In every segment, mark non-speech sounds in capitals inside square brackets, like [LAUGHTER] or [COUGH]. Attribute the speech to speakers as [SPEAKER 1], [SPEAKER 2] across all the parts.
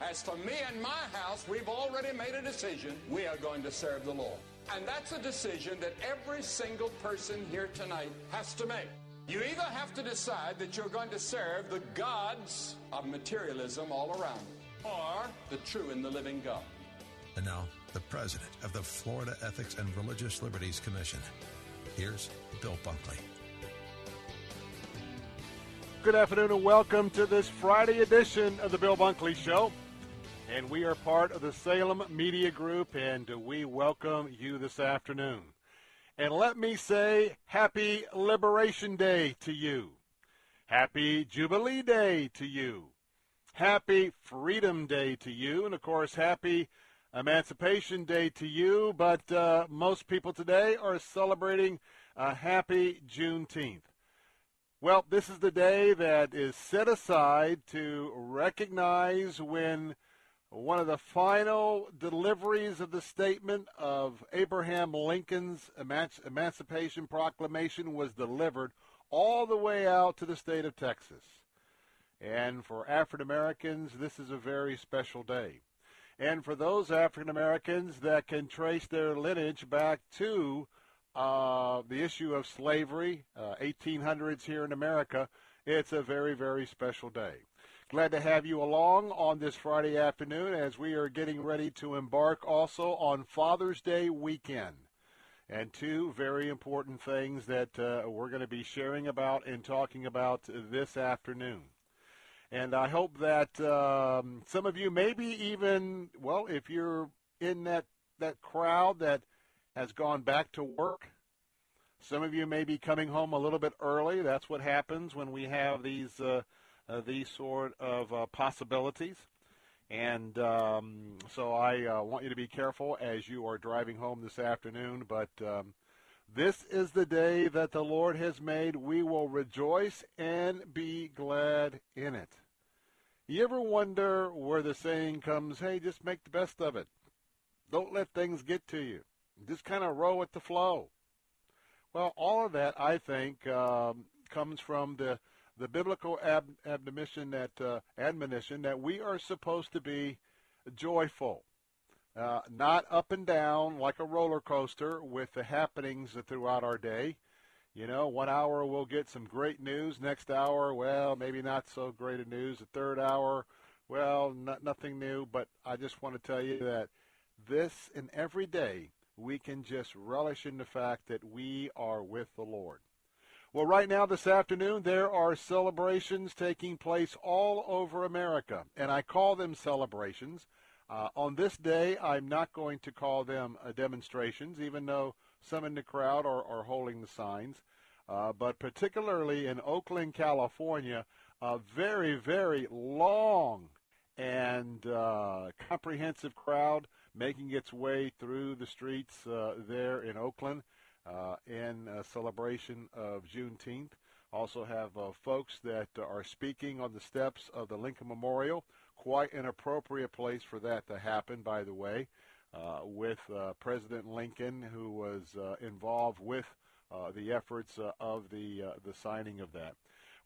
[SPEAKER 1] As for me and my house, we've already made a decision. We are going to serve the Lord. And that's a decision that every single person here tonight has to make. You either have to decide that you're going to serve the gods of materialism all around, or the true and the living God.
[SPEAKER 2] And now, the president of the Florida Ethics and Religious Liberties Commission. Here's Bill Bunkley.
[SPEAKER 3] Good afternoon and welcome to this Friday edition of the Bill Bunkley Show. And we are part of the Salem Media Group, and we welcome you this afternoon. And let me say Happy Liberation Day to you. Happy Jubilee Day to you. Happy Freedom Day to you. And of course, Happy Emancipation Day to you. But uh, most people today are celebrating a happy Juneteenth. Well, this is the day that is set aside to recognize when one of the final deliveries of the statement of Abraham Lincoln's Emanci- Emancipation Proclamation was delivered all the way out to the state of Texas. And for African Americans, this is a very special day. And for those African Americans that can trace their lineage back to uh, the issue of slavery, uh, 1800s here in America, it's a very, very special day. Glad to have you along on this Friday afternoon as we are getting ready to embark also on Father's Day weekend. And two very important things that uh, we're going to be sharing about and talking about this afternoon. And I hope that um, some of you, maybe even, well, if you're in that, that crowd that has gone back to work, some of you may be coming home a little bit early. That's what happens when we have these. Uh, these sort of uh, possibilities. And um, so I uh, want you to be careful as you are driving home this afternoon. But um, this is the day that the Lord has made. We will rejoice and be glad in it. You ever wonder where the saying comes, hey, just make the best of it? Don't let things get to you. Just kind of row with the flow. Well, all of that, I think, um, comes from the the biblical ab- admonition that uh, admonition that we are supposed to be joyful, uh, not up and down like a roller coaster with the happenings throughout our day. You know, one hour we'll get some great news. Next hour, well, maybe not so great a news. The third hour, well, not, nothing new. But I just want to tell you that this and every day we can just relish in the fact that we are with the Lord. Well, right now this afternoon, there are celebrations taking place all over America, and I call them celebrations. Uh, on this day, I'm not going to call them uh, demonstrations, even though some in the crowd are, are holding the signs. Uh, but particularly in Oakland, California, a very, very long and uh, comprehensive crowd making its way through the streets uh, there in Oakland uh, in celebration of Juneteenth. Also have uh, folks that are speaking on the steps of the Lincoln Memorial. Quite an appropriate place for that to happen, by the way, uh, with uh, President Lincoln, who was uh, involved with uh, the efforts of the the signing of that.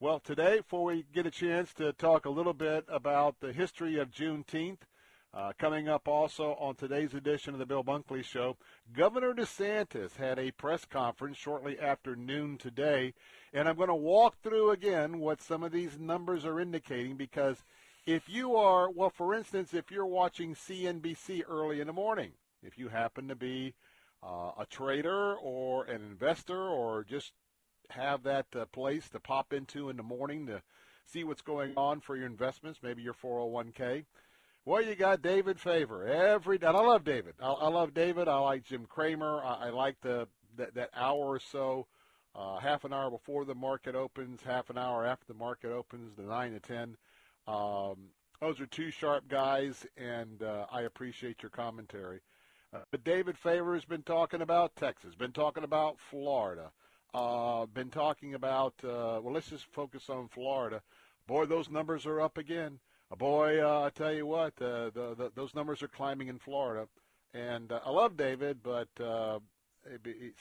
[SPEAKER 3] Well, today, before we get a chance to talk a little bit about the history of Juneteenth, Uh, coming up also on today's edition of the Bill Bunkley Show, Governor DeSantis had a press conference shortly after noon today, and I'm going to walk through again what some of these numbers are indicating because if you are, well, for instance, if you're watching CNBC early in the morning, if you happen to be uh, a trader or an investor or just have that uh, place to pop into in the morning to see what's going on for your investments, maybe your 401k, well, you got David Faber every day. I love David. I, I love David. I like Jim Cramer. I, I like the that, that hour or so, uh, half an hour before the market opens, half an hour after the market opens, the nine to ten. Um, those are two sharp guys, and uh, I appreciate your commentary. Uh, but David Faber has been talking about Texas, been talking about Florida, uh, been talking about. Uh, well, let's just focus on Florida. Boy, those numbers are up again. Boy, uh, I tell you what, uh, the, the, those numbers are climbing in Florida. And uh, I love David, but uh,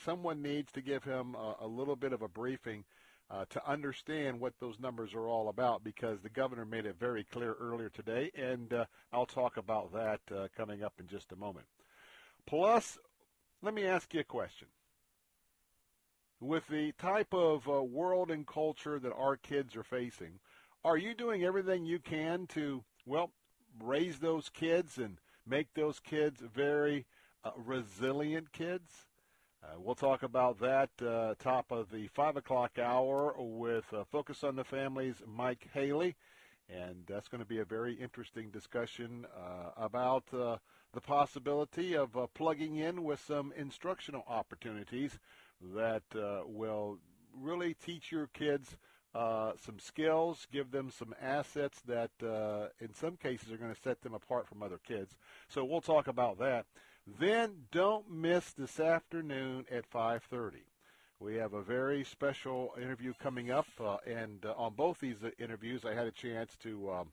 [SPEAKER 3] someone needs to give him a, a little bit of a briefing uh, to understand what those numbers are all about because the governor made it very clear earlier today, and uh, I'll talk about that coming up in just a moment. Plus, let me ask you a question. With the type of world and culture that our kids are facing, are you doing everything you can to, well, raise those kids and make those kids very uh, resilient kids? Uh, we'll talk about that uh, top of the 5 o'clock hour with uh, Focus on the Family's Mike Haley. And that's going to be a very interesting discussion uh, about uh, the possibility of plugging in with some instructional opportunities that will really teach your kids – uh, some skills, give them some assets that, uh, in some cases, are going to set them apart from other kids. So we'll talk about that. Then don't miss this afternoon at 5:30. We have a very special interview coming up, uh, and uh, on both these uh, interviews, I had a chance to um,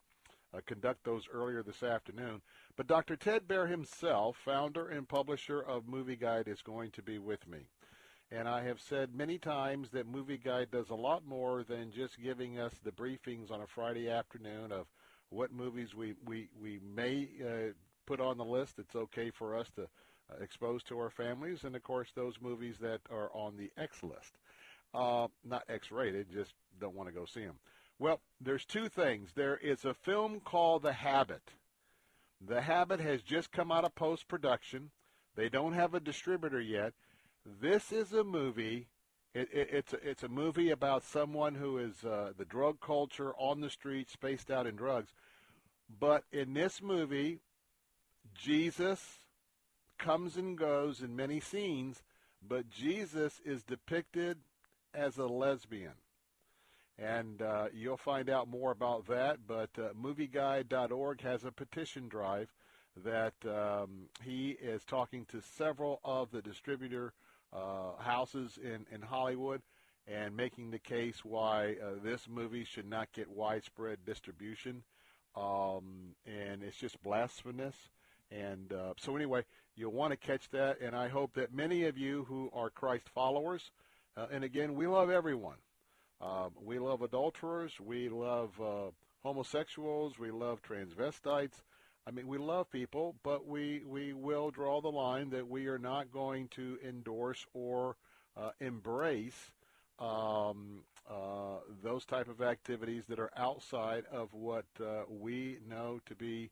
[SPEAKER 3] uh, conduct those earlier this afternoon. But Dr. Ted Baehr himself, founder and publisher of Movie Guide, is going to be with me. And I have said many times that Movie Guide does a lot more than just giving us the briefings on a Friday afternoon of what movies we, we, we may uh, put on the list. It's okay for us to uh, expose to our families. And, of course, those movies that are on the X list. Uh, not X-rated, just don't want to go see them. Well, there's two things. There is a film called The Habit. The Habit has just come out of post-production. They don't have a distributor yet. This is a movie. It, it, it's a, it's a movie about someone who is uh, the drug culture on the street, spaced out in drugs. But in this movie, Jesus comes and goes in many scenes, but Jesus is depicted as a lesbian. And uh, you'll find out more about that. But uh, MovieGuide.org has a petition drive that um, he is talking to several of the distributor houses in, in Hollywood and making the case why uh, this movie should not get widespread distribution. Um, and it's just blasphemous. And uh, so, anyway, you'll want to catch that. And I hope that many of you who are Christ followers, uh, and again, we love everyone. Um, we love adulterers. We love uh, homosexuals. We love transvestites. I mean, we love people, but we, we will draw the line that we are not going to endorse or uh, embrace um, uh, those type of activities that are outside of what uh, we know to be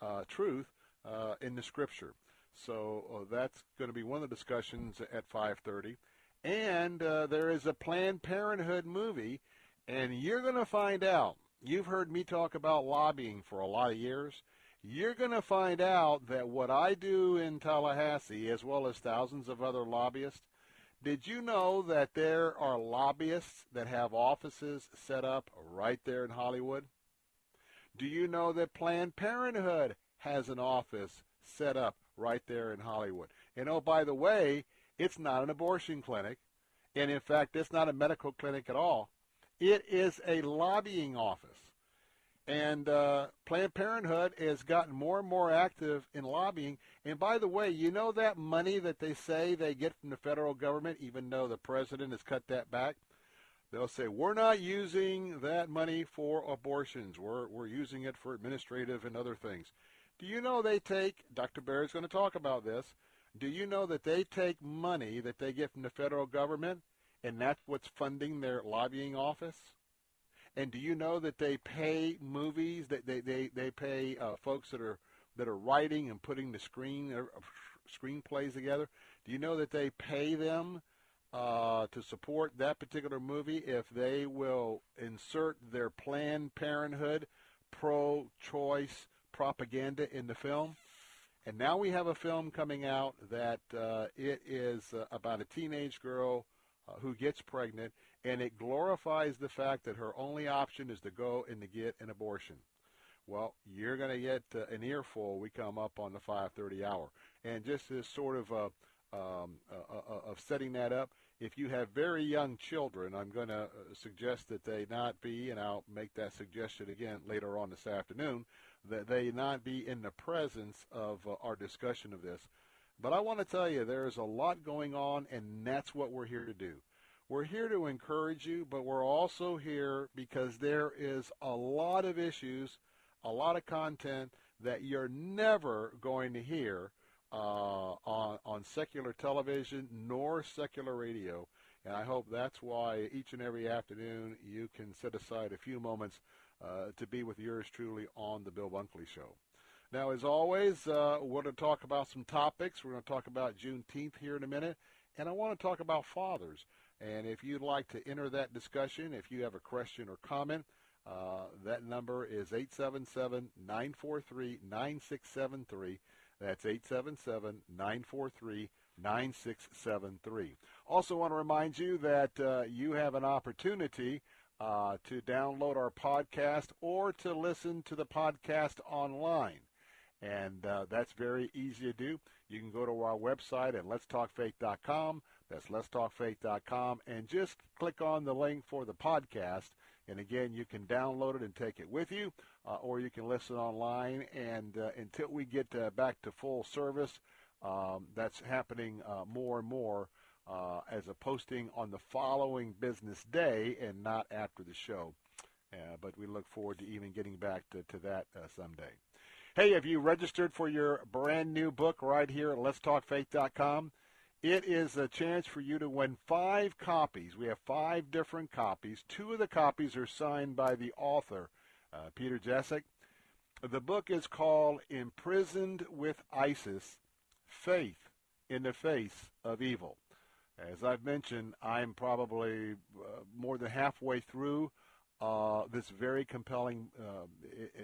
[SPEAKER 3] uh, truth uh, in the Scripture. So uh, that's going to be one of the discussions at 5:30, and there is a Planned Parenthood movie, and you're going to find out. You've heard me talk about lobbying for a lot of years you're going to find out that what I do in Tallahassee, as well as thousands of other lobbyists, did you know that there are lobbyists that have offices set up right there in Hollywood? Do you know that Planned Parenthood has an office set up right there in Hollywood? And oh, by the way, it's not an abortion clinic. And in fact, it's not a medical clinic at all. It is a lobbying office. And uh, Planned Parenthood has gotten more and more active in lobbying. And by the way, you know that money that they say they get from the federal government, even though the president has cut that back? They'll say, we're not using that money for abortions. We're, we're using it for administrative and other things. Do you know they take, Dr. Barrett's going to talk about this, do you know that they take money that they get from the federal government and that's what's funding their lobbying office? And do you know that they pay movies, that they, they, they pay uh, folks that are that are writing and putting the screen uh, screenplays together? Do you know that they pay them uh, to support that particular movie if they will insert their Planned Parenthood pro-choice propaganda in the film? And now we have a film coming out that uh, it is uh, about a teenage girl uh, who gets pregnant, and it glorifies the fact that her only option is to go and to get an abortion. Well, you're going to get uh, an earful. We come up on the 5:30 hour, and just as sort of a um, uh, uh, of setting that up. If you have very young children, I'm going to suggest that they not be, and I'll make that suggestion again later on this afternoon, that they not be in the presence of uh, our discussion of this. But I want to tell you, there's a lot going on, and that's what we're here to do. We're here to encourage you, but we're also here because there is a lot of issues, a lot of content that you're never going to hear uh, on, on secular television nor secular radio. And I hope that's why each and every afternoon you can set aside a few moments uh, to be with yours truly on the Bill Bunkley Show. Now, as always, uh, we're going to talk about some topics. We're going to talk about Juneteenth here in a minute, and I want to talk about fathers. And if you'd like to enter that discussion, if you have a question or comment, uh, that number is 877-943-9673. That's 877-943-9673. Also want to remind you that uh, you have an opportunity uh, to download our podcast or to listen to the podcast online. And uh, that's very easy to do. You can go to our website at letstalkfaith.com. That's letstalkfaith.com. And just click on the link for the podcast. And again, you can download it and take it with you, uh, or you can listen online. And uh, until we get uh, back to full service, um, that's happening uh, more and more uh, as a posting on the following business day and not after the show. Uh, but we look forward to even getting back to, to that someday. Hey, have you registered for your brand new book right here at letstalkfaith.com? It is a chance for you to win five copies. We have five different copies. Two of the copies are signed by the author, uh, Peter Jasek. The book is called Imprisoned with ISIS Faith in the Face of Evil. As I've mentioned, I'm probably uh, more than halfway through uh, this very compelling, uh, it,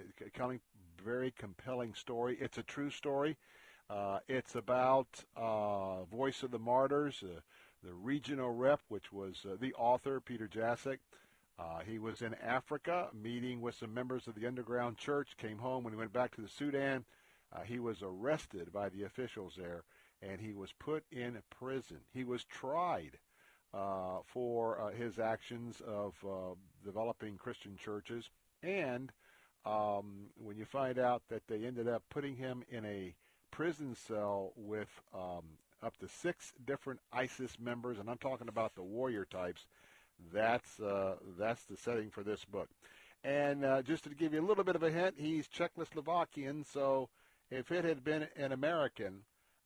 [SPEAKER 3] very compelling story. It's a true story. Uh, it's about uh, Voice of the Martyrs, uh, the regional rep, which was the author, Peter Jasek. he was in Africa meeting with some members of the underground church, came home when he went back to the Sudan. he was arrested by the officials there and he was put in prison. He was tried uh, for uh, his actions of uh, developing Christian churches, and um, when you find out that they ended up putting him in a prison cell with um, up to six different ISIS members, and I'm talking about the warrior types. That's uh, that's the setting for this book. And uh, just to give you a little bit of a hint, he's Czechoslovakian, so if it had been an American,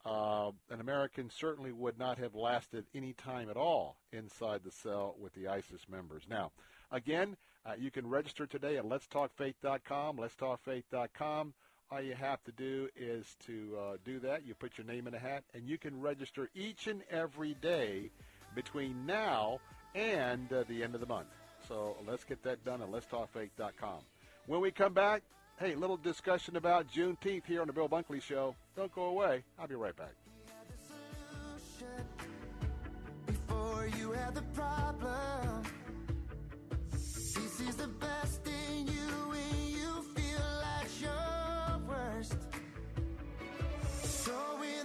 [SPEAKER 3] uh, an American certainly would not have lasted any time at all inside the cell with the ISIS members. Now, again, uh, you can register today at letstalkfaith.com, letstalkfaith.com. All you have to do is to uh, do that. You put your name in a hat, and you can register each and every day between now and uh, the end of the month. So let's get that done at letstalkfaith.com. When we come back, Hey, little discussion about Juneteenth here on the Bill Bunkley Show. Don't go away. I'll be right back.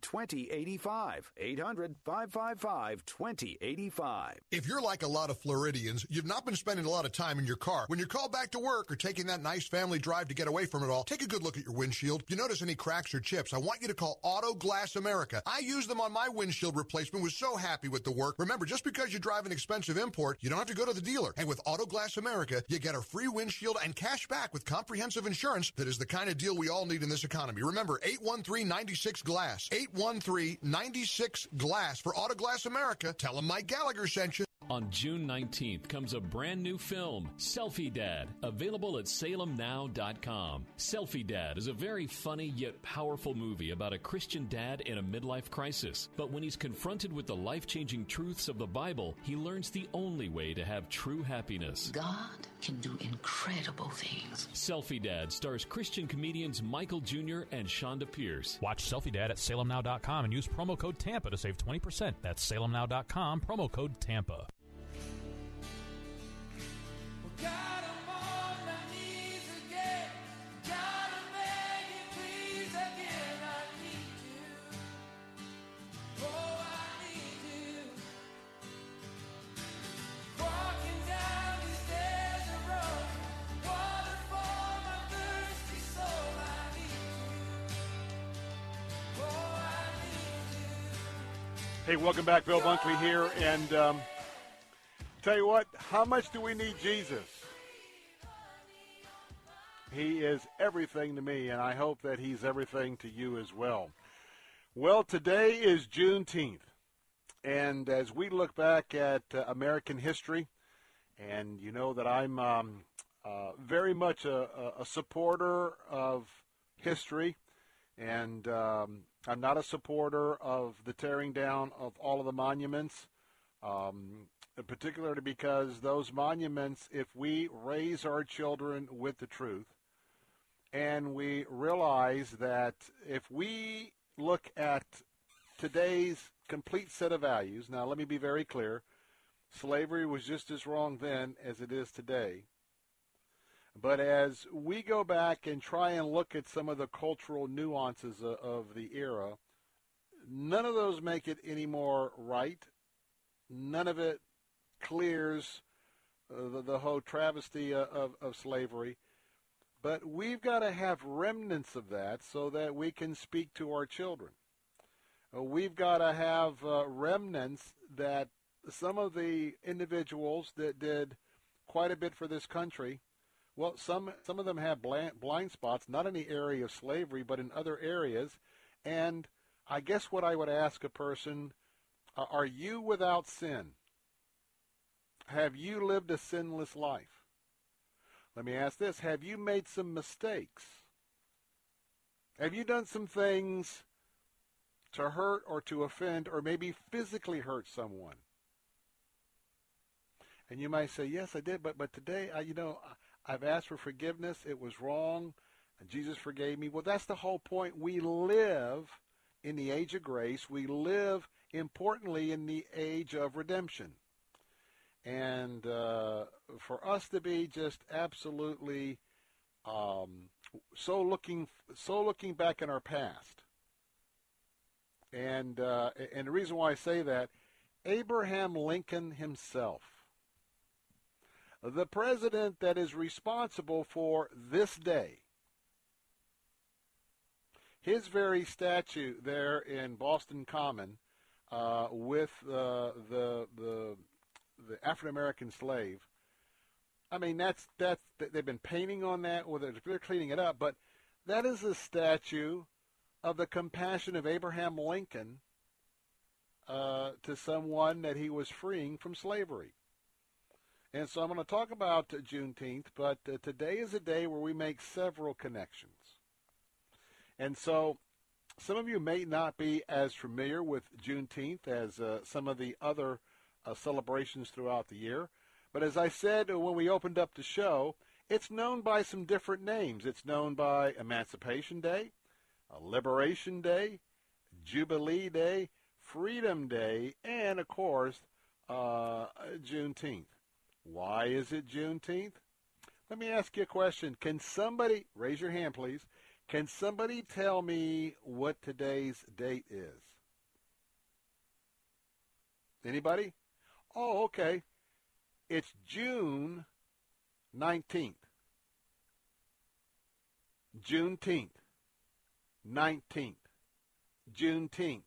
[SPEAKER 4] 2085. 800 555 2085.
[SPEAKER 5] If you're like a lot of Floridians, you've not been spending a lot of time in your car. When you're called back to work or taking that nice family drive to get away from it all, take a good look at your windshield. If you notice any cracks or chips, I want you to call Auto Glass America. I used them on my windshield replacement, was so happy with the work. Remember, just because you drive an expensive import, you don't have to go to the dealer. And with Auto Glass America, you get a free windshield and cash back with comprehensive insurance that is the kind of deal we all need in this economy. Remember, 813-96 Glass. 813-96 Glass for Auto Glass America. Tell them Mike Gallagher sent you.
[SPEAKER 6] On June 19th comes a brand new film, Selfie Dad, available at salemnow.com. Selfie Dad is a very funny yet powerful movie about a Christian dad in a midlife crisis. But when he's confronted with the life changing truths of the Bible, he learns the only way to have true happiness.
[SPEAKER 7] God can do incredible things.
[SPEAKER 6] Selfie Dad stars Christian comedians Michael Jr. and Chonda Pierce.
[SPEAKER 8] Watch Selfie Dad at salemnow.com and use promo code TAMPA to save 20%. That's salemnow.com, promo code TAMPA.
[SPEAKER 3] Hey, welcome back. Bill Bunkley here. And um, tell you what, how much do we need Jesus? He is everything to me, and I hope that he's everything to you as well. Well, today is Juneteenth. And as we look back at uh, American history, and you know that I'm um, uh, very much a, a, supporter of history, and um, I'm not a supporter of the tearing down of all of the monuments, um, particularly because those monuments, if we raise our children with the truth, and we realize that if we look at today's complete set of values, now let me be very clear, slavery was just as wrong then as it is today. But as we go back and try and look at some of the cultural nuances of, the era, none of those make it any more right. None of it clears uh, the, the, whole travesty of, of, of slavery. But we've got to have remnants of that so that we can speak to our children. Uh, we've got to have uh, remnants that some of the individuals that did quite a bit for this country well, some some of them have blind, blind spots, not in the area of slavery, but in other areas. And I guess what I would ask a person, uh, are you without sin? Have you lived a sinless life? Let me ask this, have you made some mistakes? Have you done some things to hurt or to offend or maybe physically hurt someone? And you might say, yes, I did, but, but today, I, you know, I've asked for forgiveness. It was wrong. And Jesus forgave me. Well, that's the whole point. We live in the age of grace. We live, importantly, in the age of redemption. And uh, for us to be just absolutely um, so looking so looking back in our past, and uh, and the reason why I say that, Abraham Lincoln himself the president that is responsible for this day. His very statue there in Boston Common uh, with uh, the, the African American slave. I mean, that's that's they've been painting on that, or they're, they're cleaning it up, but that is a statue of the compassion of Abraham Lincoln uh, to someone that he was freeing from slavery. And so I'm going to talk about Juneteenth, but uh, today is a day where we make several connections. And so some of you may not be as familiar with Juneteenth as uh, some of the other uh, celebrations throughout the year. But as I said when we opened up the show, it's known by some different names. It's known by Emancipation Day, Liberation Day, Jubilee Day, Freedom Day, and of course, uh, Juneteenth. Why is it Juneteenth? Let me ask you a question. Can somebody, raise your hand please, can somebody tell me what today's date is? Anybody? Oh, okay. It's June 19th. Juneteenth. 19th. Juneteenth.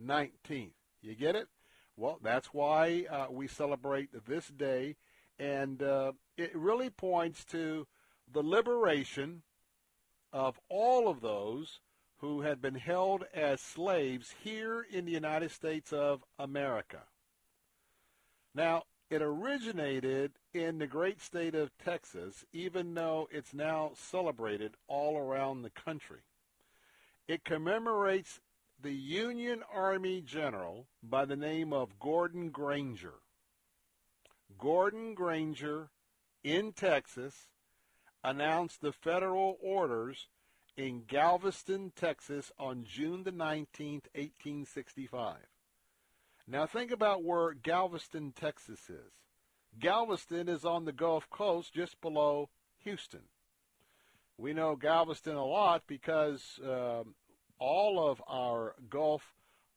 [SPEAKER 3] 19th. You get it? Well, that's why uh, we celebrate this day, and uh, it really points to the liberation of all of those who had been held as slaves here in the United States of America. Now, it originated in the great state of Texas, even though it's now celebrated all around the country. It commemorates the Union Army general by the name of Gordon Granger. Gordon Granger in Texas announced the federal orders in Galveston, Texas on June the 19th, 1865. Now think about where Galveston, Texas is. Galveston is on the Gulf Coast just below Houston. We know Galveston a lot because um, all of our Gulf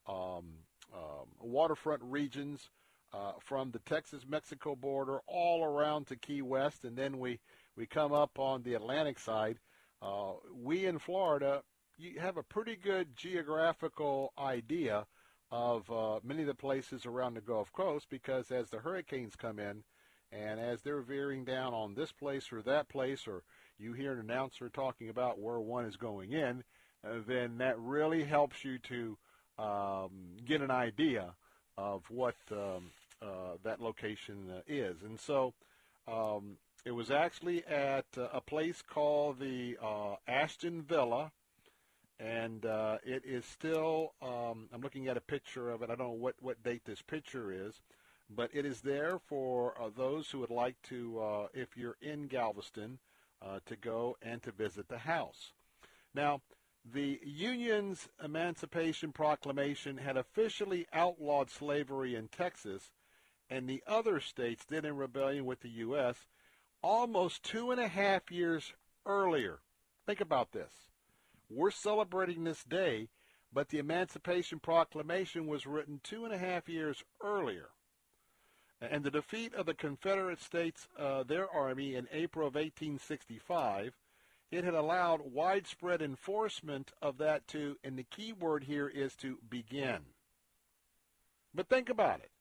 [SPEAKER 3] um, um, waterfront regions uh, from the Texas-Mexico border all around to Key West, and then we, we come up on the Atlantic side. Uh, we in Florida you have a pretty good geographical idea of uh, many of the places around the Gulf Coast because as the hurricanes come in and as they're veering down on this place or that place, or you hear an announcer talking about where one is going in, uh, then that really helps you to um, get an idea of what um, uh, that location uh, is. And so um, it was actually at uh, a place called the uh, Ashton Villa, and uh, it is still. Um, I'm looking at a picture of it. I don't know what what date this picture is, but it is there for those who would like to, if you're in Galveston, to go and to visit the house. Now, the Union's Emancipation Proclamation had officially outlawed slavery in Texas, and the other states did in rebellion with the U.S. almost two and a half years earlier. Think about this. We're celebrating this day, but the Emancipation Proclamation was written two and a half years earlier. And the defeat of the Confederate States, uh, their army, in April of 1865 it had allowed widespread enforcement of that to, and the key word here is to begin. But think about it.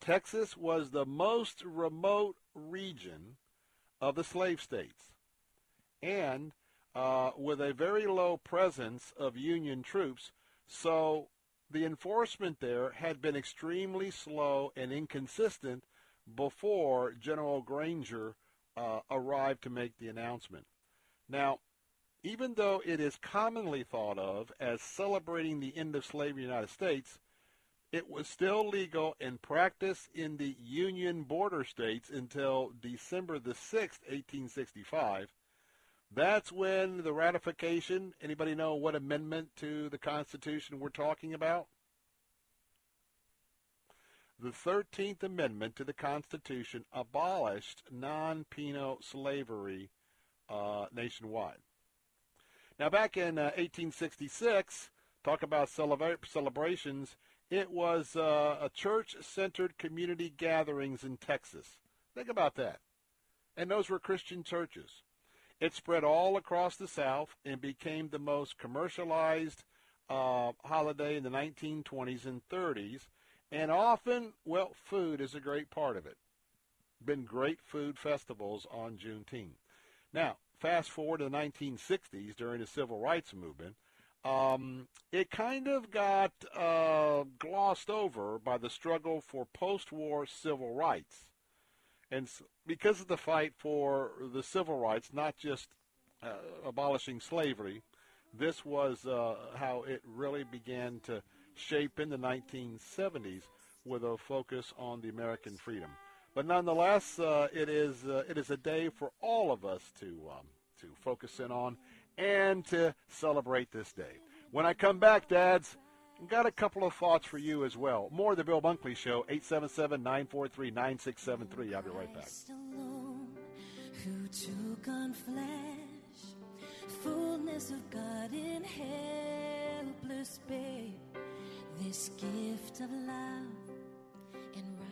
[SPEAKER 3] Texas was the most remote region of the slave states, and uh, with a very low presence of Union troops, so the enforcement there had been extremely slow and inconsistent before General Granger uh, arrived to make the announcement. Now, even though it is commonly thought of as celebrating the end of slavery in the United States, it was still legal in practice in the Union border states until December the 6th, 1865. That's when the ratification, anybody know what amendment to the Constitution we're talking about? The 13th Amendment to the Constitution abolished non-penal slavery uh, nationwide. Now, back in uh, 1866, talk about celebra- celebrations, it was uh, a church-centered community gatherings in Texas. Think about that. And those were Christian churches. It spread all across the South and became the most commercialized uh, holiday in the 1920s and 30s. And often, well, food is a great part of it. Been great food festivals on Juneteenth. Now, fast forward to the 1960s during the civil rights movement, um, it kind of got uh, glossed over by the struggle for post-war civil rights. And because of the fight for the civil rights, not just uh, abolishing slavery, this was uh, how it really began to shape in the 1970s with a focus on the American freedom. But nonetheless, uh, it is uh, it is a day for all of us to um, to focus in on and to celebrate this day. When I come back, dads, got a couple of thoughts for you as well. More of the Bill Bunkley Show, 877-943-9673. I'll be right back.
[SPEAKER 9] Who took on flesh, fullness of God in helpless babe, this gift of love and righteousness.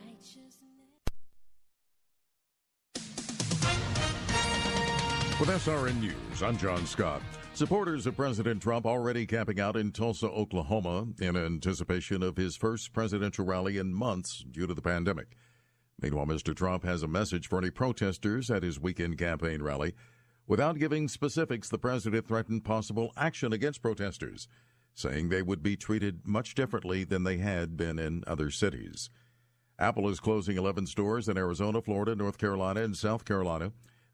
[SPEAKER 10] With SRN News, I'm John Scott. Supporters of President Trump already camping out in Tulsa, Oklahoma, in anticipation of his first presidential rally in months due to the pandemic. Meanwhile, Mr. Trump has a message for any protesters at his weekend campaign rally. Without giving specifics, the president threatened possible action against protesters, saying they would be treated much differently than they had been in other cities. Apple is closing 11 stores in Arizona, Florida, North Carolina, and South Carolina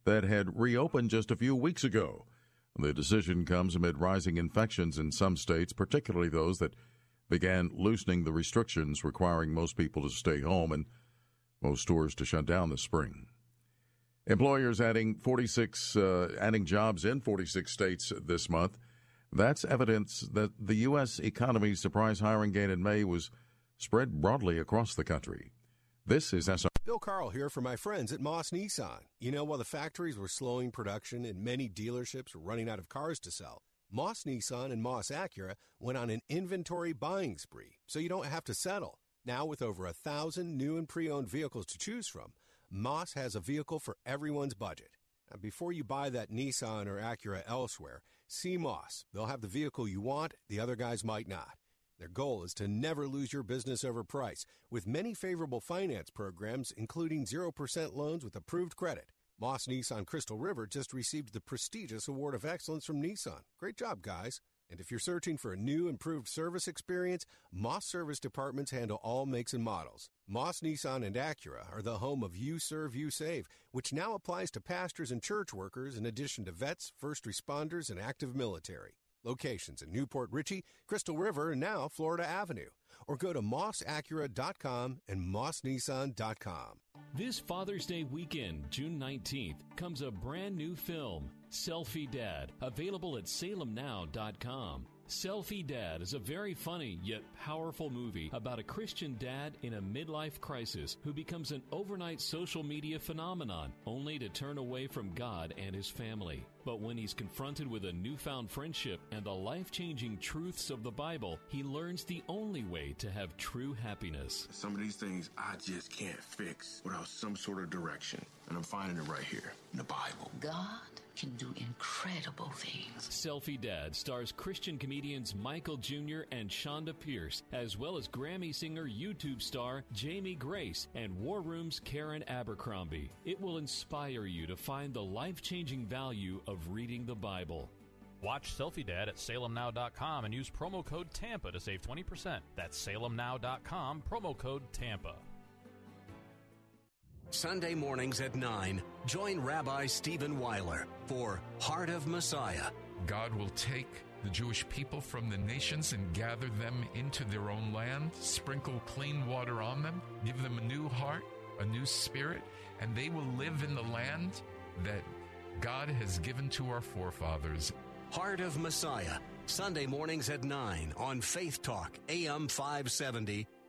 [SPEAKER 10] that had reopened just a few weeks ago. The decision comes amid rising infections in some states, particularly those that began loosening the restrictions requiring most people to stay home and most stores to shut down this spring. Employers adding 46 uh, adding jobs in 46 states this month. That's evidence that the U.S. economy's surprise hiring gain in May was spread broadly across the country. This is SR.
[SPEAKER 11] Bill Carl here for my friends at Moss Nissan. You know, while the factories were slowing production and many dealerships were running out of cars to sell, Moss Nissan and Moss Acura went on an inventory buying spree, so you don't have to settle. Now, with over a thousand new and pre owned vehicles to choose from, Moss has a vehicle for everyone's budget. Now, before you buy that Nissan or Acura elsewhere, see Moss. They'll have the vehicle you want, the other guys might not. Their goal is to never lose your business over price, with many favorable finance programs, including 0% loans with approved credit. Moss Nissan Crystal River just received the prestigious Award of Excellence from Nissan. Great job, guys. And if you're searching for a new, improved service experience, Moss Service Departments handle all makes and models. Moss Nissan and Acura are the home of You Serve, You Save, which now applies to pastors and church workers in addition to vets, first responders, and active military. Locations in New Port Richey, Crystal River, and now Florida Avenue. Or go to mossacura.com and mossnissan.com.
[SPEAKER 6] This Father's Day weekend, June 19th, comes a brand new film, Selfie Dad, available at salemnow.com. Selfie Dad is a very funny yet powerful movie about a Christian dad in a midlife crisis who becomes an overnight social media phenomenon only to turn away from God and his family. But when he's confronted with a newfound friendship and the life changing truths of the Bible, he learns the only way to have true happiness.
[SPEAKER 12] Some of these things I just can't fix without some sort of direction. And I'm finding it right here in the Bible.
[SPEAKER 7] God can do incredible things.
[SPEAKER 6] Selfie Dad stars Christian comedians Michael Jr. and Chonda Pierce, as well as Grammy singer YouTube star Jamie Grace and War Room's Karen Abercrombie. It will inspire you to find the life changing value of reading the Bible.
[SPEAKER 8] Watch Selfie Dad at salemnow.com and use promo code TAMPA to save 20%. That's salemnow.com, promo code TAMPA.
[SPEAKER 13] Sunday mornings at 9, join Rabbi Stephen Weiler for Heart of Messiah.
[SPEAKER 14] God will take the Jewish people from the nations and gather them into their own land, sprinkle clean water on them, give them a new heart, a new spirit, and they will live in the land that God has given to our forefathers.
[SPEAKER 13] Heart of Messiah, Sunday mornings at 9 on Faith Talk, AM 570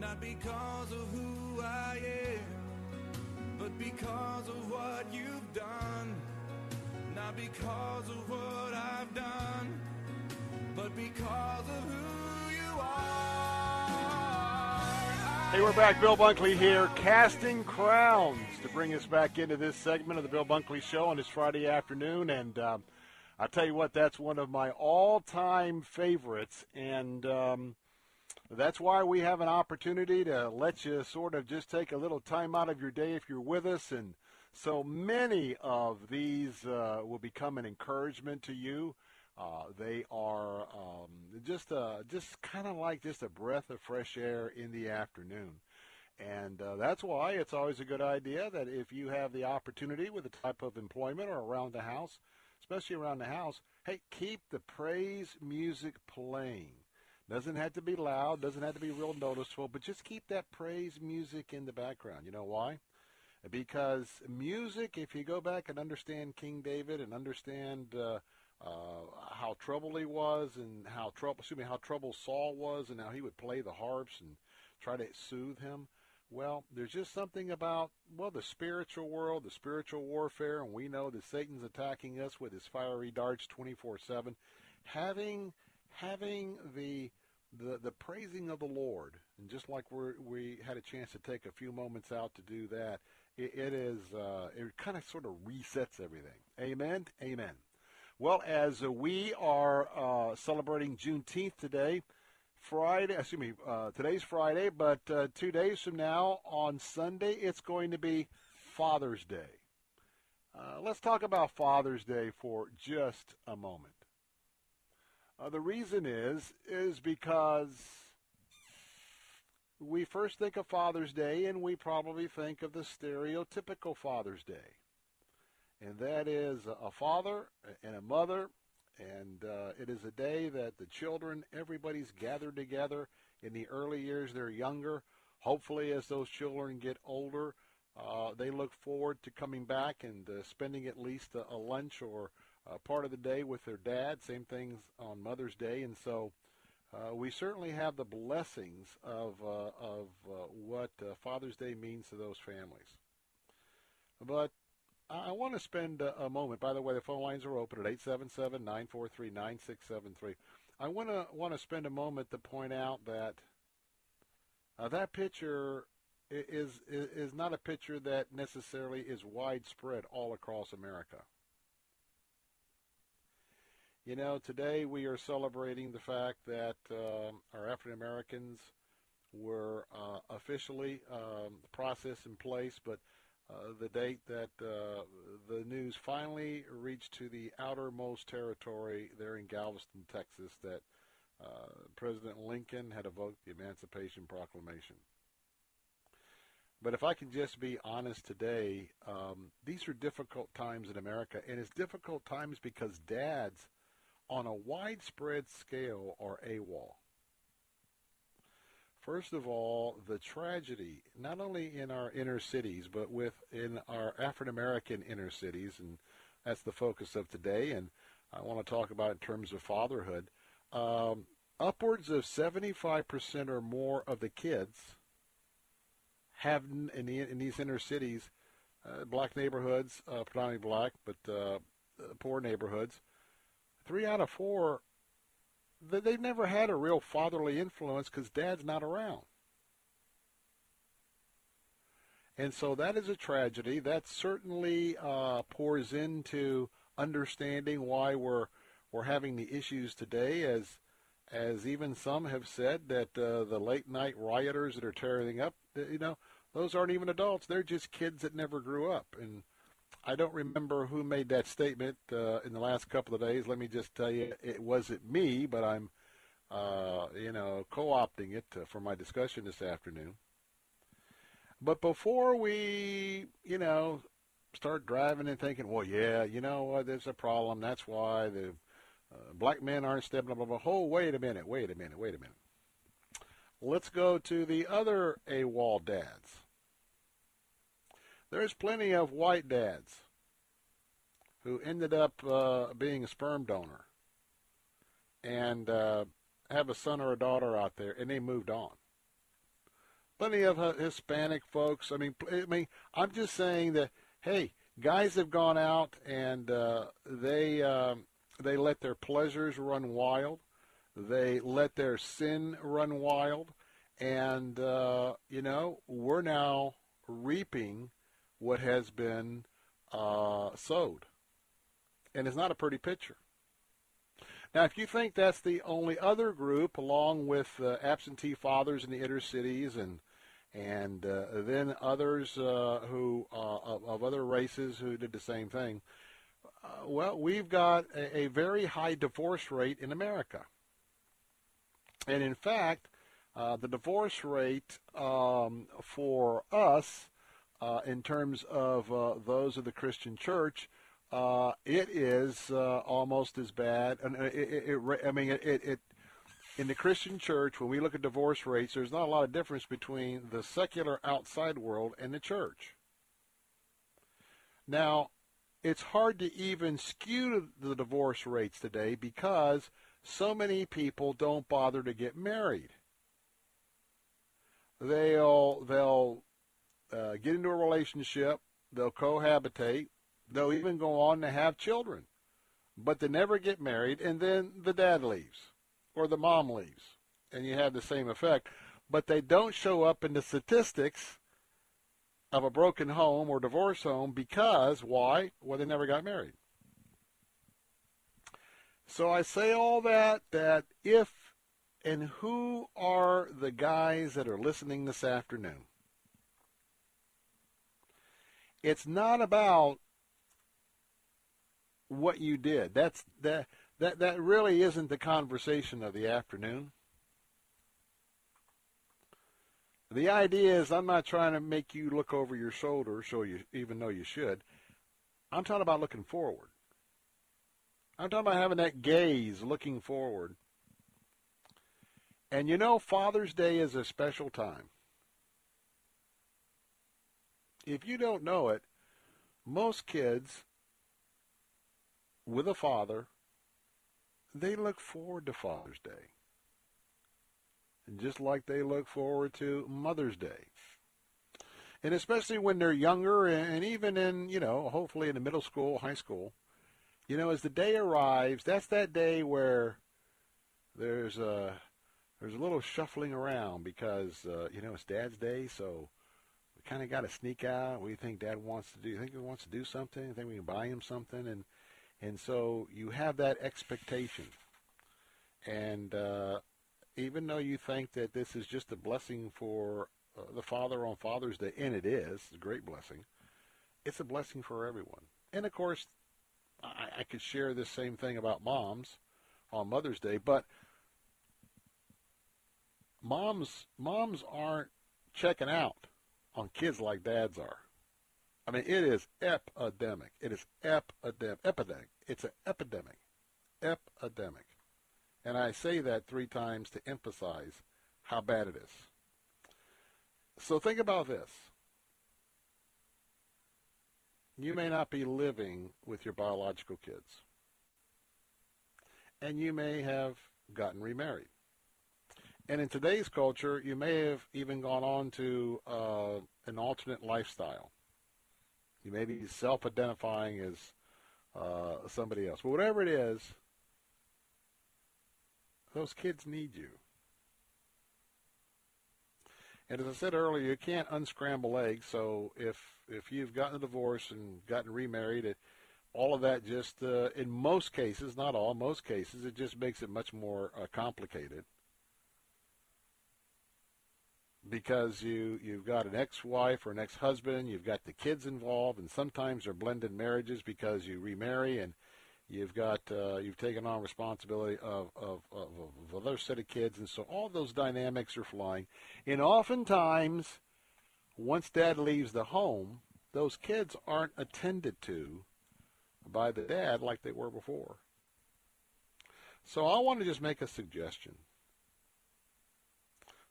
[SPEAKER 15] not because of who I am, but because of what you've done. Not because of what I've done, but because of who you are.
[SPEAKER 3] Hey, we're back. Bill Bunkley here, casting crowns to bring us back into this segment of the Bill Bunkley Show on this Friday afternoon. And um, I tell you what, that's one of my all-time favorites, and um, that's why we have an opportunity to let you sort of just take a little time out of your day if you're with us. And so many of these uh, will become an encouragement to you. Uh, they are um, just just kind of like just a breath of fresh air in the afternoon. And uh, that's why it's always a good idea that if you have the opportunity with a type of employment or around the house, especially around the house, hey, keep the praise music playing. Doesn't have to be loud, doesn't have to be real noticeable, but just keep that praise music in the background. You know why? Because music, if you go back and understand King David and understand uh, uh, how troubled he was and how trouble, excuse me, how troubled Saul was and how he would play the harps and try to soothe him. Well, there's just something about well the spiritual world, the spiritual warfare, and we know that Satan's attacking us with his fiery darts 24/7. Having having the the the praising of the Lord, and just like we we had a chance to take a few moments out to do that, it, it is uh, it kind of sort of resets everything. Amen. Amen. Well, as we are uh, celebrating Juneteenth today, Friday, excuse me, uh, today's Friday, but uh, two days from now on Sunday, it's going to be Father's Day. Uh, let's talk about Father's Day for just a moment. Uh, the reason is is because we first think of Father's Day and we probably think of the stereotypical Father's Day. And that is a father and a mother and uh, it is a day that the children, everybody's gathered together. In the early years, they're younger. Hopefully, as those children get older, uh, they look forward to coming back and uh, spending at least a, a lunch or a part of the day with their dad. Same things on Mother's Day, and so uh, we certainly have the blessings of uh, of uh, what uh, Father's Day means to those families. But I want to spend a, a moment. By the way, the phone lines are open at 877-943-9673. I want to want to spend a moment to point out that uh, that picture is, is is not a picture that necessarily is widespread all across America. You know, today we are celebrating the fact that um, our African Americans were uh, officially um, the process in place, but uh, the date that uh, the news finally reached to the outermost territory there in Galveston, Texas, that uh, President Lincoln had evoked the Emancipation Proclamation. But if I can just be honest today, um, these are difficult times in America, and it's difficult times because dads, on a widespread scale, are AWOL. First of all, the tragedy, not only in our inner cities, but within our African American inner cities, and that's the focus of today, and I want to talk about in terms of fatherhood. Um, upwards of 75% or more of the kids have in, the, in these inner cities, uh, black neighborhoods, uh, predominantly black, but uh, poor neighborhoods, three out of four they've never had a real fatherly influence because dad's not around. And so that is a tragedy. That certainly uh, pours into understanding why we're we're having the issues today, as as even some have said that uh, the late night rioters that are tearing up, you know, those aren't even adults; they're just kids that never grew up. And I don't remember who made that statement uh, in the last couple of days. Let me just tell you, it wasn't me, but I'm uh, you know, co-opting it to, for my discussion this afternoon. But before we, you know, start driving and thinking, well, yeah, you know there's a problem. That's why the uh, black men aren't stepping up. Oh, wait a minute, wait a minute, wait a minute. Let's go to the other AWOL dads. There's plenty of white dads who ended up uh, being a sperm donor and uh, have a son or a daughter out there, and they moved on. Plenty of uh, Hispanic folks. I mean, I mean, I'm just saying that hey, guys have gone out and uh, they um, they let their pleasures run wild, they let their sin run wild, and uh, you know we're now reaping what has been uh, sowed, and it's not a pretty picture. Now, if you think that's the only other group, along with uh, absentee fathers in the inner cities and and uh, then others uh, who uh, of, of, other races who did the same thing. Uh, well, we've got a, a, very high divorce rate in America, and in fact, uh, the divorce rate um, for us, uh, in terms of uh, those of the Christian Church, uh, it is uh, almost as bad. And it, it, it, I mean, it in the Christian church, when we look at divorce rates, there's not a lot of difference between the secular outside world and the church. Now, it's hard to even skew the divorce rates today because so many people don't bother to get married. They'll they'll uh, get into a relationship, they'll cohabitate, they'll even go on to have children, but they never get married, and then the dad leaves or the mom leaves, and you have the same effect. But they don't show up in the statistics of a broken home or divorce home because why? Well, they never got married. So I say all that that if and who are the guys that are listening this afternoon? It's not about what you did. That's that that that really isn't the conversation of the afternoon. The idea is I'm not trying to make you look over your shoulder, so you even though you should. I'm talking about looking forward. I'm talking about having that gaze looking forward. And you know, Father's Day is a special time. If you don't know it, most kids with a father they look forward to Father's Day. And just like they look forward to Mother's Day. And especially when they're younger and even in, you know, hopefully in the middle school, high school, you know, as the day arrives, that's that day where there's a there's a little shuffling around because uh, you know it's Dad's day, so we kind of got to sneak out. You think Dad wants to do? You think he wants to do something? You think we can buy him something? And and so you have that expectation. And uh, even though you think that this is just a blessing for uh, the father on Father's Day, and it is, it's a great blessing, it's a blessing for everyone. And of course, I, I could share this same thing about moms on Mother's Day, but moms moms aren't checking out on kids like dads are. I mean, it is epidemic. It is epidemic. Epidemic. It's an epidemic. Epidemic. And I say that three times to emphasize how bad it is. So think about this. You may not be living with your biological kids. And you may have gotten remarried. And in today's culture, you may have even gone on to uh, an alternate lifestyle. You may be self-identifying as uh, somebody else. But whatever it is, those kids need you. And as I said earlier, you can't unscramble eggs. So if if you've gotten a divorce and gotten remarried, it, all of that just uh, in most cases, not all, most cases, it just makes it much more uh, complicated because you you've got an ex-wife or an ex-husband, you've got the kids involved, and sometimes they're blended marriages because you remarry and You've got uh, you've taken on responsibility of, of, of, of another set of kids, and so all those dynamics are flying. And oftentimes, once dad leaves the home, those kids aren't attended to by the dad like they were before. So I want to just make a suggestion.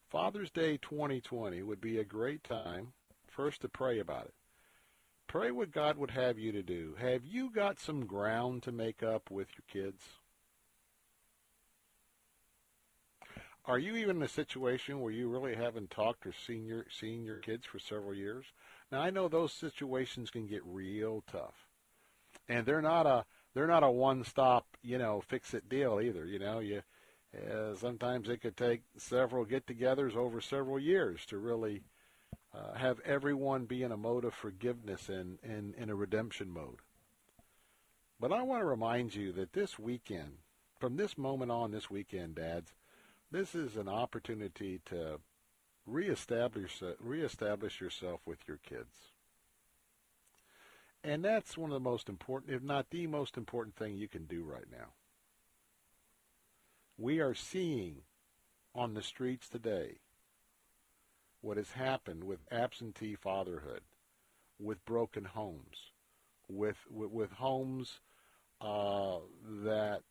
[SPEAKER 3] Father's Day 2020 would be a great time first to pray about it. Pray what God would have you to do. Have you got some ground to make up with your kids? Are you even in a situation where you really haven't talked or seen your seen your kids for several years? Now I know those situations can get real tough, and they're not a they're not a one stop you know fix it deal either. You know you uh, sometimes it could take several get-togethers over several years to really uh, have everyone be in a mode of forgiveness and, and in a redemption mode. But I want to remind you that this weekend, from this moment on this weekend, dads, this is an opportunity to reestablish reestablish yourself with your kids. And that's one of the most important, if not the most important thing you can do right now. We are seeing on the streets today what has happened with absentee fatherhood, with broken homes, with with, with homes uh, that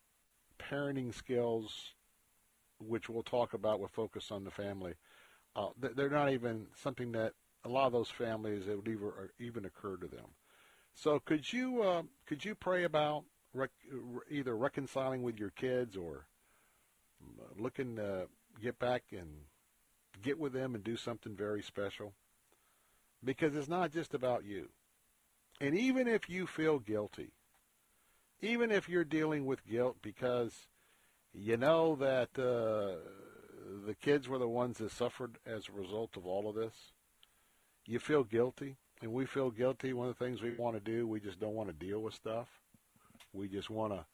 [SPEAKER 3] parenting skills, which we'll talk about with focus on the family, uh, they're not even something that a lot of those families it would even even occur to them. So could you uh, could you pray about rec- either reconciling with your kids or looking to get back and get with them and do something very special. Because it's not just about you. And even if you feel guilty, even if you're dealing with guilt because you know that uh, the kids were the ones that suffered as a result of all of this, you feel guilty, and we feel guilty. One of the things we want to do, we just don't want to deal with stuff. We just want to,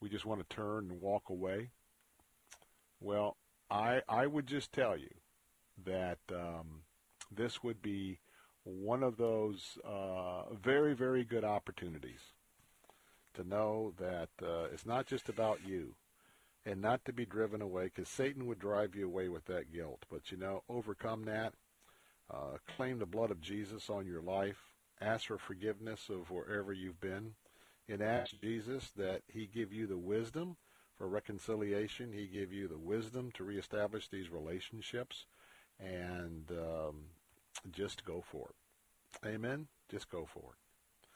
[SPEAKER 3] we just want to turn and walk away. Well, I I would just tell you that um, this would be one of those uh, very very good opportunities to know that uh, it's not just about you and not to be driven away because Satan would drive you away with that guilt. But you know, overcome that. Uh, claim the blood of Jesus on your life. Ask for forgiveness of wherever you've been, and ask Jesus that He give you the wisdom for reconciliation. He gave you the wisdom to reestablish these relationships, and um, just go for it. Amen. Just go for it.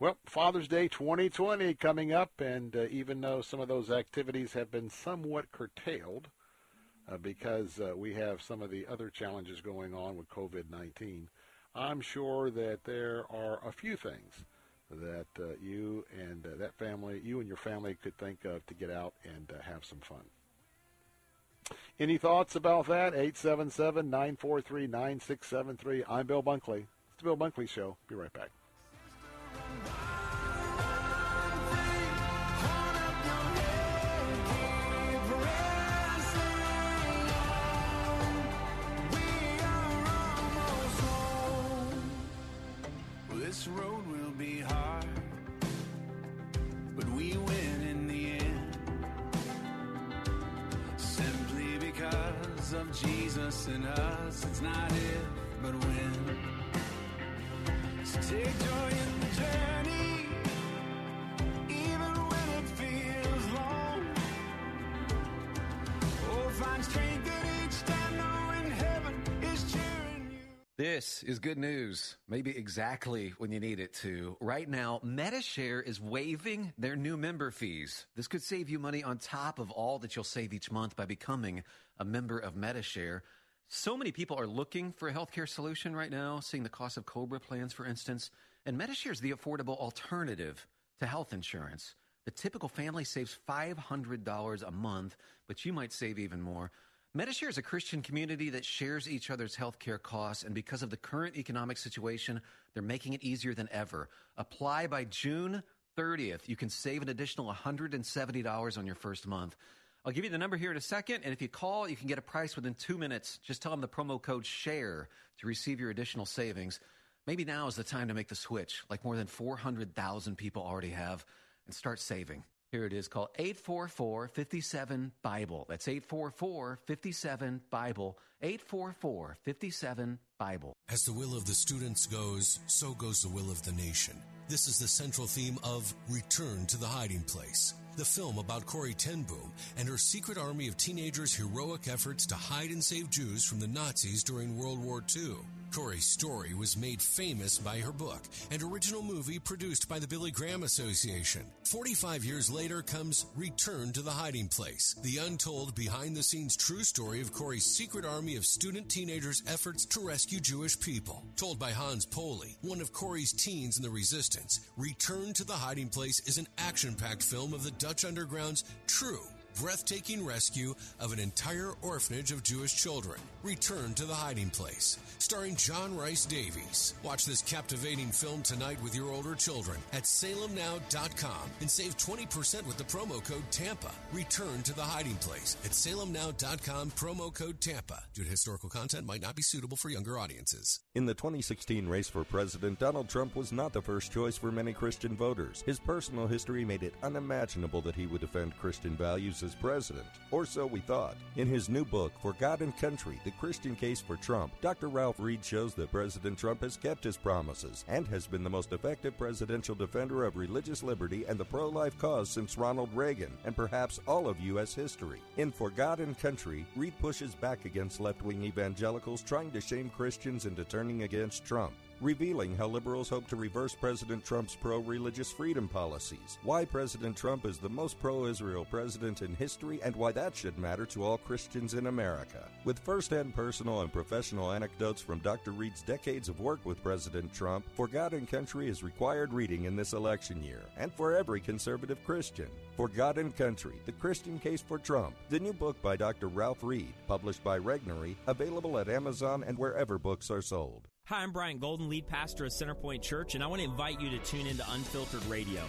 [SPEAKER 3] Well, Father's Day 2020 coming up, and uh, even though some of those activities have been somewhat curtailed uh, because uh, we have some of the other challenges going on with COVID 19, I'm sure that there are a few things that uh, you and uh, that family, you and your family could think of to get out and uh, have some fun. Any thoughts about that? 877 943 9673. I'm Bill Bunkley. It's the Bill Bunkley Show. Be right back.
[SPEAKER 15] Jesus in us, it's not if, but when. So take joy in the journey, even when it feels long. Oh, find strength in each knowing heaven is cheering you.
[SPEAKER 16] This is good news, maybe exactly when you need it to. Right now, Medi-Share is waiving their new member fees. This could save you money on top of all that you'll save each month by becoming a member of Medi-Share. So many people are looking for a healthcare solution right now, seeing the cost of Cobra plans, for instance. And Medi-Share is the affordable alternative to health insurance. The typical family saves $500 a month, but you might save even more. Medi-Share is a Christian community that shares each other's healthcare costs, and because of the current economic situation, they're making it easier than ever. Apply by June 30th. You can save an additional $170 on your first month. I'll give you the number here in a second, and if you call, you can get a price within two minutes. Just tell them the promo code SHARE to receive your additional savings. Maybe now is the time to make the switch, like more than 400,000 people already have.
[SPEAKER 17] and start saving. Here it is called 844 57 Bible. That's 844 57 Bible. 844 57 Bible.
[SPEAKER 11] As the will of the students goes, so goes the will of the nation. This is the central theme of Return to the Hiding Place, the film about Corrie ten Boom and her secret army of teenagers' heroic efforts to hide and save Jews from the Nazis during World War II. Corrie's story was made famous by her book and original movie produced by the Billy Graham Association. 45 years later comes Return to the Hiding Place, the untold behind the scenes true story of Corrie's secret army of student teenagers' efforts to rescue Jewish people. Told by Hans Poley, one of Corrie's teens in the resistance, Return to the Hiding Place is an action packed film of the Dutch Underground's true breathtaking rescue of an entire orphanage of Jewish children. Return to the Hiding Place, starring John Rhys-Davies. Watch this captivating film tonight with your older children at salemnow.com and save 20% with the promo code TAMPA. Return to the Hiding Place at salemnow.com, promo code TAMPA. Due to historical content might not be suitable for younger audiences.
[SPEAKER 18] In the 2016 race for president, Donald Trump was not the first choice for many Christian voters. His personal history made it unimaginable that he would defend Christian values as president, or so we thought. In his new book, For God and Country The Christian Case for Trump, Dr. Ralph Reed shows that President Trump has kept his promises and has been the most effective presidential defender of religious liberty and the pro life cause since Ronald Reagan, and perhaps all of U.S. history. In For God and Country, Reed pushes back against left wing evangelicals trying to shame Christians into turning against Trump revealing how liberals hope to reverse President Trump's pro religious freedom policies, why President Trump is the most pro Israel president in history, and why that should matter to all Christians in America. With first hand personal and professional anecdotes from Dr. Reed's decades of work with President Trump, For God and Country is required reading in this election year, and for every conservative Christian. For God and Country The Christian Case for Trump, the new book by Dr. Ralph Reed, published by Regnery, available at Amazon and wherever books are sold.
[SPEAKER 19] Hi, I'm Brian Golden, lead pastor of Centerpoint Church, and I want to invite you to tune into Unfiltered Radio.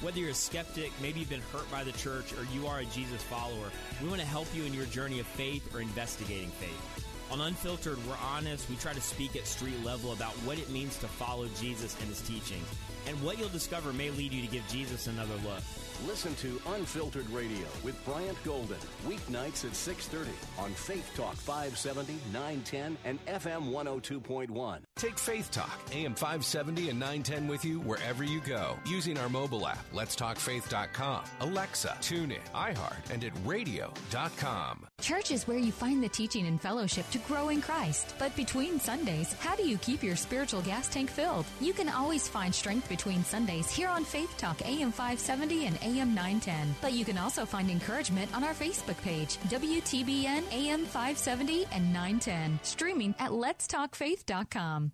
[SPEAKER 19] Whether you're a skeptic, maybe you've been hurt by the church, or you are a Jesus follower, we want to help you in your journey of faith or investigating faith. On Unfiltered, we're honest. We try to speak at street level about what it means to follow Jesus and his teaching. And what you'll discover may lead you to give Jesus another look.
[SPEAKER 20] Listen to Unfiltered Radio with Bryant Golden, weeknights at 6:30 on Faith Talk 570, 910 and FM 102.1.
[SPEAKER 13] Take Faith Talk, AM 570 and 910 with you wherever you go using our mobile app, letstalkfaith.com, Alexa, TuneIn, iHeart, and at radio.com.
[SPEAKER 21] Church is where you find the teaching and fellowship to grow in Christ. But between Sundays, how do you keep your spiritual gas tank filled? You can always find strength between Sundays here on Faith Talk AM 570 and AM 910. But you can also find encouragement on our Facebook page, WTBN AM 570 and 910, streaming at letstalkfaith.com.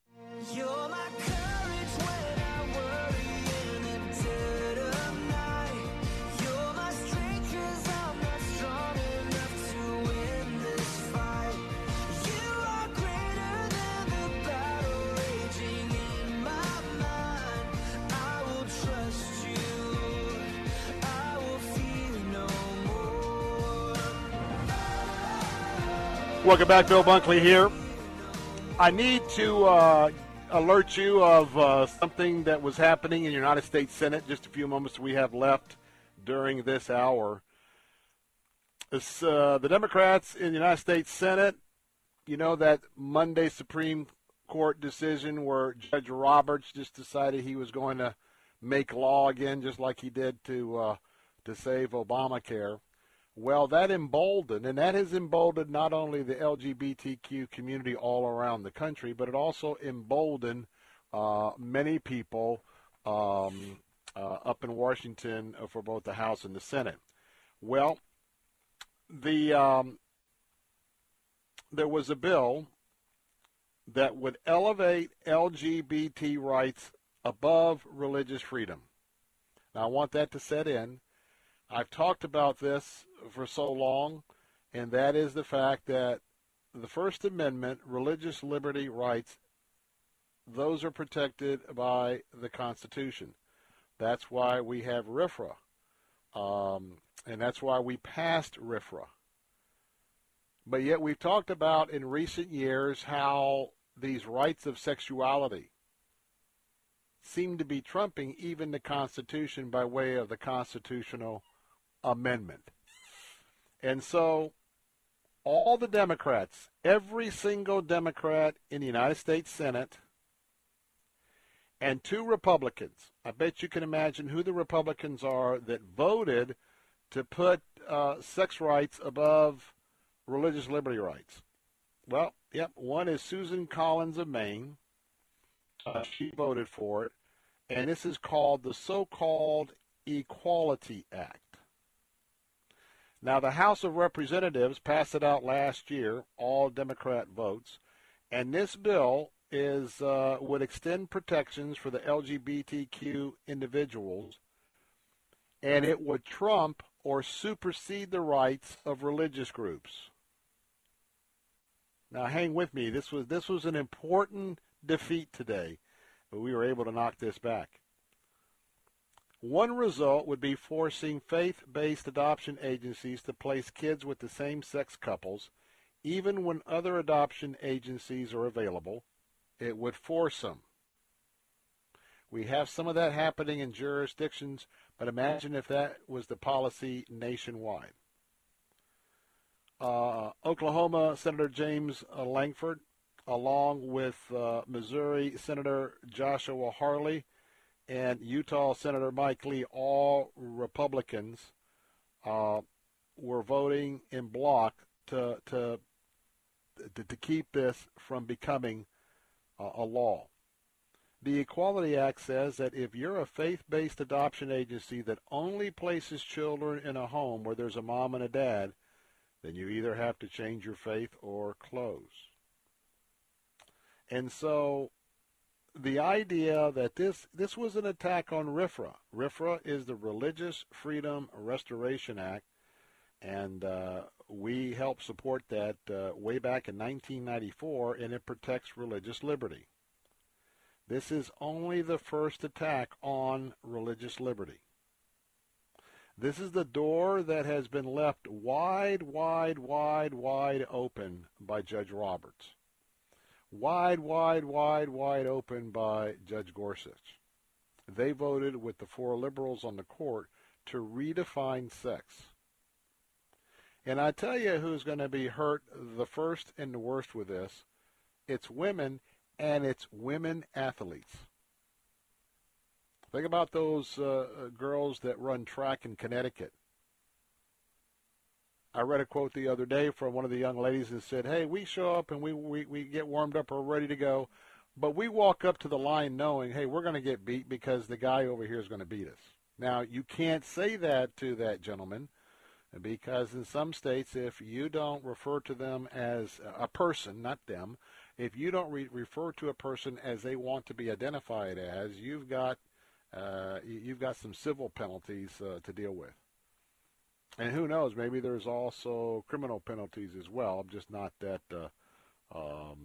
[SPEAKER 22] You're my courage
[SPEAKER 3] Welcome back, Bill Bunkley here. I need to uh, alert you of uh, something that was happening in the United States Senate. Just a few moments we have left during this hour. It's, uh, the Democrats in the United States Senate, you know that Monday Supreme Court decision where Judge Roberts just decided he was going to make law again, just like he did to uh, to save Obamacare. Well, that emboldened, and that has emboldened not only the LGBTQ community all around the country, but it also emboldened uh, many people um, uh, up in Washington for both the House and the Senate. Well, the um, there was a bill that would elevate LGBT rights above religious freedom. Now, I want that to set in. I've talked about this for so long, and that is the fact that the First Amendment, religious liberty rights, those are protected by the Constitution. That's why we have RFRA, um, and that's why we passed RFRA. But yet we've talked about in recent years how these rights of sexuality seem to be trumping even the Constitution by way of the constitutional amendment. And so all the Democrats, every single Democrat in the United States Senate, and two Republicans. I bet you can imagine who the Republicans are that voted to put uh, sex rights above religious liberty rights. Well, yep, one is Susan Collins of Maine. Uh, she voted for it, and this is called the so-called Equality Act. Now, the House of Representatives passed it out last year, all Democrat votes, and this bill is uh, would extend protections for the LGBTQ individuals, and it would trump or supersede the rights of religious groups. Now, hang with me. This was this was an important defeat today, but we were able to knock this back. One result would be forcing faith-based adoption agencies to place kids with the same-sex couples, even when other adoption agencies are available it would force them. We have some of that happening in jurisdictions, but imagine if that was the policy nationwide. Uh, Oklahoma Senator James uh, Lankford, along with uh, Missouri Senator Joshua Hawley and Utah Senator Mike Lee, all Republicans, uh, were voting in block to, to to, to keep this from becoming a law. The Equality Act says that if you're a faith-based adoption agency that only places children in a home where there's a mom and a dad, then you either have to change your faith or close. And so the idea that this this was an attack on RFRA. RFRA is the Religious Freedom Restoration Act, and uh, we helped support that uh, way back in 1994, and it protects religious liberty. This is only the first attack on religious liberty. This is the door that has been left wide, wide, wide, wide open by Judge Roberts. Wide, wide, wide, wide open by Judge Gorsuch. They voted with the four liberals on the court to redefine sex. And I tell you who's going to be hurt the first and the worst with this. It's women, and it's women athletes. Think about those uh, uh, girls that run track in Connecticut. I read a quote the other day from one of the young ladies that said, "Hey, we show up and we we, we get warmed up, we're ready to go, but we walk up to the line knowing, hey, we're going to get beat because the guy over here is going to beat us." Now, you can't say that to that gentleman because in some states, if you don't refer to them as a person, not them, if you don't re- refer to a person as they want to be identified as, you've got uh, you've got some civil penalties uh, to deal with. And who knows? Maybe there's also criminal penalties as well. I'm just not that uh, um,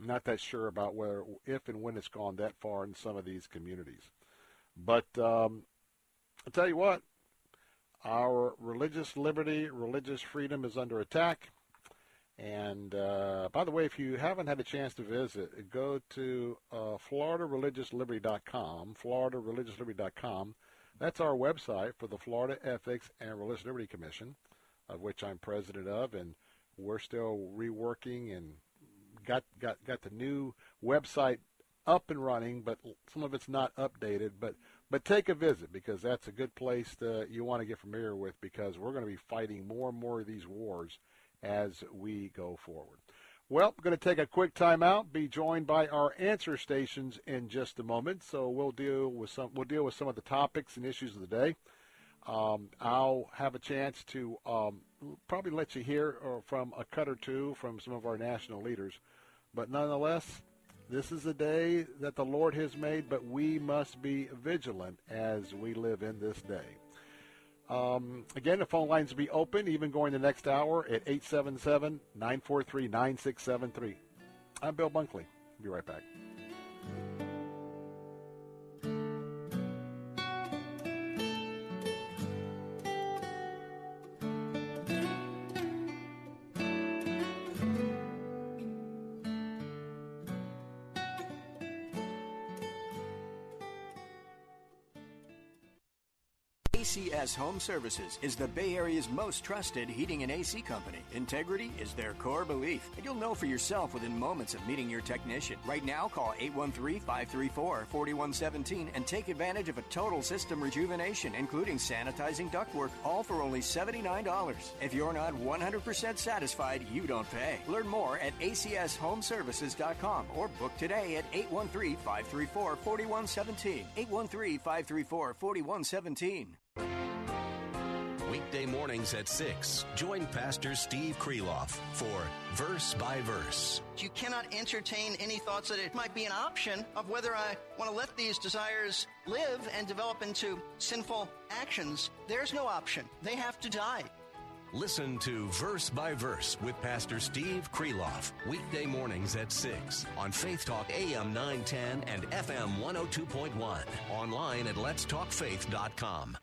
[SPEAKER 3] not that sure about where, if, and when it's gone that far in some of these communities. But um, I'll tell you what, our religious liberty, religious freedom is under attack. And uh, by the way, if you haven't had a chance to visit, go to uh, FloridaReligiousLiberty.com, FloridaReligiousLiberty.com. That's our website for the Florida Ethics and Religious Liberty Commission, of which I'm president of, and we're still reworking and got got got the new website up and running, but some of it's not updated. But but take a visit because that's a good place to, you want to get familiar with because we're going to be fighting more and more of these wars as we go forward. Well, going to take a quick timeout. Be joined by our answer stations in just a moment. So we'll deal with some. We'll deal with some of the topics and issues of the day. Um, I'll have a chance to um, probably let you hear uh, from a cut or two from some of our national leaders, but nonetheless, this is a day that the Lord has made, but we must be vigilant as we live in this day. Um, again, the phone lines will be open, even going the next hour at 877 943 9673. I'm Bill Bunkley. Be right back.
[SPEAKER 23] ACS Home Services is the Bay Area's most trusted heating and AC company. Integrity is their core belief, and you'll know for yourself within moments of meeting your technician. Right now, call 813-534-4117 and take advantage of a total system rejuvenation, including sanitizing ductwork, all for only $79. If you're not 100% satisfied, you don't pay. Learn more at acshomeservices.com or book today at 813-534-4117. 813-534-4117.
[SPEAKER 13] Weekday mornings at 6, join Pastor Steve Kreloff for Verse by Verse.
[SPEAKER 24] You cannot entertain any thoughts that it might be an option of whether I want to let these desires live and develop into sinful actions. There's no option. They have to die.
[SPEAKER 13] Listen to Verse by Verse with Pastor Steve Kreloff, weekday mornings at 6 on Faith Talk AM 910 and FM 102.1. Online at letstalkfaith.com.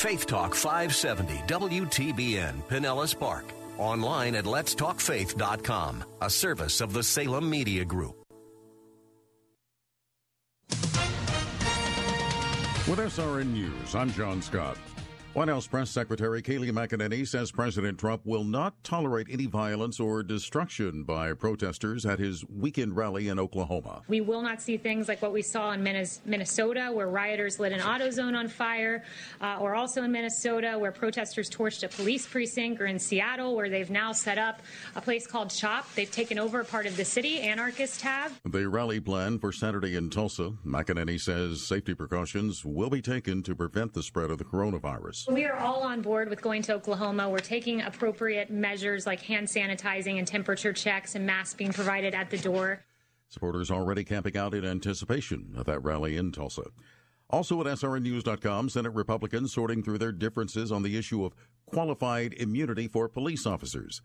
[SPEAKER 13] Faith Talk 570 WTBN Pinellas Park. Online at letstalkfaith.com, a service of the Salem Media Group.
[SPEAKER 10] With SRN News, I'm John Scott. White House Press Secretary Kayleigh McEnany says President Trump will not tolerate any violence or destruction by protesters at his weekend rally in Oklahoma.
[SPEAKER 25] We will not see things like what we saw in Minnesota, where rioters lit an AutoZone on fire, uh, or also in Minnesota, where protesters torched a police precinct, or in Seattle, where they've now set up a place called CHOP. They've taken over part of the city, anarchists have.
[SPEAKER 10] The rally plan for Saturday in Tulsa, McEnany says safety precautions will be taken to prevent the spread of the coronavirus.
[SPEAKER 25] We are all on board with going to Oklahoma. We're taking appropriate measures like hand sanitizing and temperature checks and masks being provided at the door.
[SPEAKER 10] Supporters already camping out in anticipation of that rally in Tulsa. Also at SRNnews.com, Senate Republicans sorting through their differences on the issue of qualified immunity for police officers.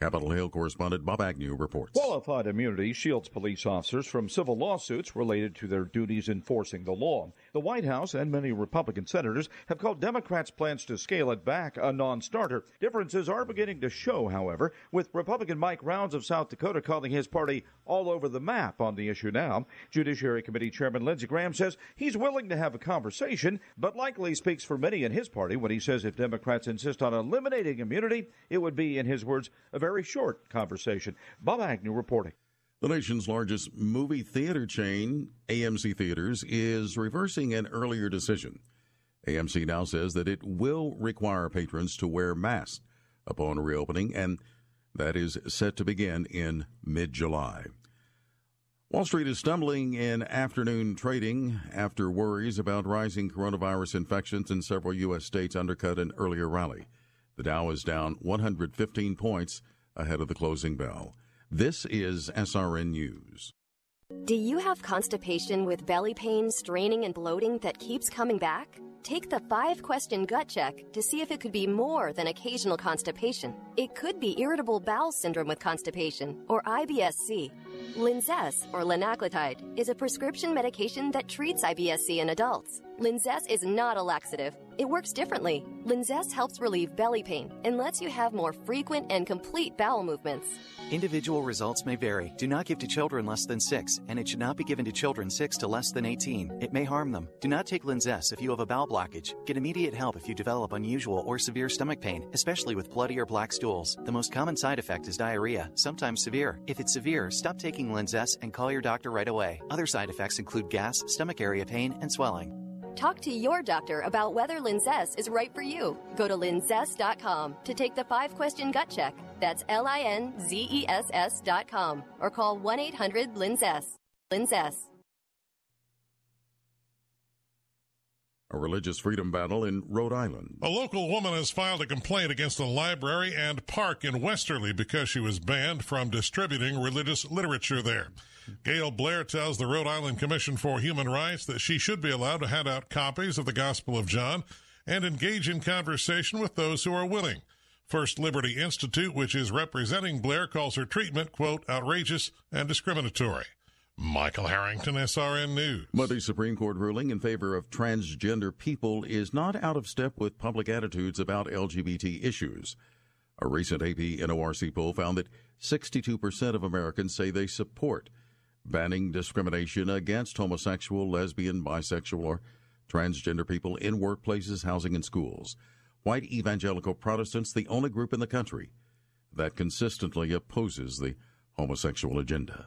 [SPEAKER 10] Capitol Hill correspondent Bob Agnew reports.
[SPEAKER 26] Qualified immunity shields police officers from civil lawsuits related to their duties enforcing the law. The White House and many Republican senators have called Democrats' plans to scale it back a non starter. Differences are beginning to show, however, with Republican Mike Rounds of South Dakota calling his party all over the map on the issue now. Judiciary Committee Chairman Lindsey Graham says he's willing to have a conversation, but likely speaks for many in his party when he says if Democrats insist on eliminating immunity, it would be, in his words, a very short conversation. Bob Agnew reporting.
[SPEAKER 10] The nation's largest movie theater chain, AMC Theaters, is reversing an earlier decision. AMC now says that it will require patrons to wear masks upon reopening, and that is set to begin in mid July. Wall Street is stumbling in afternoon trading after worries about rising coronavirus infections in several U.S. states undercut an earlier rally. The Dow is down 115 points ahead of the closing bell. This is SRN News.
[SPEAKER 27] Do you have constipation with belly pain, straining, and bloating that keeps coming back? Take the five question gut check to see if it could be more than occasional constipation. It could be irritable bowel syndrome with constipation or IBS-C. Linzess, or linaclotide, is a prescription medication that treats IBS-C in adults. Linzess is not a laxative. It works differently. Linzess helps relieve belly pain and lets you have more frequent and complete bowel movements.
[SPEAKER 28] Individual results may vary. Do not give to children less than 6, and it should not be given to children 6 to less than 18. It may harm them. Do not take Linzess if you have a bowel blockage. Get immediate help if you develop unusual or severe stomach pain, especially with bloody or black stools. The most common side effect is diarrhea, sometimes severe. If it's severe, stop taking Linzess and call your doctor right away. Other side effects include gas, stomach area pain, and swelling.
[SPEAKER 27] Talk to your doctor about whether Linzess is right for you. Go to linzess.com to take the five question gut check. That's L I N Z E S S.com or call 1 800 Linzess. Linzess.
[SPEAKER 10] A religious freedom battle in Rhode Island.
[SPEAKER 29] A local woman has filed a complaint against a library and park in Westerly because she was banned from distributing religious literature there. Gail Blair tells the Rhode Island Commission for Human Rights that she should be allowed to hand out copies of the Gospel of John and engage in conversation with those who are willing. First Liberty Institute, which is representing Blair, calls her treatment, quote, outrageous and discriminatory. Michael Harrington, SRN News.
[SPEAKER 10] But Supreme Court ruling in favor of transgender people is not out of step with public attitudes about LGBT issues. A recent AP NORC poll found that 62% of Americans say they support banning discrimination against homosexual, lesbian, bisexual, or transgender people in workplaces, housing, and schools. White evangelical Protestants, the only group in the country that consistently opposes the homosexual agenda.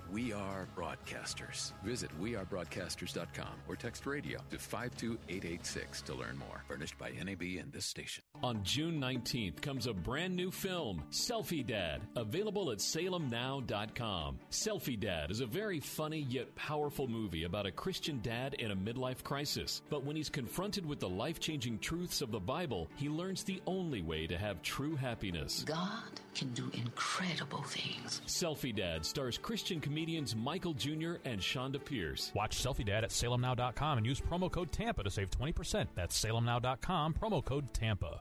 [SPEAKER 30] We are broadcasters. Visit wearebroadcasters.com or text radio to 52886 to learn more. Furnished by NAB and this station.
[SPEAKER 31] On June 19th comes a brand new film, Selfie Dad, available at salemnow.com. Selfie Dad is a very funny yet powerful movie about a Christian dad in a midlife crisis. But when he's confronted with the life changing truths of the Bible, he learns the only way to have true happiness.
[SPEAKER 32] God can do incredible things.
[SPEAKER 31] Selfie Dad stars Christian comedians Michael Jr. and Chonda Pierce.
[SPEAKER 8] Watch Selfie Dad at salemnow.com and use promo code TAMPA to save 20%. That's salemnow.com, promo code TAMPA.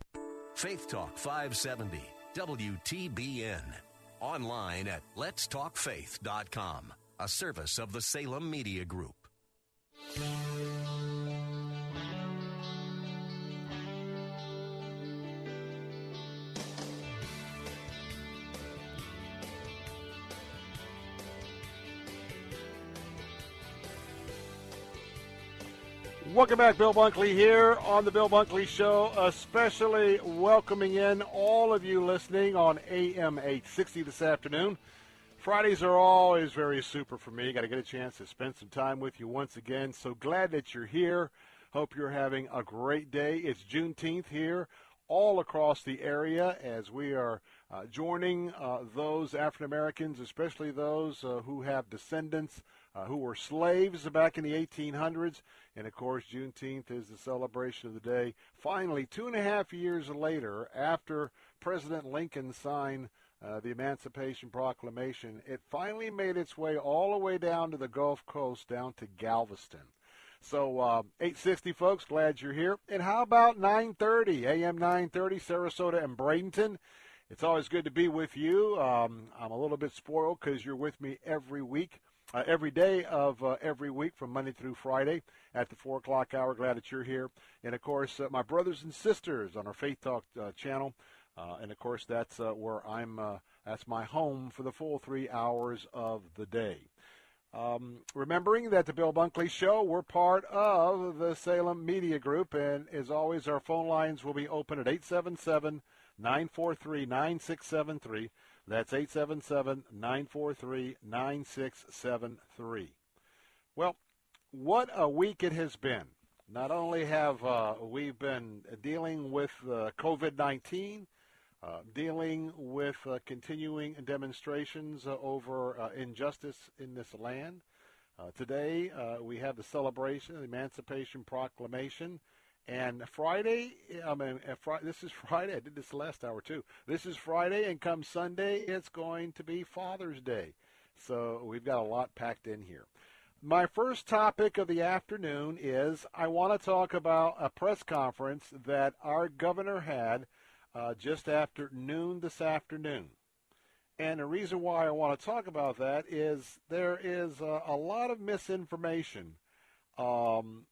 [SPEAKER 13] Faith Talk 570, WTBN. Online at letstalkfaith.com, a service of the Salem Media Group.
[SPEAKER 3] Welcome back, Bill Bunkley here on the Bill Bunkley Show, especially welcoming in all of you listening on AM 860 this afternoon. Fridays are always very super for me. Got to get a chance to spend some time with you once again. So glad that you're here. Hope you're having a great day. It's Juneteenth here all across the area as we are uh, joining uh, those African Americans, especially those uh, who have descendants uh, who were slaves back in the 1800s. And of course, Juneteenth is the celebration of the day. Finally, two and a half years later, after President Lincoln signed uh, the Emancipation Proclamation, it finally made its way all the way down to the Gulf Coast, down to Galveston. So uh, 860 folks, glad you're here. And how about 930 AM 930 Sarasota and Bradenton? It's always good to be with you. Um, I'm a little bit spoiled because you're with me every week uh, every day of uh, every week from Monday through Friday at the 4 o'clock hour. Glad that you're here. And of course, uh, my brothers and sisters on our Faith Talk uh, channel. Uh, and of course, that's uh, where I'm, that's my home for the full three hours of the day. Um, remembering that the Bill Bunkley Show, we're part of the Salem Media Group. And as always, our phone lines will be open at 877 943 9673. That's 877 943 9673. Well, what a week it has been. Not only have uh, we been dealing with uh, COVID 19, uh, dealing with uh, continuing demonstrations uh, over uh, injustice in this land. today, we have the celebration of the Emancipation Proclamation and Friday, I mean, [LAUGHS] this is Friday. I did this last hour too. This is Friday, and come Sunday, it's going to be Father's Day. So we've got a lot packed in here. My first topic of the afternoon is I want to talk about a press conference that our governor had uh, just after noon this afternoon. And the reason why I want to talk about that is there is a, a lot of misinformation um,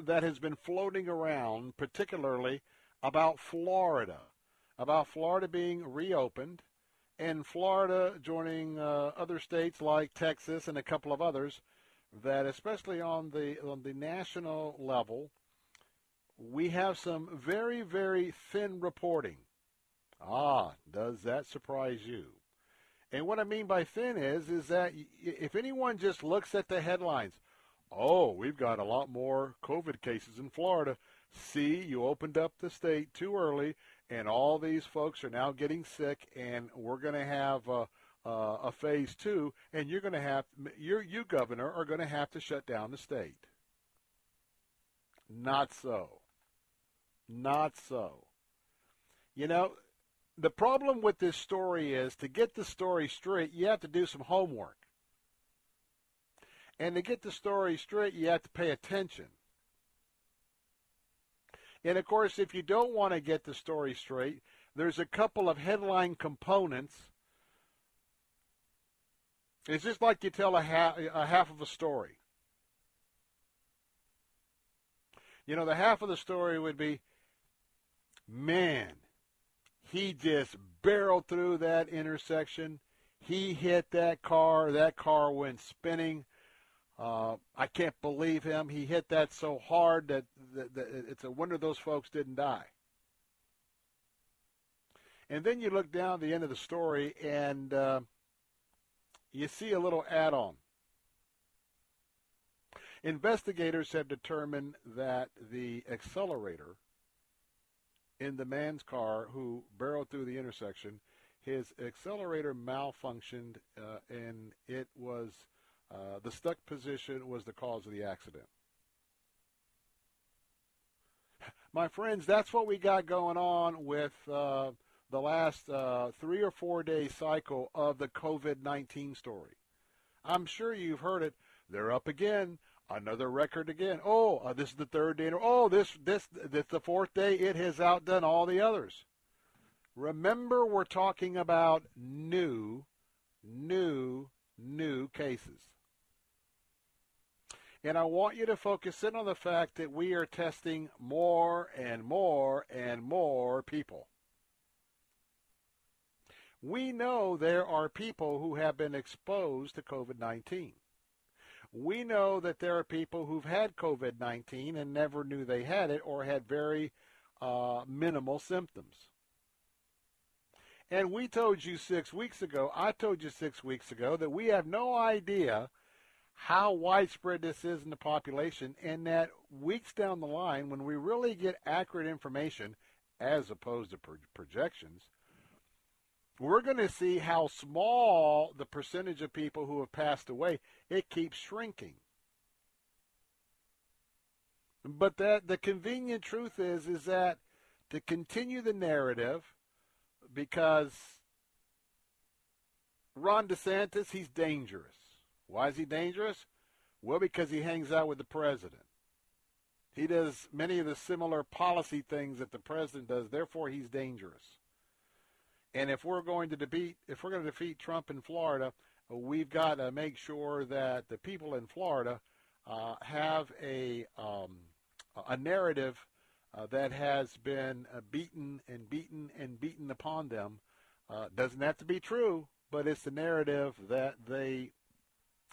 [SPEAKER 3] that has been floating around, particularly about Florida, about Florida being reopened, and Florida joining uh, other states like Texas and a couple of others. That especially on the on the national level, we have some very very thin reporting. Ah, does that surprise you? And what I mean by thin is is that if anyone just looks at the headlines, oh, we've got a lot more COVID cases in Florida. See, you opened up the state too early, and all these folks are now getting sick, and we're going to have a, a, a phase two, and you're going to have, you, you governor, are going to have to shut down the state. Not so. Not so. You know, the problem with this story is to get the story straight, you have to do some homework. And to get the story straight, you have to pay attention. And of course, if you don't want to get the story straight, there's a couple of headline components. It's just like you tell a half, a half of a story. You know, the half of the story would be, man, he just barreled through that intersection. He hit that car. That car went spinning. Uh, I can't believe him. He hit that so hard that, that, that it's a wonder those folks didn't die. And then you look down the end of the story and uh, you see a little add on. Investigators have determined that the accelerator in the man's car who barreled through the intersection, his accelerator malfunctioned uh, and it was uh, the stuck position was the cause of the accident. My friends, that's what we got going on with uh, the last uh, three or four day cycle of the COVID 19 story. I'm sure you've heard it. They're up again another record again. Oh, uh, this is the third day. Oh, this this this the fourth day. It has outdone all the others. Remember, we're talking about new, new, new cases. And I want you to focus in on the fact that we are testing more and more and more people. We know there are people who have been exposed to COVID 19. We know that there are people who've had COVID 19 and never knew they had it or had very uh, minimal symptoms. And we told you six weeks ago, I told you six weeks ago, that we have no idea how widespread this is in the population, and that weeks down the line, when we really get accurate information, as opposed to pro- projections, we're going to see how small the percentage of people who have passed away, it keeps shrinking. But that the convenient truth is is that to continue the narrative because Ron DeSantis, he's dangerous. Why is he dangerous? Well, because he hangs out with the president. He does many of the similar policy things that the president does, therefore he's dangerous. And if we're going to defeat, if we're going to defeat Trump in Florida, we've got to make sure that the people in Florida uh, have a um, a narrative uh, that has been uh, beaten and beaten and beaten upon them. Uh, doesn't have to be true, but it's the narrative that they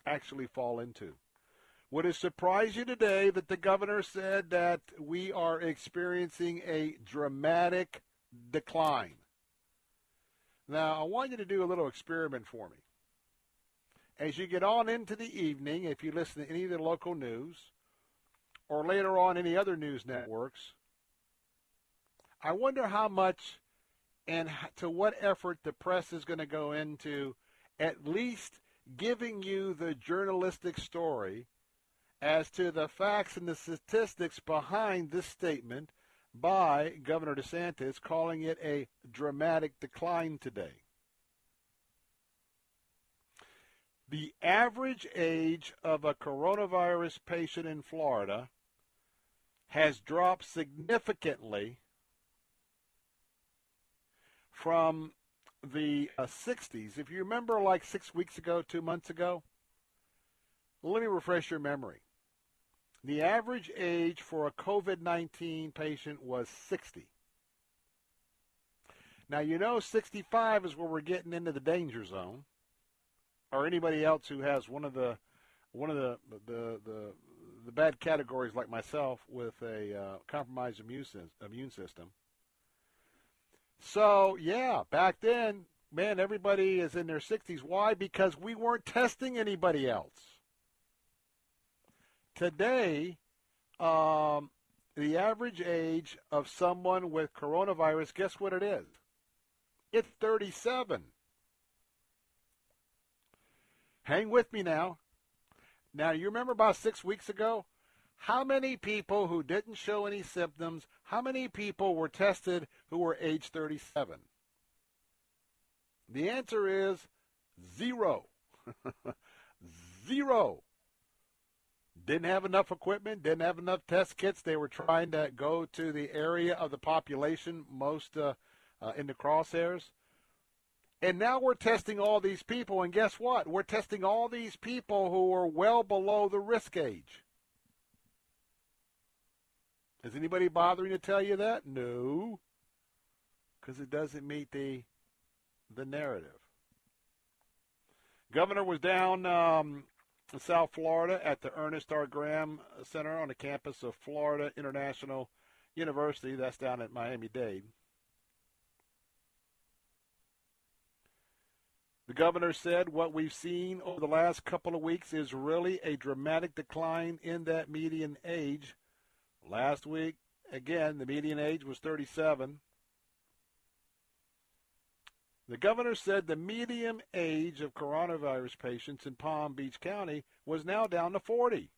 [SPEAKER 3] actually fall into. Would it surprise you today that the governor said that we are experiencing a dramatic decline? Now, I want you to do a little experiment for me. As you get on into the evening, if you listen to any of the local news, or later on any other news networks, I wonder how much and to what effort the press is going to go into at least giving you the journalistic story as to the facts and the statistics behind this statement by Governor DeSantis, calling it a dramatic decline today. The average age of a coronavirus patient in Florida has dropped significantly from the uh, 60s. If you remember, like six weeks ago, two months ago, let me refresh your memory. The average age for a COVID 19 patient was 60. Now, you know, 65 is where we're getting into the danger zone, or anybody else who has one of the one of the the the, the bad categories like myself with a uh, compromised immune, immune system. So, yeah, back then, man, everybody is in their 60s. Why? Because we weren't testing anybody else. Today, um, the average age of someone with coronavirus, guess what it is? It's 37. Hang with me now. Now, you remember about six weeks ago? How many people who didn't show any symptoms, how many people were tested who were age 37? The answer is zero. [LAUGHS] zero didn't have enough equipment, didn't have enough test kits. They were trying to go to the area of the population most uh, uh, in the crosshairs. And now we're testing all these people, and guess what? We're testing all these people who are well below the risk age. Is anybody bothering to tell you that? No, because it doesn't meet the the narrative. Governor was down um, in South Florida at the Ernest R. Graham Center on the campus of Florida International University. That's down at Miami Dade. The governor said what we've seen over the last couple of weeks is really a dramatic decline in that median age. Last week, again, the median age was 37. The governor said the median age of coronavirus patients in Palm Beach County was now down to 40.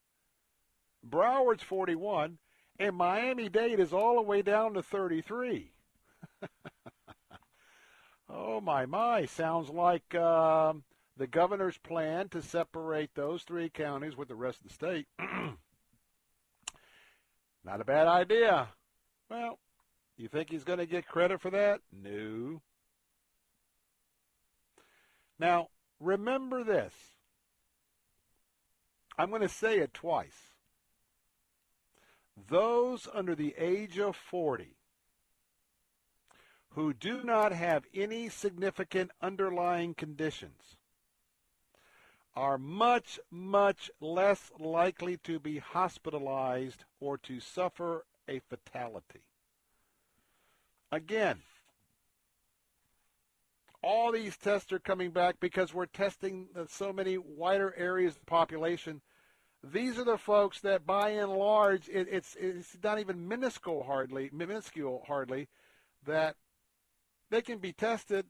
[SPEAKER 3] Broward's 41, and Miami Dade is all the way down to 33. [LAUGHS] Oh, my, my. Sounds like uh, the governor's plan to separate those three counties with the rest of the state. [CLEARS THROAT] Not a bad idea. Well, you think he's going to get credit for that? No. Now, remember this. I'm going to say it twice. Those under the age of 40 who do not have any significant underlying conditions are much, much less likely to be hospitalized or to suffer a fatality. Again, all these tests are coming back because we're testing so many wider areas of the population. These are the folks that, by and large, it, it's it's not even minuscule hardly minuscule hardly that they can be tested,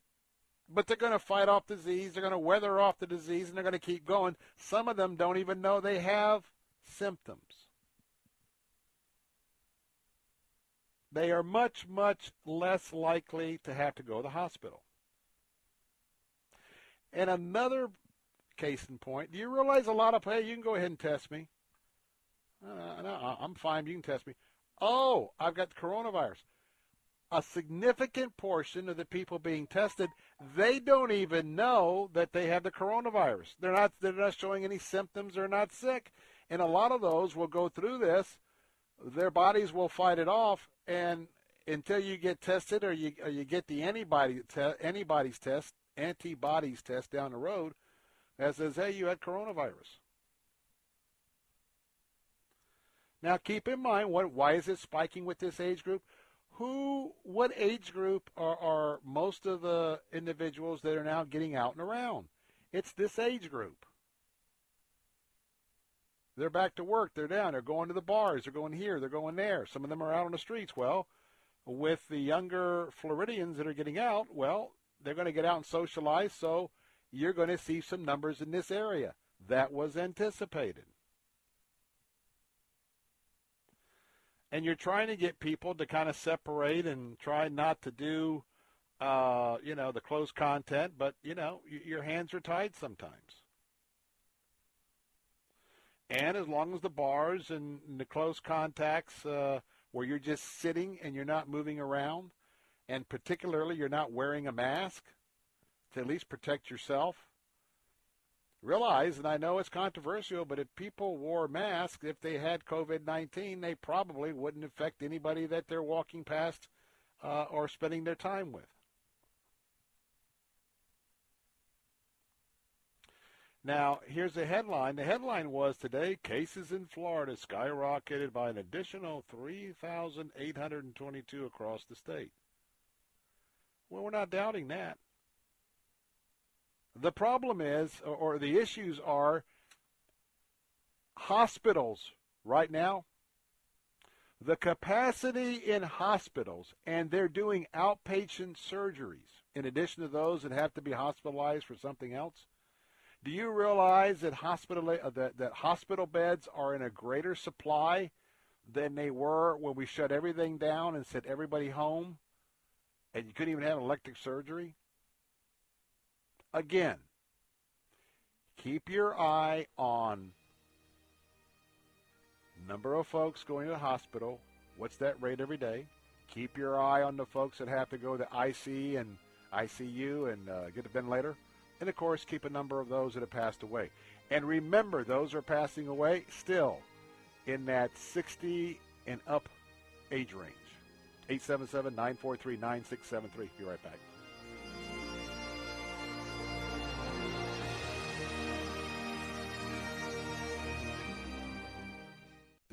[SPEAKER 3] but they're going to fight off disease. They're going to weather off the disease, and they're going to keep going. Some of them don't even know they have symptoms. They are much, much less likely to have to go to the hospital. And another case in point, do you realize a lot of, hey, you can go ahead and test me. Uh, no, I'm fine. You can test me. Oh, I've got the coronavirus a significant portion of the people being tested, they don't even know that they have the coronavirus. They're not they're not showing any symptoms, they're not sick. And a lot of those will go through this, their bodies will fight it off and until you get tested or you or you get the antibody te- antibodies test, antibodies test down the road that says, "Hey, you had coronavirus." Now, keep in mind what why is it spiking with this age group? Who, what age group are, are most of the individuals that are now getting out and around? It's this age group. They're back to work. They're down. They're going to the bars. They're going here. They're going there. Some of them are out on the streets. Well, with the younger Floridians that are getting out, well, they're going to get out and socialize. So you're going to see some numbers in this area. That was anticipated. And you're trying to get people to kind of separate and try not to do, uh, you know, the close content, but you know, your hands are tied sometimes. And as long as the bars and the close contacts uh, where you're just sitting and you're not moving around, and particularly you're not wearing a mask to at least protect yourself, realize, and I know it's controversial, but if people wore masks, if they had COVID 19, they probably wouldn't affect anybody that they're walking past uh, or spending their time with. Now, here's the headline. The headline was today cases in Florida skyrocketed by an additional 3,822 across the state. Well, we're not doubting that. The problem is, or the issues are, hospitals right now. The capacity in hospitals, and they're doing outpatient surgeries in addition to those that have to be hospitalized for something else. Do you realize that hospital uh, that, that hospital beds are in a greater supply than they were when we shut everything down and sent everybody home, and you couldn't even have an elective surgery? Again, keep your eye on number of folks going to the hospital. What's that rate every day? Keep your eye on the folks that have to go to IC and ICU and uh, get a ventilator. And of course, keep a number of those that have passed away. And remember, those are passing away still in that 60 and up age range. 877 943 9673. Be right back.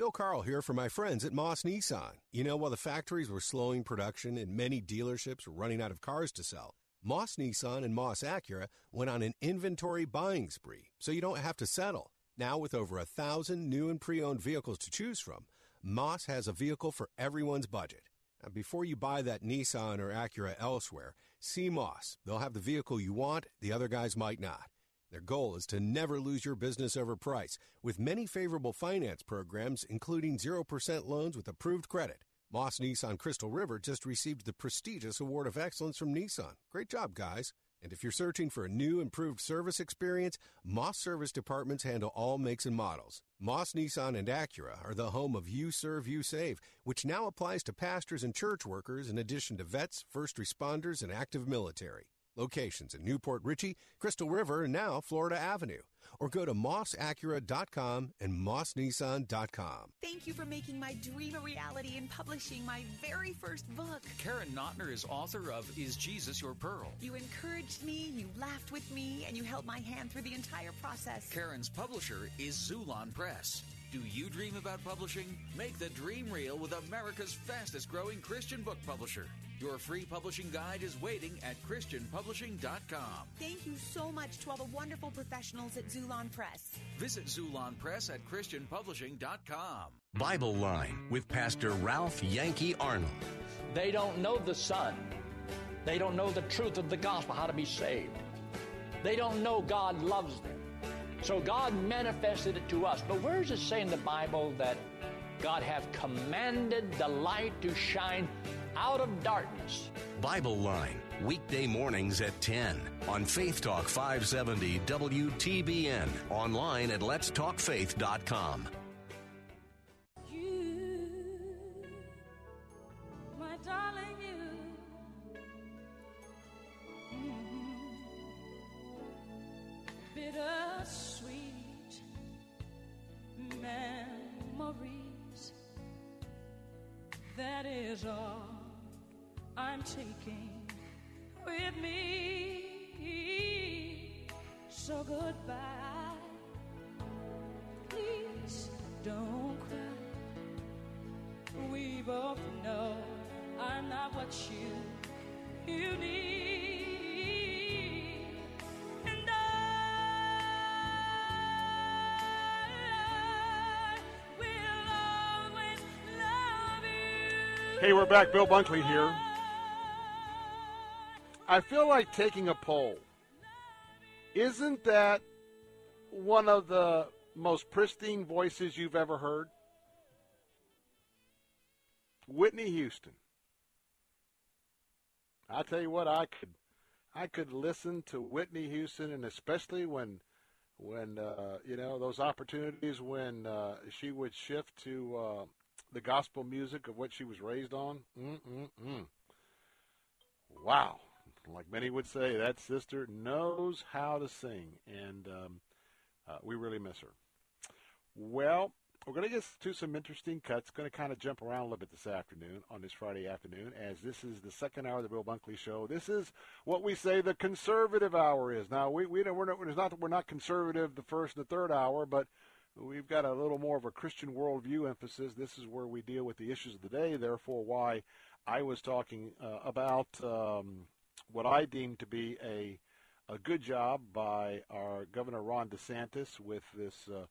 [SPEAKER 11] Bill Carl here for my friends at Moss Nissan. You know, while the factories were slowing production and many dealerships were running out of cars to sell, Moss Nissan and Moss Acura went on an inventory buying spree, so you don't have to settle. Now, with over a thousand new and pre owned vehicles to choose from, Moss has a vehicle for everyone's budget. Now, before you buy that Nissan or Acura elsewhere, see Moss. They'll have the vehicle you want, the other guys might not. Their goal is to never lose your business over price, with many favorable finance programs, including 0% loans with approved credit. Moss Nissan Crystal River just received the prestigious Award of Excellence from Nissan. Great job, guys. And if you're searching for a new, improved service experience, Moss Service Departments handle all makes and models. Moss Nissan and Acura are the home of You Serve, You Save, which now applies to pastors and church workers in addition to vets, first responders, and active military. Locations in New Port Richey, Crystal River, and now Florida Avenue. Or go to mossacura.com and mossnissan.com.
[SPEAKER 33] Thank you for making my dream a reality and publishing my very first book.
[SPEAKER 34] Karen Notner is author of Is Jesus Your Pearl?
[SPEAKER 33] You encouraged me, you laughed with me, and you held my hand through the entire process.
[SPEAKER 34] Karen's publisher is Xulon Press. Do you dream about publishing? Make the dream real with America's fastest growing Christian book publisher. Your free publishing guide is waiting at ChristianPublishing.com.
[SPEAKER 33] Thank you so much to all the wonderful professionals at Xulon Press.
[SPEAKER 34] Visit Xulon Press at ChristianPublishing.com.
[SPEAKER 13] Bible Line with Pastor Ralph Yankee Arnold.
[SPEAKER 35] They don't know the Son. They don't know the truth of the gospel, how to be saved. They don't know God loves them. So God manifested it to us. But where does it say in the Bible that God have commanded the light to shine out of darkness?
[SPEAKER 13] Bible Line, weekday mornings at 10 on Faith Talk 570 WTBN, online at letstalkfaith.com.
[SPEAKER 3] back. Bill Bunkley here. I feel like taking a poll. Isn't that one of the most pristine voices you've ever heard? Whitney Houston. I tell you what, I could, I could listen to Whitney Houston, and especially when, when uh, you know those opportunities when uh, she would shift to uh, the gospel music of what she was raised on. Mm-mm-mm. Wow, like many would say, that sister knows how to sing, and um, uh, we really miss her. Well, we're going to get to some interesting cuts. Going to kind of jump around a little bit this afternoon on this Friday afternoon, as this is the second hour of the Bill Bunkley Show. This is what we say the conservative hour is. Now, we we don't we're not, it's not we're not conservative the first and the third hour, but we've got a little more of a Christian worldview emphasis. This is where we deal with the issues of the day. Therefore, why I was talking uh, about um, what I deem to be a a good job by our Governor Ron DeSantis with this. Uh,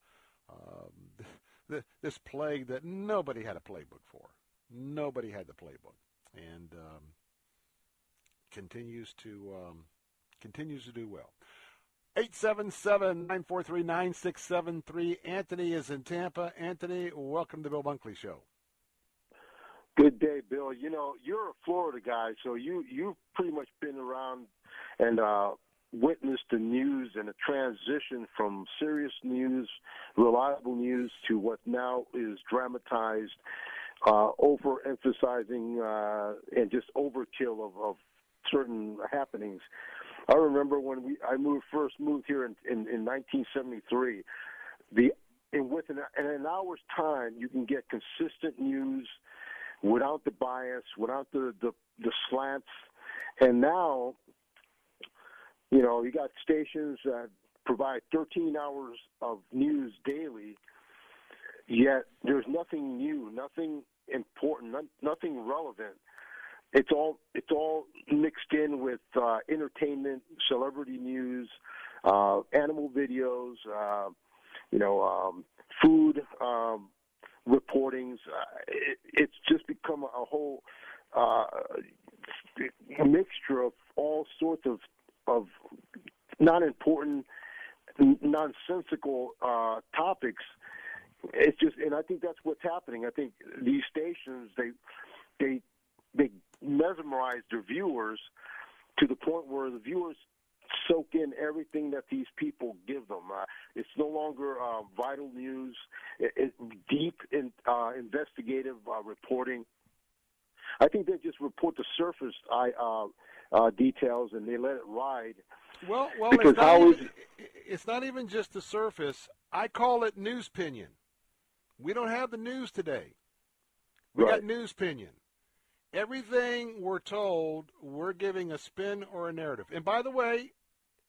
[SPEAKER 3] um, [LAUGHS] this plague that nobody had a playbook for. Nobody had the playbook, and um, continues to um, continues to do well. 877-943-9673. Anthony is in Tampa. Anthony, welcome to the Bill Bunkley Show.
[SPEAKER 36] Good day, Bill. You know, you're a Florida guy, so you you've pretty much been around and uh witnessed the news and a transition from serious news, reliable news, to what now is dramatized, uh, overemphasizing uh, and just overkill of, of certain happenings. I remember when we I moved first moved here in, in, in 1973. The in within in an hour's time, you can get consistent news without the bias, without the the, the slants, and now, you know, you got stations that provide 13 hours of news daily, yet there's nothing new, nothing important, nothing relevant. It's all it's all mixed in with uh, entertainment, celebrity news, uh, animal videos, uh, you know, um, food um, reportings. Uh, it, it's just become a whole uh, mixture of all sorts of of not important, nonsensical uh, topics. It's just, and I think that's what's happening. I think these stations they they they mesmerize their viewers to the point where the viewers soak in everything that these people give them. Uh, it's no longer uh, vital news, it, it, deep in, uh, investigative uh, reporting. I think they just report the surface uh, uh, details and they let it ride.
[SPEAKER 3] Well, well,
[SPEAKER 36] because
[SPEAKER 3] it's not,
[SPEAKER 36] how
[SPEAKER 3] even,
[SPEAKER 36] is
[SPEAKER 3] it's not even just the surface. I call it news pinion. We don't have the news today. We
[SPEAKER 36] Right.
[SPEAKER 3] got news pinion. Everything we're told, we're giving a spin or a narrative. And by the way,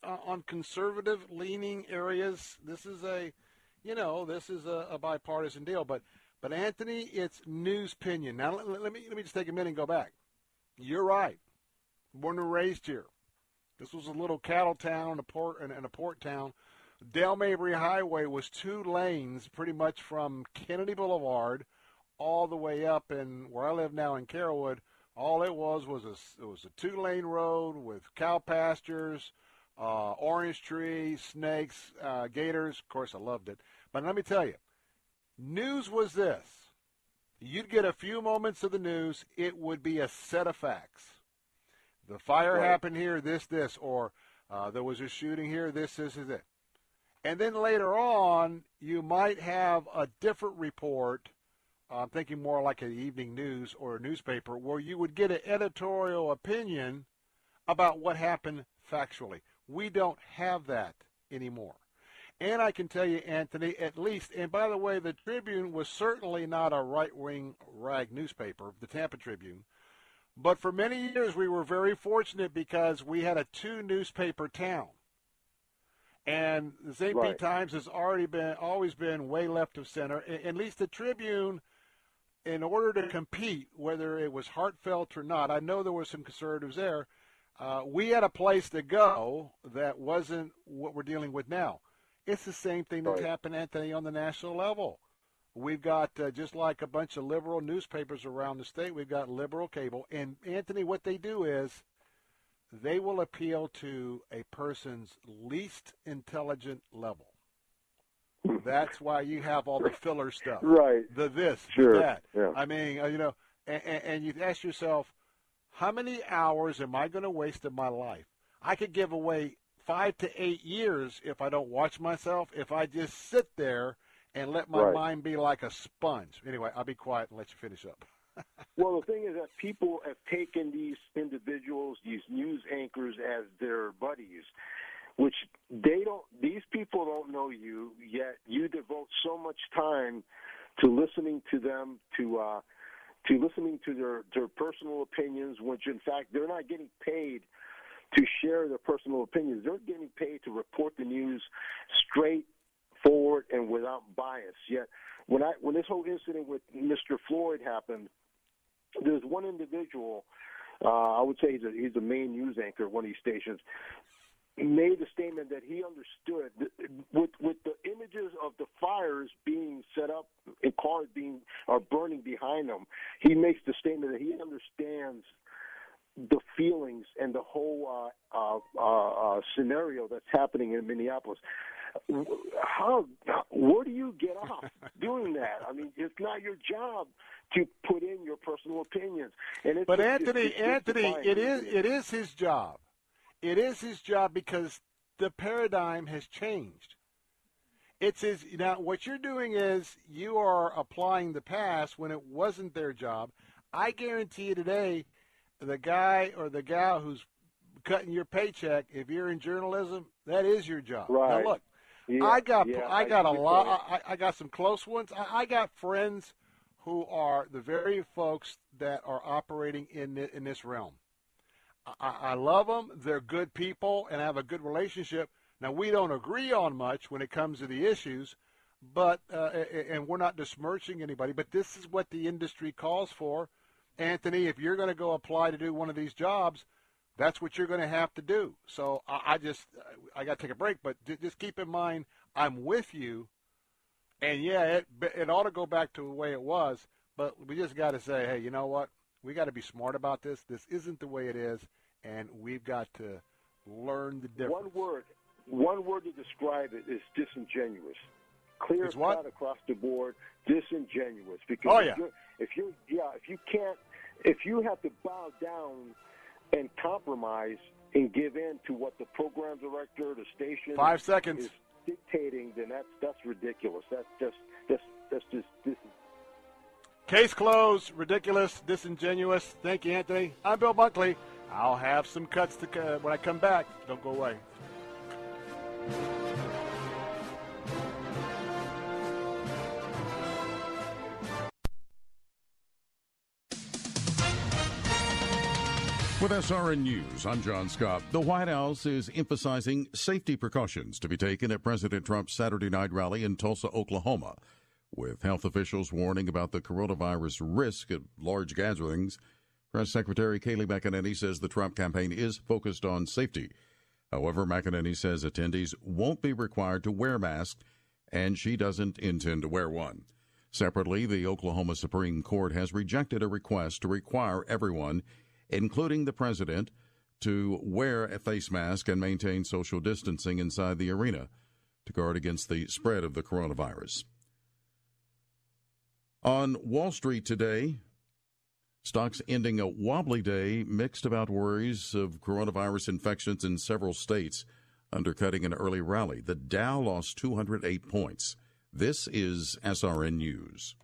[SPEAKER 3] uh, on conservative leaning areas, this is a, you know, this is a, a bipartisan deal. But, but Anthony, it's news pinion. Now let, let me let me just take a minute and go back. You're right. Born and raised here. This was a little cattle town a port and, and a port town. Dale Mabry Highway was two lanes, pretty much from Kennedy Boulevard all the way up in where I live now in Carrollwood. All it was was a it was a two lane road with cow pastures, uh, orange trees, snakes, uh, gators. Of course, I loved it. But let me tell you, news was this: you'd get a few moments of the news. It would be a set of facts. The fire
[SPEAKER 36] Right.
[SPEAKER 3] happened here, this, this, or uh, there was a shooting here, this, this, is it. And then later on, you might have a different report. Uh, I'm thinking more like an evening news or a newspaper, where you would get an editorial opinion about what happened factually. We don't have that anymore. And I can tell you, Anthony, at least, and by the way, the Tribune was certainly not a right wing rag newspaper, the Tampa Tribune. But for many years, we were very fortunate because we had a two newspaper town. And the St.
[SPEAKER 36] Right.
[SPEAKER 3] Pete Times has already been always been way left of center. At least the Tribune, in order to compete, whether it was heartfelt or not, I know there were some conservatives there. Uh, we had a place to go that wasn't what we're dealing with now. It's the same thing that's
[SPEAKER 36] Right.
[SPEAKER 3] happened, Anthony, on the national level. We've got uh, just like a bunch of liberal newspapers around the state. We've got liberal cable, and Anthony, what they do is they will appeal to a person's least intelligent level. That's why you have all the filler stuff,
[SPEAKER 36] Right.
[SPEAKER 3] The this,
[SPEAKER 36] Sure,
[SPEAKER 3] the that.
[SPEAKER 36] yeah.
[SPEAKER 3] I mean, uh, you know, and, and you ask yourself, how many hours am I going to waste in my life? I could give away five to eight years if I don't watch myself. If I just sit there and let my
[SPEAKER 36] Right.
[SPEAKER 3] mind be like a sponge. Anyway, I'll be quiet and let you finish up. [LAUGHS]
[SPEAKER 36] Well, the thing is that people have taken these individuals, these news anchors, as their buddies, which they don't. These people don't know you yet. You devote so much time to listening to them, to uh, to listening to their their personal opinions, which in fact they're not getting paid to share their personal opinions. They're getting paid to report the news straight forward and without bias. Yet when I when this whole incident with Mr. Floyd happened, there's one individual, uh, I would say he's a, he's a main news anchor at one of these stations, made the statement that he understood with with the images of the fires being set up and cars being are burning behind them. He makes the statement that he understands the feelings and the whole uh, uh, uh, uh, scenario that's happening in Minneapolis. How? Where do you get off [LAUGHS] doing that? I mean, it's not your job to put in your personal opinions. And it's
[SPEAKER 3] But
[SPEAKER 36] just-
[SPEAKER 3] Anthony,
[SPEAKER 36] it's- it's
[SPEAKER 3] Anthony, it is it is his job. It is his job because the paradigm has changed. It's his now. What you're doing is you are applying the past when it wasn't their job. I guarantee you today, the guy or the gal who's cutting your paycheck, if you're in journalism, that is your job.
[SPEAKER 36] Right.
[SPEAKER 3] Now look,
[SPEAKER 36] Yeah,
[SPEAKER 3] I got
[SPEAKER 36] yeah,
[SPEAKER 3] I
[SPEAKER 36] I
[SPEAKER 3] got a lot. I, I got some close ones. I, I got friends who are the very folks that are operating in in this realm. I, I love them. They're good people and I have a good relationship. Now we don't agree on much when it comes to the issues, but uh, and we're not besmirching anybody. But this is what the industry calls for. Anthony, if you're going to go apply to do one of these jobs, that's what you're going to have to do. So I, I just I got to take a break, but just keep in mind I'm with you. And yeah, it it ought to go back to the way it was, but we just got to say, hey, you know what? We got to be smart about this. This isn't the way it is, and we've got to learn the difference.
[SPEAKER 36] One word, one word to describe it is disingenuous. Clear
[SPEAKER 3] It's
[SPEAKER 36] cut across the board, disingenuous. Because
[SPEAKER 3] Oh,
[SPEAKER 36] if
[SPEAKER 3] yeah.
[SPEAKER 36] if you yeah, if you can't, if you have to bow down and compromise and give in to what the program director, the station,
[SPEAKER 3] Five seconds.
[SPEAKER 36] is dictating, then that's that's ridiculous. That's just that's that's just this is
[SPEAKER 3] Case closed. Ridiculous. Disingenuous. Thank you, Anthony. I'm Bill Bunkley. I'll have some cuts to uh, when I come back. Don't go away.
[SPEAKER 10] With SRN News, I'm John Scott. The White House is emphasizing safety precautions to be taken at President Trump's Saturday night rally in Tulsa, Oklahoma, with health officials warning about the coronavirus risk at large gatherings. Press Secretary Kayleigh McEnany says the Trump campaign is focused on safety. However, McEnany says attendees won't be required to wear masks, and she doesn't intend to wear one. Separately, the Oklahoma Supreme Court has rejected a request to require everyone, including the president, to wear a face mask and maintain social distancing inside the arena to guard against the spread of the coronavirus. On Wall Street today, stocks ending a wobbly day, mixed about worries of coronavirus infections in several states, undercutting an early rally. The Dow lost 208 points. This is SRN News.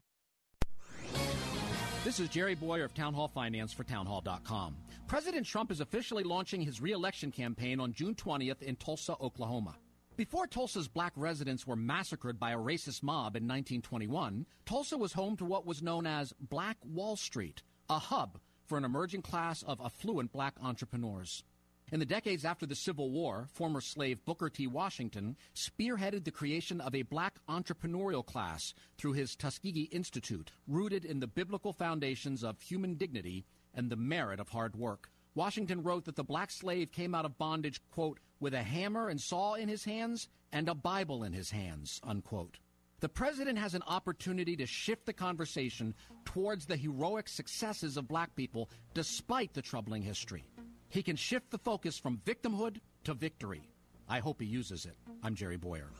[SPEAKER 37] This is Jerry Bowyer of Town Hall Finance for townhall.com. President Trump is officially launching his reelection campaign on June 20th in Tulsa, Oklahoma. Before Tulsa's black residents were massacred by a racist mob in 1921, Tulsa was home to what was known as Black Wall Street, a hub for an emerging class of affluent black entrepreneurs. In the decades after the Civil War, former slave Booker T. Washington spearheaded the creation of a black entrepreneurial class through his Tuskegee Institute, rooted in the biblical foundations of human dignity and the merit of hard work. Washington wrote that the black slave came out of bondage, quote, with a hammer and saw in his hands and a Bible in his hands, unquote. The president has an opportunity to shift the conversation towards the heroic successes of black people despite the troubling history. He can shift the focus from victimhood to victory. I hope he uses it. I'm Jerry Bowyer.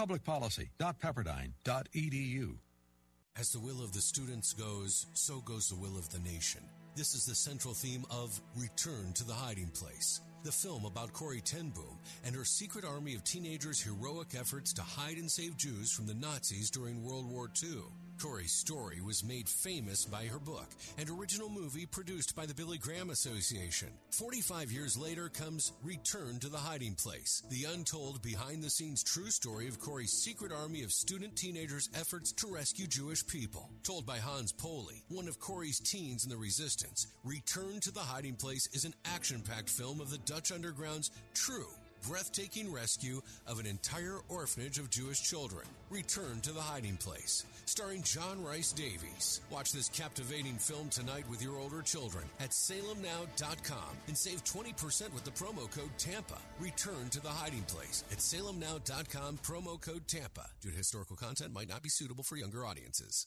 [SPEAKER 38] Publicpolicy.pepperdine.edu.
[SPEAKER 11] As the will of the students goes, so goes the will of the nation. This is the central theme of Return to the Hiding Place, the film about Corrie Ten Boom and her secret army of teenagers' heroic efforts to hide and save Jews from the Nazis during World War II. Corrie's story was made famous by her book and original movie produced by the Billy Graham Association. 45 years later comes Return to the Hiding Place, the untold behind the scenes true story of Corrie's secret army of student teenagers' efforts to rescue Jewish people. Told by Hans Poley, one of Corrie's teens in the resistance, Return to the Hiding Place is an action packed film of the Dutch Underground's true breathtaking rescue of an entire orphanage of Jewish children. Return to the Hiding Place, starring John Rhys-Davies. Watch this captivating film tonight with your older children at salemnow.com and save 20% with the promo code TAMPA. Return to the Hiding Place at salemnow.com promo code TAMPA. Due to historical content might not be suitable for younger audiences.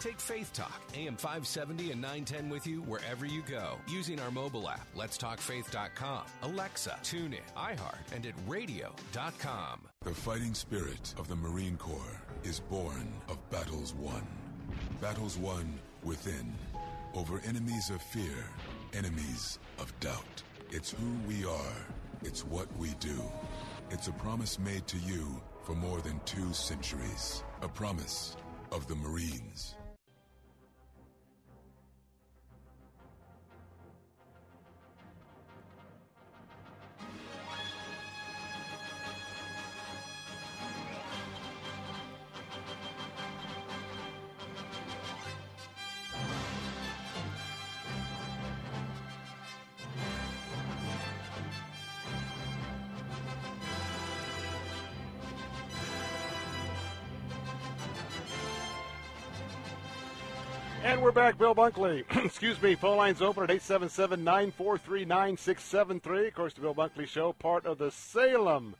[SPEAKER 39] Take Faith Talk, AM 570 and 910 with you wherever you go using our mobile app, letstalkfaith.com, Alexa, TuneIn, iHeart, and at radio.com.
[SPEAKER 40] The fighting spirit of the Marine Corps is born of battles won.
[SPEAKER 41] Battles won within, over enemies of fear, enemies of doubt. It's who we are. It's what we do. It's a promise made to you for more than two centuries. A promise of the Marines.
[SPEAKER 3] And we're back, Bill Bunkley. [CLEARS THROAT] Excuse me, phone lines open at 877 943 9673. Of course, the Bill Bunkley Show, part of the Salem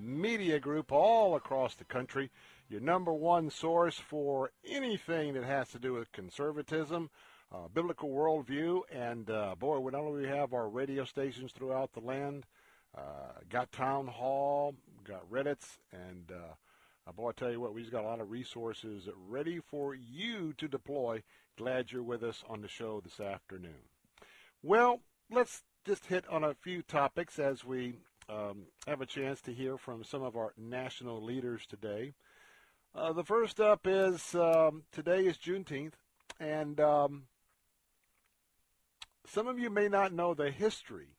[SPEAKER 3] Media Group all across the country. Your number one source for anything that has to do with conservatism, uh, biblical worldview, and uh, boy, not only have our radio stations throughout the land, uh, got Town Hall, got RedState, and uh, boy, I tell you what, we've got a lot of resources ready for you to deploy Glad you're with us on the show this afternoon. Well, let's just hit on a few topics as we um, have a chance to hear from some of our national leaders today. Uh, the first up is um, today is Juneteenth, and um, some of you may not know the history,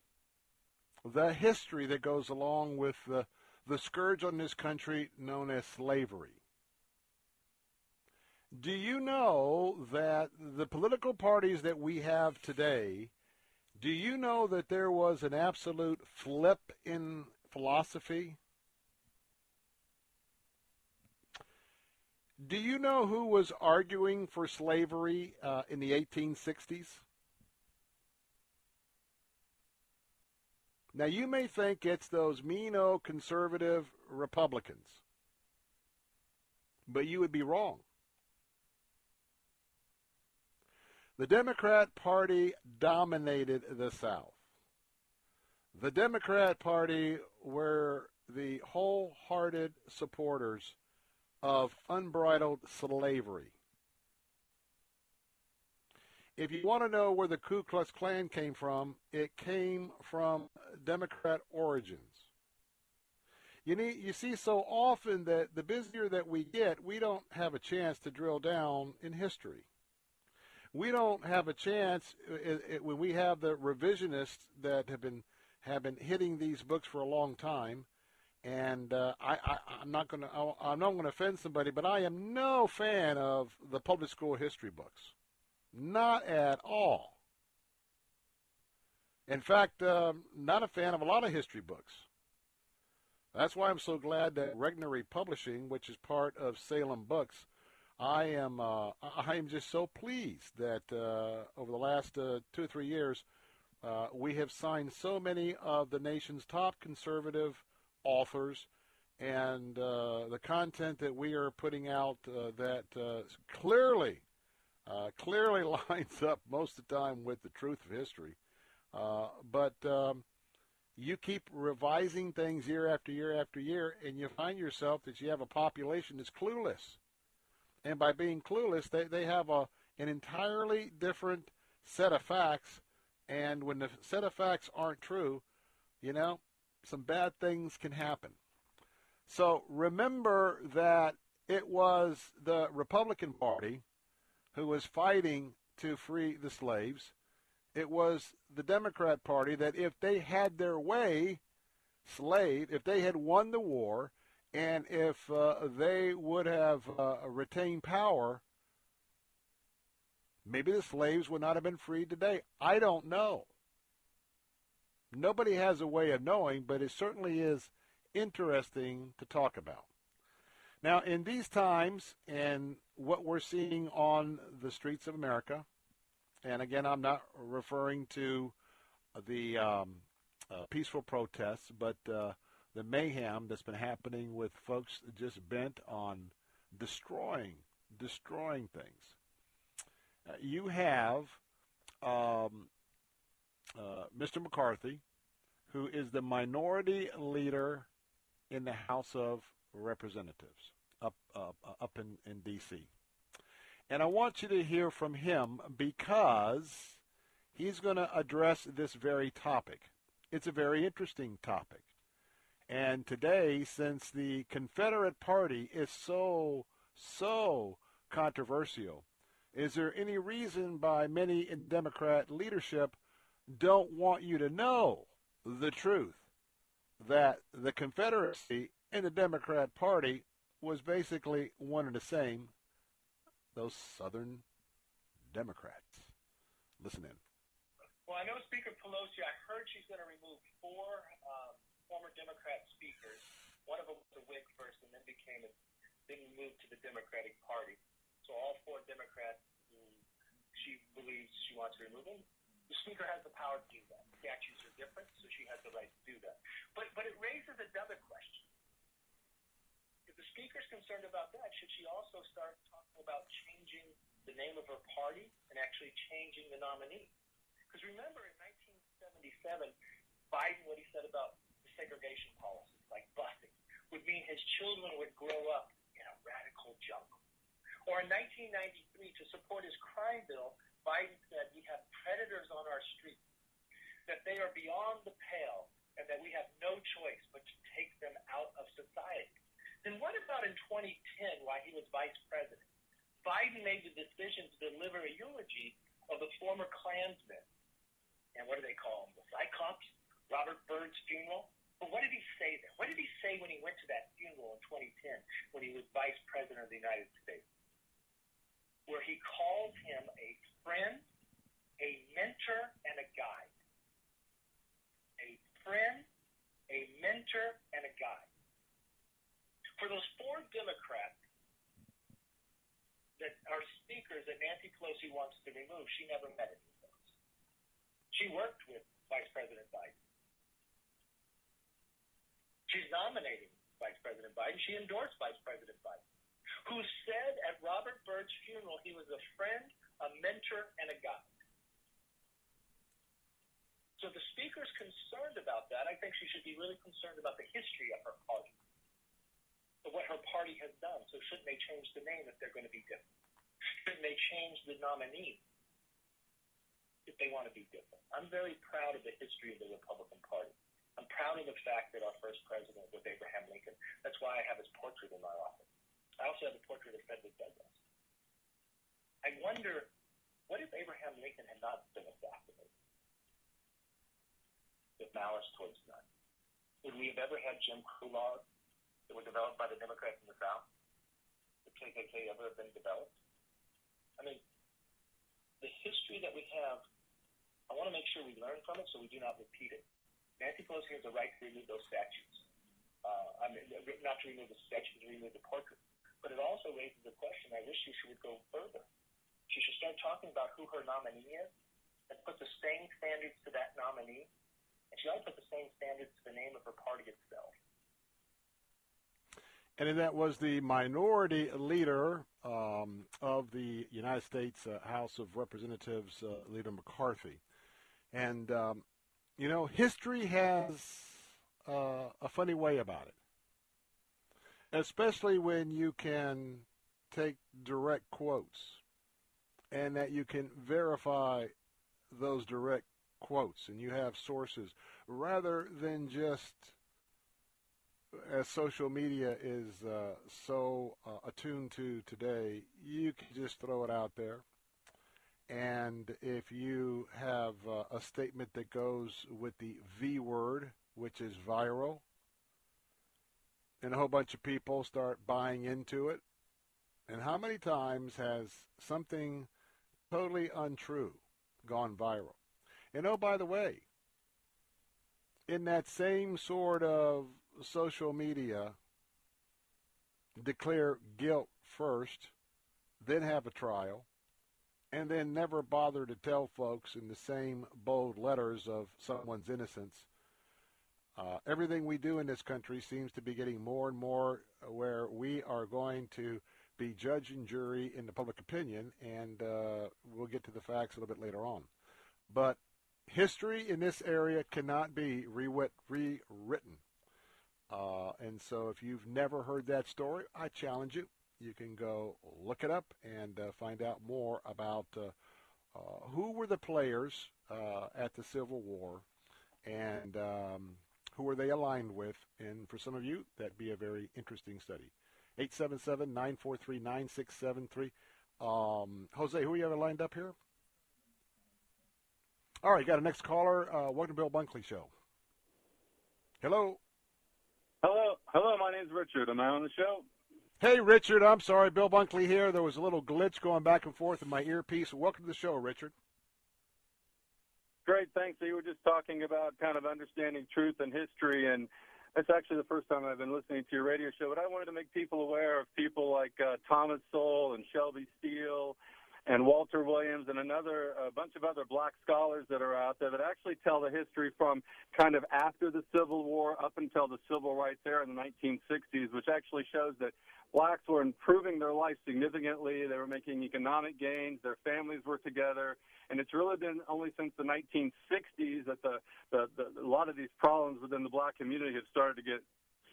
[SPEAKER 3] the history that goes along with the, the scourge on this country known as slavery. Do you know that the political parties that we have today, do you know that there was an absolute flip in philosophy? Do you know who was arguing for slavery uh, in the 1860s? Now, you may think it's those mean old conservative Republicans, but you would be wrong. The Democrat Party dominated the South. The Democrat Party were the wholehearted supporters of unbridled slavery. If you want to know where the Ku Klux Klan came from, it came from Democrat origins. You need you see so often that the busier that we get, we don't have a chance to drill down in history we don't have a chance it, it, when we have the revisionists that have been have been hitting these books for a long time. And uh, I, I, I'm not going to I'm not going to offend somebody, but I am no fan of the public school history books, not at all. In fact, um, not a fan of a lot of history books. That's why I'm so glad that Regnery Publishing, which is part of Salem Books, I am uh, I am just so pleased that uh, over the last uh, two or three years uh, we have signed so many of the nation's top conservative authors, and uh, the content that we are putting out uh, that clearly clearly [LAUGHS] lines up most of the time with the truth of history. but um, you keep revising things year after year after year, and you find yourself that you have a population that's clueless and by being clueless, they, they have a an entirely different set of facts. And when the set of facts aren't true, you know, some bad things can happen. So remember that it was the Republican Party who was fighting to free the slaves. It was the Democrat Party that if they had their way, slave, if they had won the war, and if uh, they would have uh, retained power, maybe the slaves would not have been freed today. I don't know. Nobody has a way of knowing, but it certainly is interesting to talk about. Now, in these times and what we're seeing on the streets of America, and again, I'm not referring to the um, uh, peaceful protests, but uh, the mayhem that's been happening with folks just bent on destroying, destroying things. Uh, you have um, uh, Mr. McCarthy, who is the minority leader in the House of Representatives up up, up in, in D.C. And I want you to hear from him because he's going to address this very topic. It's a very interesting topic. And today, since the Confederate Party is so, so controversial, is there any reason by many in Democrat leadership don't want you to know the truth that the Confederacy and the Democrat Party was basically one and the same, those Southern Democrats. Listen in.
[SPEAKER 42] Well, I know Speaker Pelosi, I heard she's going to remove four um, former Democrat speakers. One of them was a Whig first and then became a, then moved to the Democratic Party. So all four Democrats mm, she believes she wants to remove them. The Speaker has the power to do that. Statutes are different, so she has the right to do that. But but it raises another question. If the Speaker's concerned about that, should she also start talking about changing the name of her party and actually changing the nominee? Because remember, in 1977, Biden, what he said about segregation policies, like busing, would mean his children would grow up in a radical jungle. Or in 1993, to support his crime bill, Biden said we have predators on our streets, that they are beyond the pale, and that we have no choice but to take them out of society. Then what about in 2010, while he was vice president? Biden made the decision to deliver a eulogy of the former Klansmen. And what do they call them? The Cyclops? Robert Byrd's funeral? But what did he say there? What did he say when he went to that funeral in 2010 when he was vice president of the United States? where he called him a friend, a mentor, and a guide. A friend, a mentor, and a guide. For those four Democrats that are speakers that Nancy Pelosi wants to remove, she never met any of those. She worked with Vice President Biden. She's nominating Vice President Biden. She endorsed Vice President Biden who said at Robert Byrd's funeral he was a friend, a mentor, and a guide. So the speaker's concerned about that. I think she should be really concerned about the history of her party, what her party has done. So shouldn't they change the name if they're going to be different? Shouldn't they change the nominee if they want to be different? I'm very proud of the history of the Republican Party. I'm proud of the fact that our first president was Abraham Lincoln. That's why I have his portrait in my office. I also have a portrait of Frederick Douglass. I wonder, what if Abraham Lincoln had not been assassinated? With malice towards none. Would we have ever had Jim Crow laws that were developed by the Democrats in the South? Would KKK ever have been developed? I mean, the history that we have, I want to make sure we learn from it so we do not repeat it. Nancy Pelosi has the right to remove those statutes. Uh, I mean, not to remove the statute, to remove the portrait. But it also raises the question, I wish she would go further. She should start talking about who her nominee is and put the same standards to that nominee. And she ought to put the same standards to the name of her party itself.
[SPEAKER 3] And that was the minority leader um, of the United States uh, House of Representatives, uh, Leader McCarthy. And, um, you know, history has uh, a funny way about it especially when you can take direct quotes and that you can verify those direct quotes and you have sources rather than just as social media is uh, so uh, attuned to today, you can just throw it out there. And if you have uh, a statement that goes with the V word, which is viral, and a whole bunch of people start buying into it. And how many times has something totally untrue gone viral? And oh, by the way, in that same sort of social media, declare guilt first, then have a trial, and then never bother to tell folks in the same bold letters of someone's innocence uh, everything we do in this country seems to be getting more and more where we are going to be judge and jury in the public opinion, and uh, we'll get to the facts a little bit later on. But history in this area cannot be rewritten. Uh, and so if you've never heard that story, I challenge you. You can go look it up and uh, find out more about uh, uh, who were the players uh, at the Civil War and um, who were they aligned with. And for some of you, that'd be a very interesting study. 877-943-9673. Um, Jose, who are you have lined up here? All right, got a next caller. Uh, welcome to Bill Bunkley Show. Hello.
[SPEAKER 43] Hello, hello. My name's Richard. Am I on the show?
[SPEAKER 3] Hey, Richard. I'm sorry, Bill Bunkley here. There was a little glitch going back and forth in my earpiece. Welcome to the show, Richard.
[SPEAKER 43] Great, thanks. So you were just talking about kind of understanding truth and history, and it's actually the first time I've been listening to your radio show. But I wanted to make people aware of people like uh, Thomas Sowell and Shelby Steele and Walter Williams and another a bunch of other black scholars that are out there that actually tell the history from kind of after the Civil War up until the civil rights era in the 1960s, which actually shows that blacks were improving their life significantly. They were making economic gains. Their families were together. And it's really been only since the 1960s that the, the, the a lot of these problems within the black community have started to get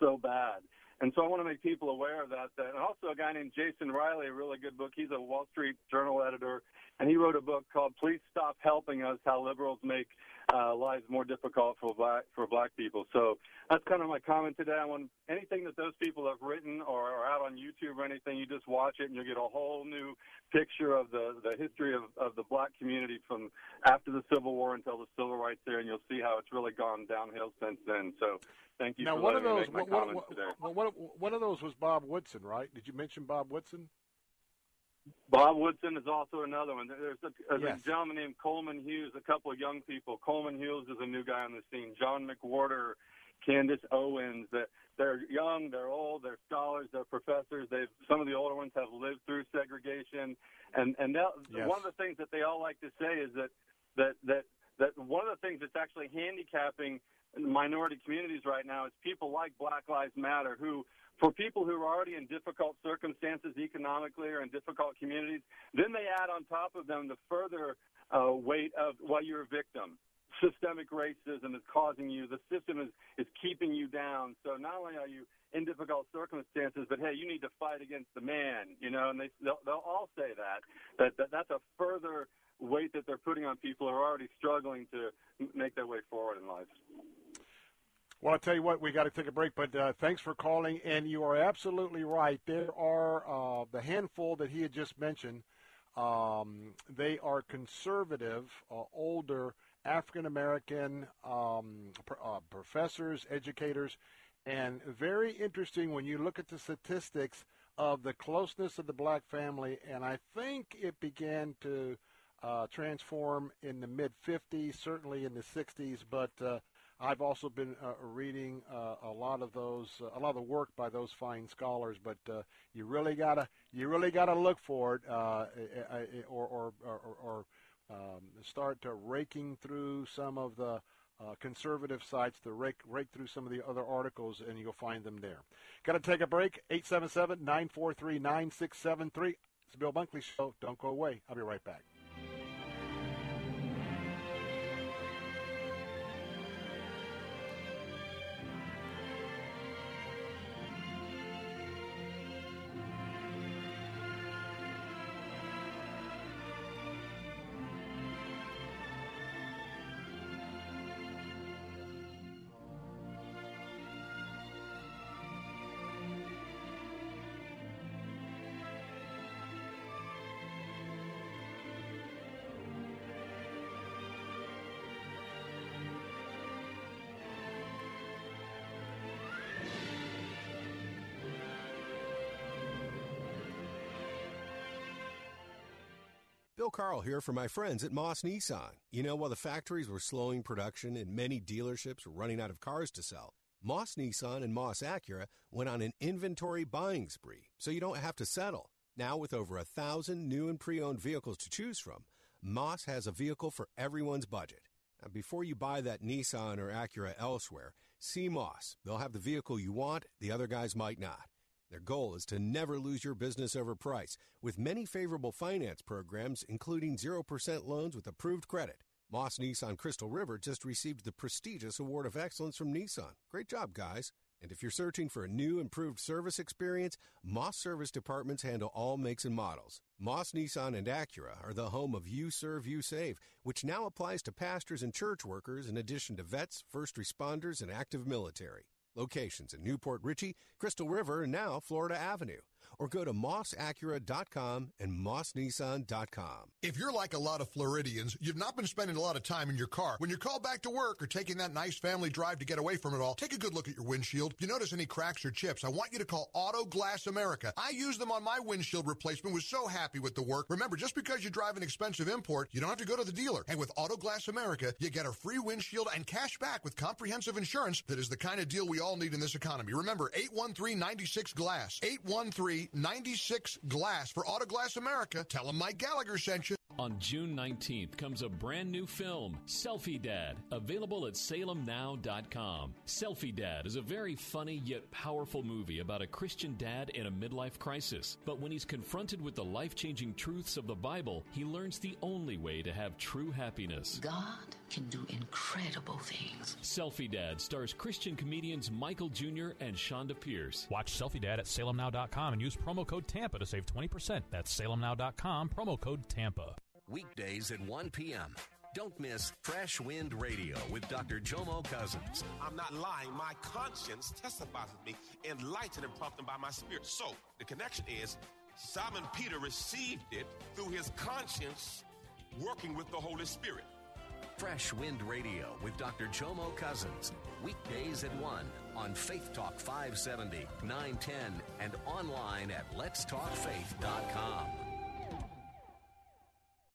[SPEAKER 43] so bad. And so I want to make people aware of that. that and also a guy named Jason Riley, a really good book. He's a Wall Street Journal editor, and he wrote a book called "Please Stop Helping Us: How Liberals Make uh, Lives More Difficult for black for black people." So that's kind of my comment today. I want anything that those people have written or are out on YouTube or anything, you just watch it and you'll get a whole new picture of the the history of of the black community from after the Civil War until the civil rights era, and you'll see how it's really gone downhill since then. So Thank you
[SPEAKER 3] now,
[SPEAKER 43] for
[SPEAKER 3] one of those,
[SPEAKER 43] me make my
[SPEAKER 3] one,
[SPEAKER 43] comments
[SPEAKER 3] one,
[SPEAKER 43] today.
[SPEAKER 3] one- one- one of those was Bob Woodson, right? Did you mention Bob Woodson?
[SPEAKER 43] Bob Woodson is also another one. There's a, there's
[SPEAKER 3] Yes.
[SPEAKER 43] a gentleman named Coleman Hughes, a couple of young people. Coleman Hughes is a new guy on the scene. John McWhorter, Candace Owens. That they're young, they're old, they're scholars, they're professors. They've some of the older ones have lived through segregation, and and they'll-
[SPEAKER 3] Yes.
[SPEAKER 43] one of the things that they all like to say is that that that that one of the things that's actually handicapping minority communities right now is people like Black Lives Matter who for people who are already in difficult circumstances economically or in difficult communities, then they add on top of them the further uh, weight of well, you're a victim. Systemic racism is causing you. The system is is keeping you down. So not only are you in difficult circumstances, but hey, you need to fight against the man. You know, and they they'll, they'll all say that. That, that that's a further weight that they're putting on people who are already struggling to make their way forward in life.
[SPEAKER 3] Well, I'll tell you what, we got to take a break, but uh, thanks for calling. And you are absolutely right. There are uh, the handful that he had just mentioned. Um, they are conservative, uh, older African American um, uh, professors, educators, and very interesting when you look at the statistics of the closeness of the black family. And I think it began to uh, transform in the mid 50s, certainly in the 60s, but uh, I've also been uh, reading uh, a lot of those, uh, a lot of the work by those fine scholars. But uh, you really gotta, you really gotta look for it, uh, or or or, or um, start raking through some of the uh, conservative sites to rake rake through some of the other articles, and you'll find them there. Got to take a break. 877-943-9673. It's the Bill Bunkley Show. Don't go away. I'll be right back.
[SPEAKER 11] Bill Carl here for my friends at Moss Nissan. You know, while the factories were slowing production and many dealerships were running out of cars to sell, Moss Nissan and Moss Acura went on an inventory buying spree, so you don't have to settle. Now, with over a thousand new and pre owned vehicles to choose from, Moss has a vehicle for everyone's budget. Now, before you buy that Nissan or Acura elsewhere, see Moss. They'll have the vehicle you want, the other guys might not. Their goal is to never lose your business over price, with many favorable finance programs, including 0% loans with approved credit. Moss Nissan Crystal River just received the prestigious Award of Excellence from Nissan. Great job, guys. And if you're searching for a new, improved service experience, Moss Service Departments handle all makes and models. Moss Nissan and Acura are the home of You Serve, You Save, which now applies to pastors and church workers in addition to vets, first responders, and active military. Locations in New Port Richey, Crystal River, and now Florida Avenue or go to mossacura.com and mossnissan.com.
[SPEAKER 44] If you're like a lot of Floridians, you've not been spending a lot of time in your car. When you're called back to work or taking that nice family drive to get away from it all, take a good look at your windshield. If you notice any cracks or chips, I want you to call Auto Glass America. I used them on my windshield replacement, was so happy with the work. Remember, just because you drive an expensive import, you don't have to go to the dealer. And with Auto Glass America, you get a free windshield and cash back with comprehensive insurance that is the kind of deal we all need in this economy. Remember, 813-96 Glass. 813 96 Glass for Auto Glass America. Tell them Mike Gallagher sent you.
[SPEAKER 6] On June 19th comes a brand new film, Selfie Dad, available at salemnow.com. Selfie Dad is a very funny yet powerful movie about a Christian dad in a midlife crisis. But when he's confronted with the life changing truths of the Bible, he learns the only way to have true happiness.
[SPEAKER 7] God can do incredible things.
[SPEAKER 6] Selfie Dad stars Christian comedians Michael Jr. and Chonda Pierce.
[SPEAKER 45] Watch Selfie Dad at salemnow.com and use promo code TAMPA to save 20%. That's salemnow.com, promo code TAMPA.
[SPEAKER 13] Weekdays at 1 p.m. Don't miss Fresh Wind Radio with Dr. Jomo Cousins.
[SPEAKER 46] I'm not lying. My conscience testifies with me, enlightened and prompted by my spirit. So the connection is Simon Peter received it through his conscience working with the Holy Spirit.
[SPEAKER 13] Fresh Wind Radio with Dr. Jomo Cousins. Weekdays at 1 on Faith Talk 570, 910, and online at letstalkfaith.com.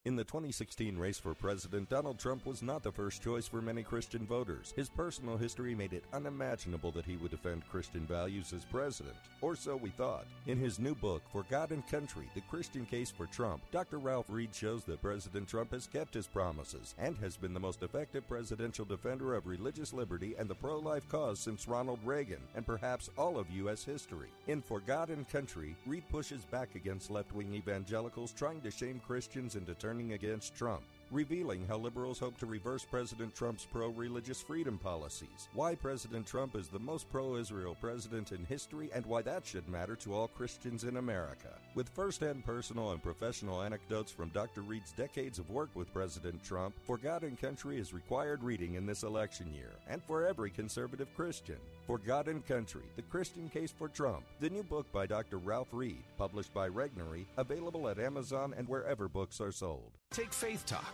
[SPEAKER 18] In the 2016 race for president, Donald Trump was not the first choice for many Christian voters. His personal history made it unimaginable that he would defend Christian values as president, or so we thought. In his new book, For God and Country The Christian Case for Trump, Dr. Ralph Reed shows that President Trump has kept his promises and has been the most effective presidential defender of religious liberty and the pro life cause since Ronald Reagan, and perhaps all of U.S. history. In For God and Country, Reed pushes back against left wing evangelicals trying to shame Christians into turning against Trump, revealing how liberals hope to reverse President Trump's pro religious freedom policies, why President Trump is the most pro Israel president in history, and why that should matter to all Christians in America. With first hand personal and professional anecdotes from Dr. Reed's decades of work with President Trump, For God and Country is required reading in this election year, and for every conservative Christian. For God and Country, The Christian Case for Trump, the new book by Dr. Ralph Reed, published by Regnery, available at Amazon and wherever books are sold.
[SPEAKER 47] Take Faith Talk,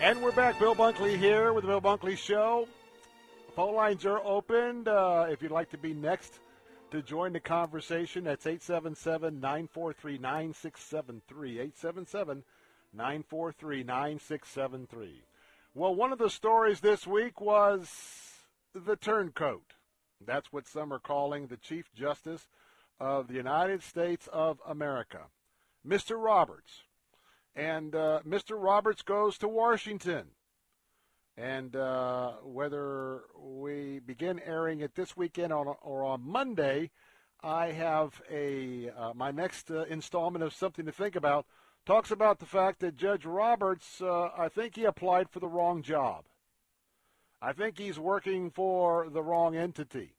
[SPEAKER 3] And we're back. Bill Bunkley here with the Bill Bunkley Show. Phone lines are opened. Uh, if you'd like to be next to join the conversation, that's 877 943 9673. 877 943 9673. Well, one of the stories this week was the turncoat. That's what some are calling the Chief Justice of the United States of America, Mr. Roberts. And uh, Mr. Roberts goes to Washington. And uh, whether we begin airing it this weekend or, or on Monday, I have a uh, my next uh, installment of something to think about talks about the fact that Judge Roberts, uh, I think he applied for the wrong job. I think he's working for the wrong entity.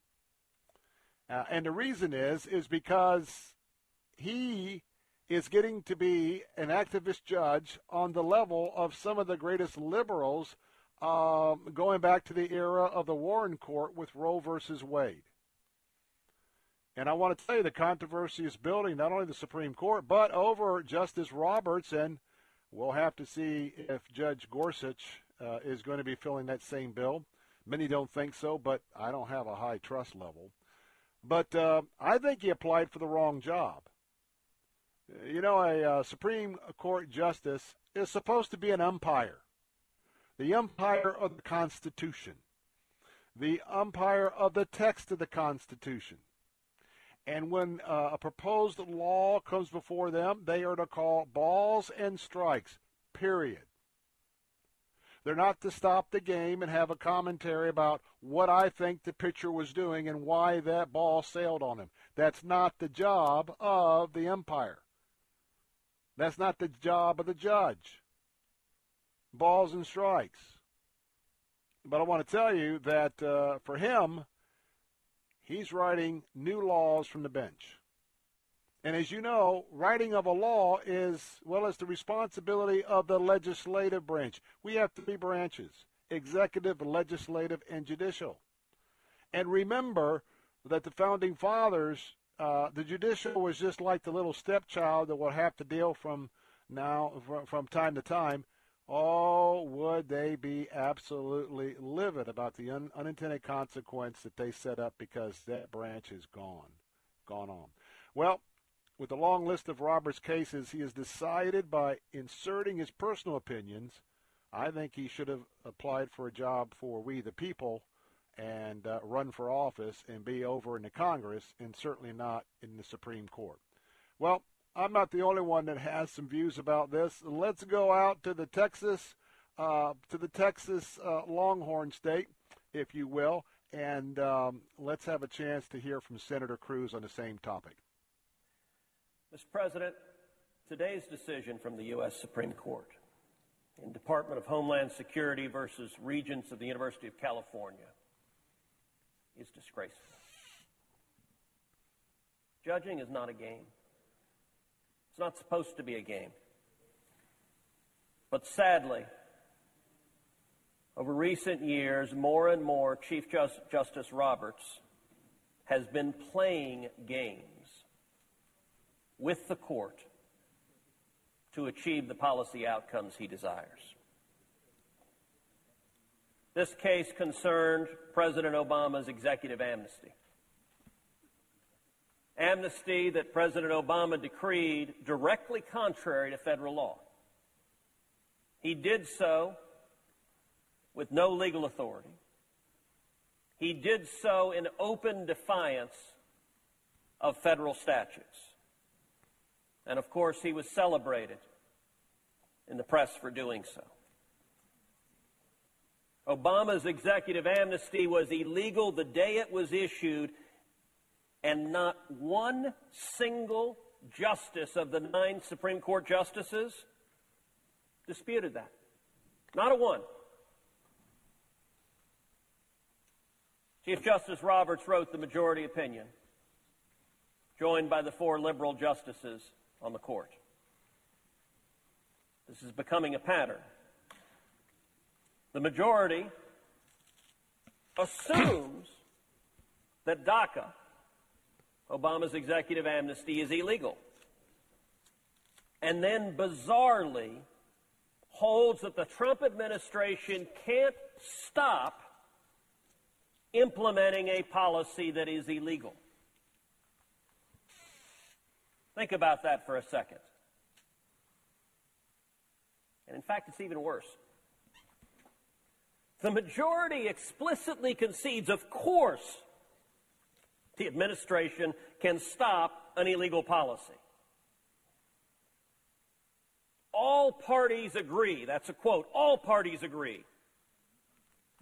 [SPEAKER 3] Uh, and the reason is is because he is getting to be an activist judge on the level of some of the greatest liberals um, going back to the era of the Warren Court with Roe versus Wade. And I want to tell you the controversy is building not only the Supreme Court, but over Justice Roberts. And we'll have to see if Judge Gorsuch uh, is going to be filling that same bill. Many don't think so, but I don't have a high trust level. But uh, I think he applied for the wrong job. You know, a uh, Supreme Court justice is supposed to be an umpire, the umpire of the Constitution, the umpire of the text of the Constitution. And when uh, a proposed law comes before them, they are to call balls and strikes, period. They're not to stop the game and have a commentary about what I think the pitcher was doing and why that ball sailed on him. That's not the job of the umpire. That's not the job of the judge. Balls and strikes. But I want to tell you that uh, for him, he's writing new laws from the bench. And as you know, writing of a law is, well, it's the responsibility of the legislative branch. We have three branches executive, legislative, and judicial. And remember that the founding fathers, uh, the judicial was just like the little stepchild that will have to deal from now, from, from time to time. Oh, would they be absolutely livid about the un- unintended consequence that they set up because that branch is gone, gone on. Well, with the long list of Roberts' cases, he has decided by inserting his personal opinions. I think he should have applied for a job for We the People and uh, run for office and be over in the Congress and certainly not in the Supreme Court. Well, I'm not the only one that has some views about this. Let's go out to the Texas, uh, to the Texas uh, Longhorn State, if you will, and um, let's have a chance to hear from Senator Cruz on the same topic.
[SPEAKER 48] Mr. President, today's decision from the U.S. Supreme Court in Department of Homeland Security versus Regents of the University of California is disgraceful. Judging is not a game. It's not supposed to be a game. But sadly, over recent years, more and more Chief Justice Roberts has been playing games with the court to achieve the policy outcomes he desires. This case concerned President Obama's executive amnesty. Amnesty that President Obama decreed directly contrary to federal law. He did so with no legal authority. He did so in open defiance of federal statutes. And of course, he was celebrated in the press for doing so. Obama's executive amnesty was illegal the day it was issued, and not one single justice of the nine Supreme Court justices disputed that. Not a one. Chief Justice Roberts wrote the majority opinion, joined by the four liberal justices on the court. This is becoming a pattern. The majority assumes that DACA, Obama's executive amnesty, is illegal. And then bizarrely holds that the Trump administration can't stop implementing a policy that is illegal. Think about that for a second. And in fact, it's even worse. The majority explicitly concedes, of course, the administration can stop an illegal policy. All parties agree, that's a quote, all parties agree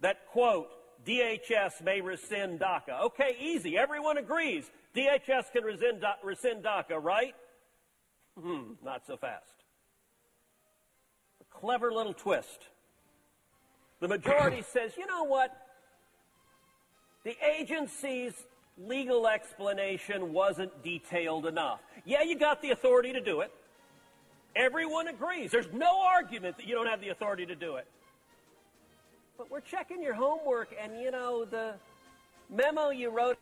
[SPEAKER 48] that, quote, DHS may rescind DACA. Okay, easy. Everyone agrees. DHS can rescind, rescind DACA, right? Hmm, not so fast. A clever little twist. The majority [COUGHS] says, you know what? The agency's legal explanation wasn't detailed enough. Yeah, you got the authority to do it. Everyone agrees. There's no argument that you don't have the authority to do it. But we're checking your homework, and you know, the memo you wrote.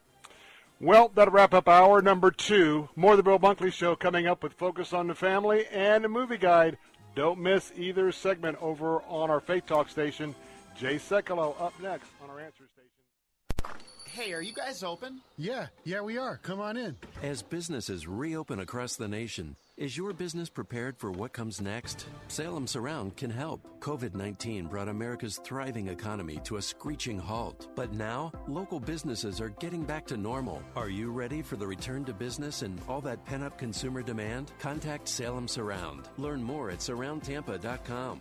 [SPEAKER 3] Well, that'll wrap up hour number two. More of the Bill Bunkley Show coming up with Focus on the Family and a movie guide. Don't miss either segment over on our Faith Talk station. Jay Sekulow up next on our answer station.
[SPEAKER 49] Hey, are you guys open?
[SPEAKER 50] Yeah, yeah, we are. Come on in.
[SPEAKER 51] As businesses reopen across the nation, is your business prepared for what comes next? Salem Surround can help. COVID 19 brought America's thriving economy to a screeching halt. But now, local businesses are getting back to normal. Are you ready for the return to business and all that pent up consumer demand? Contact Salem Surround. Learn more at surroundtampa.com.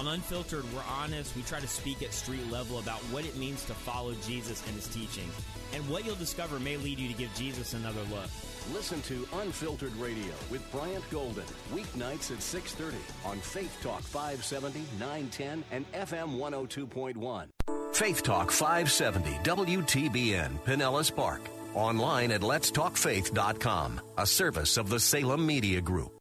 [SPEAKER 19] On Unfiltered, we're honest. We try to speak at street level about what it means to follow Jesus and his teachings. And what you'll discover may lead you to give Jesus another look.
[SPEAKER 13] Listen to Unfiltered Radio with Bryant Golden, weeknights at 6:30 on Faith Talk 570, 910 and FM 102.1. Faith Talk 570 WTBN Pinellas Park. Online at letstalkfaith.com, a service of the Salem Media Group.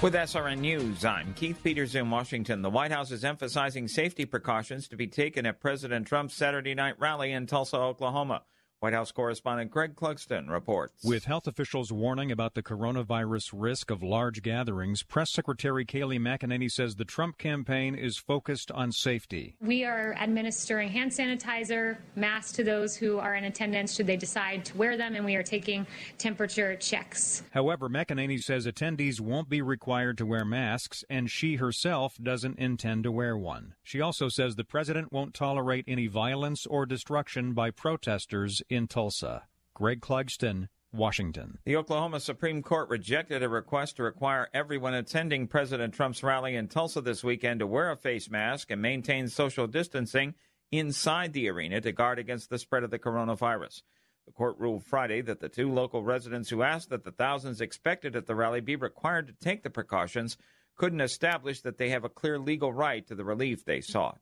[SPEAKER 52] With SRN News, I'm Keith Peters in Washington. The White House is emphasizing safety precautions to be taken at President Trump's Saturday night rally in Tulsa, Oklahoma. White House correspondent Greg Clugston reports.
[SPEAKER 53] With health officials warning about the coronavirus risk of large gatherings, Press Secretary Kayleigh McEnany says the Trump campaign is focused on safety.
[SPEAKER 54] We are administering hand sanitizer, masks to those who are in attendance should they decide to wear them, and we are taking temperature checks.
[SPEAKER 53] However, McEnany says attendees won't be required to wear masks, and she herself doesn't intend to wear one. She also says the president won't tolerate any violence or destruction by protesters in Tulsa. Greg Clugston, Washington.
[SPEAKER 52] The Oklahoma Supreme Court rejected a request to require everyone attending President Trump's rally in Tulsa this weekend to wear a face mask and maintain social distancing inside the arena to guard against the spread of the coronavirus. The court ruled Friday that the two local residents who asked that the thousands expected at the rally be required to take the precautions couldn't establish that they have a clear legal right to the relief they sought.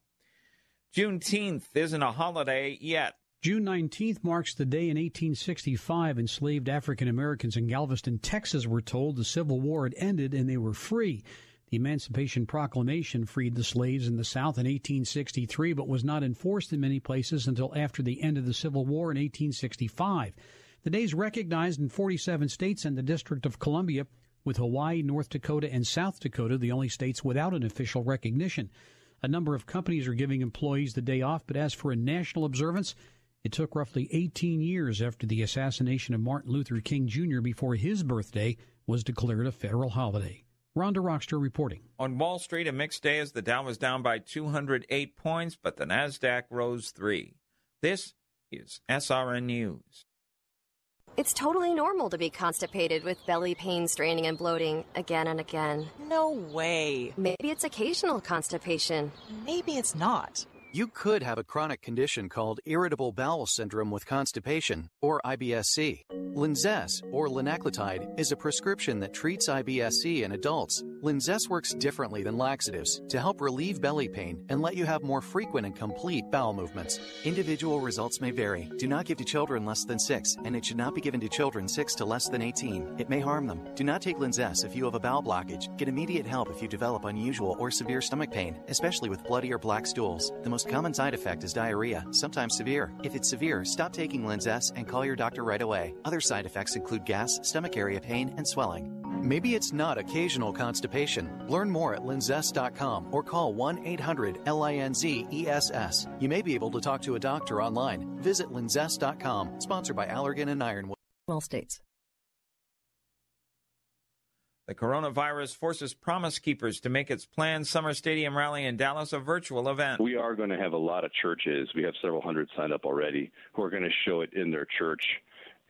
[SPEAKER 52] Juneteenth isn't a holiday yet.
[SPEAKER 55] June 19th marks the day in 1865 enslaved African Americans in Galveston, Texas were told the Civil War had ended and they were free. The Emancipation Proclamation freed the slaves in the South in 1863, but was not enforced in many places until after the end of the Civil War in 1865. The day is recognized in 47 states and the District of Columbia, with Hawaii, North Dakota, and South Dakota the only states without an official recognition. A number of companies are giving employees the day off, but as for a national observance, it took roughly 18 years after the assassination of Martin Luther King Jr. before his birthday was declared a federal holiday. Rhonda Rockster reporting.
[SPEAKER 52] On Wall Street, a mixed day as the Dow was down by 208 points, but the Nasdaq rose three. This is SRN News.
[SPEAKER 56] It's totally normal to be constipated with belly pain, straining, and bloating again and again.
[SPEAKER 57] No way.
[SPEAKER 56] Maybe it's occasional constipation.
[SPEAKER 57] Maybe it's not.
[SPEAKER 58] You could have a chronic condition called irritable bowel syndrome with constipation, or IBS-C. Linzess, or linaclotide, is a prescription that treats IBS-C in adults. Linzess works differently than laxatives to help relieve belly pain and let you have more frequent and complete bowel movements. Individual results may vary. Do not give to children less than 6, and it should not be given to children 6 to less than 18. It may harm them. Do not take Linzess if you have a bowel blockage. Get immediate help if you develop unusual or severe stomach pain, especially with bloody or black stools. The most common side effect is diarrhea, sometimes severe. If it's severe, stop taking Linzess and call your doctor right away. Other side effects include gas, stomach area pain, and swelling. Maybe it's not occasional constipation. Learn more at linzess.com or call 1 800 LINZ You may be able to talk to a doctor online. Visit linzess.com, sponsored by Allergan and Ironwood.
[SPEAKER 57] Well states.
[SPEAKER 52] The coronavirus forces Promise Keepers to make its planned Summer Stadium rally in Dallas a virtual event.
[SPEAKER 59] We are going to have a lot of churches. We have several hundred signed up already who are going to show it in their church.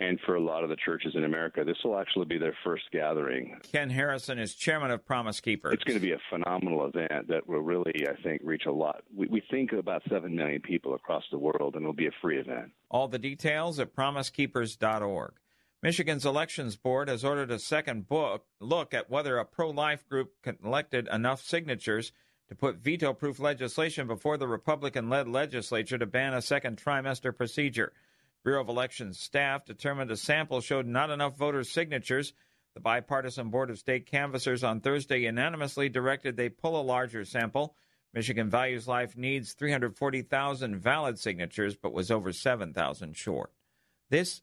[SPEAKER 59] And for a lot of the churches in America, this will actually be their first gathering.
[SPEAKER 52] Ken Harrison is chairman of Promise Keepers.
[SPEAKER 59] It's going to be a phenomenal event that will really, I think, reach a lot. We, we think about 7 million people across the world, and it'll be a free event.
[SPEAKER 52] All the details at promisekeepers.org. Michigan's Elections Board has ordered a second book look at whether a pro life group collected enough signatures to put veto proof legislation before the Republican led legislature to ban a second trimester procedure. Bureau of Elections staff determined a sample showed not enough voters' signatures. The bipartisan Board of State canvassers on Thursday unanimously directed they pull a larger sample. Michigan Values Life needs 340,000 valid signatures, but was over 7,000 short. This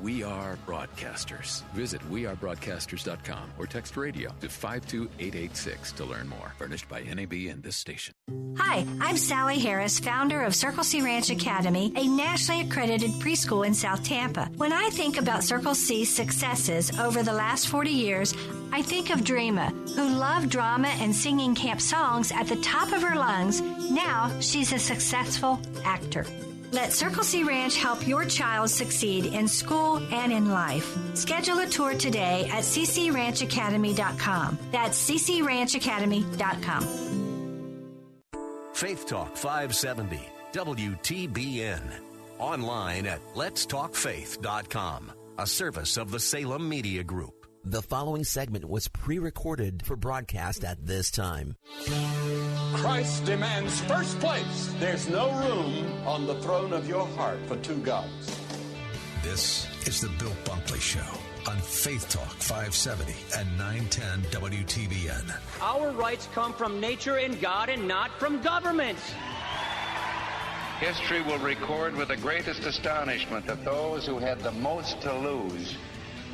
[SPEAKER 60] We are broadcasters. Visit wearebroadcasters.com or text radio to 52886 to learn more. Furnished by NAB and this station.
[SPEAKER 61] Hi, I'm Sally Harris, founder of Circle C Ranch Academy, a nationally accredited preschool in South Tampa. When I think about Circle C's successes over the last 40 years, I think of Dreama, who loved drama and singing camp songs at the top of her lungs. Now she's a successful actor. Let Circle C Ranch help your child succeed in school and in life. Schedule a tour today at ccranchacademy.com. That's ccranchacademy.com.
[SPEAKER 13] Faith Talk 570, WTBN. Online at letstalkfaith.com, a service of the Salem Media Group.
[SPEAKER 62] The following segment was pre recorded for broadcast at this time.
[SPEAKER 63] Christ demands first place. There's no room on the throne of your heart for two gods.
[SPEAKER 64] This is the Bill Bunkley Show on Faith Talk 570 and 910 WTBN.
[SPEAKER 65] Our rights come from nature and God and not from government.
[SPEAKER 66] History will record with the greatest astonishment that those who had the most to lose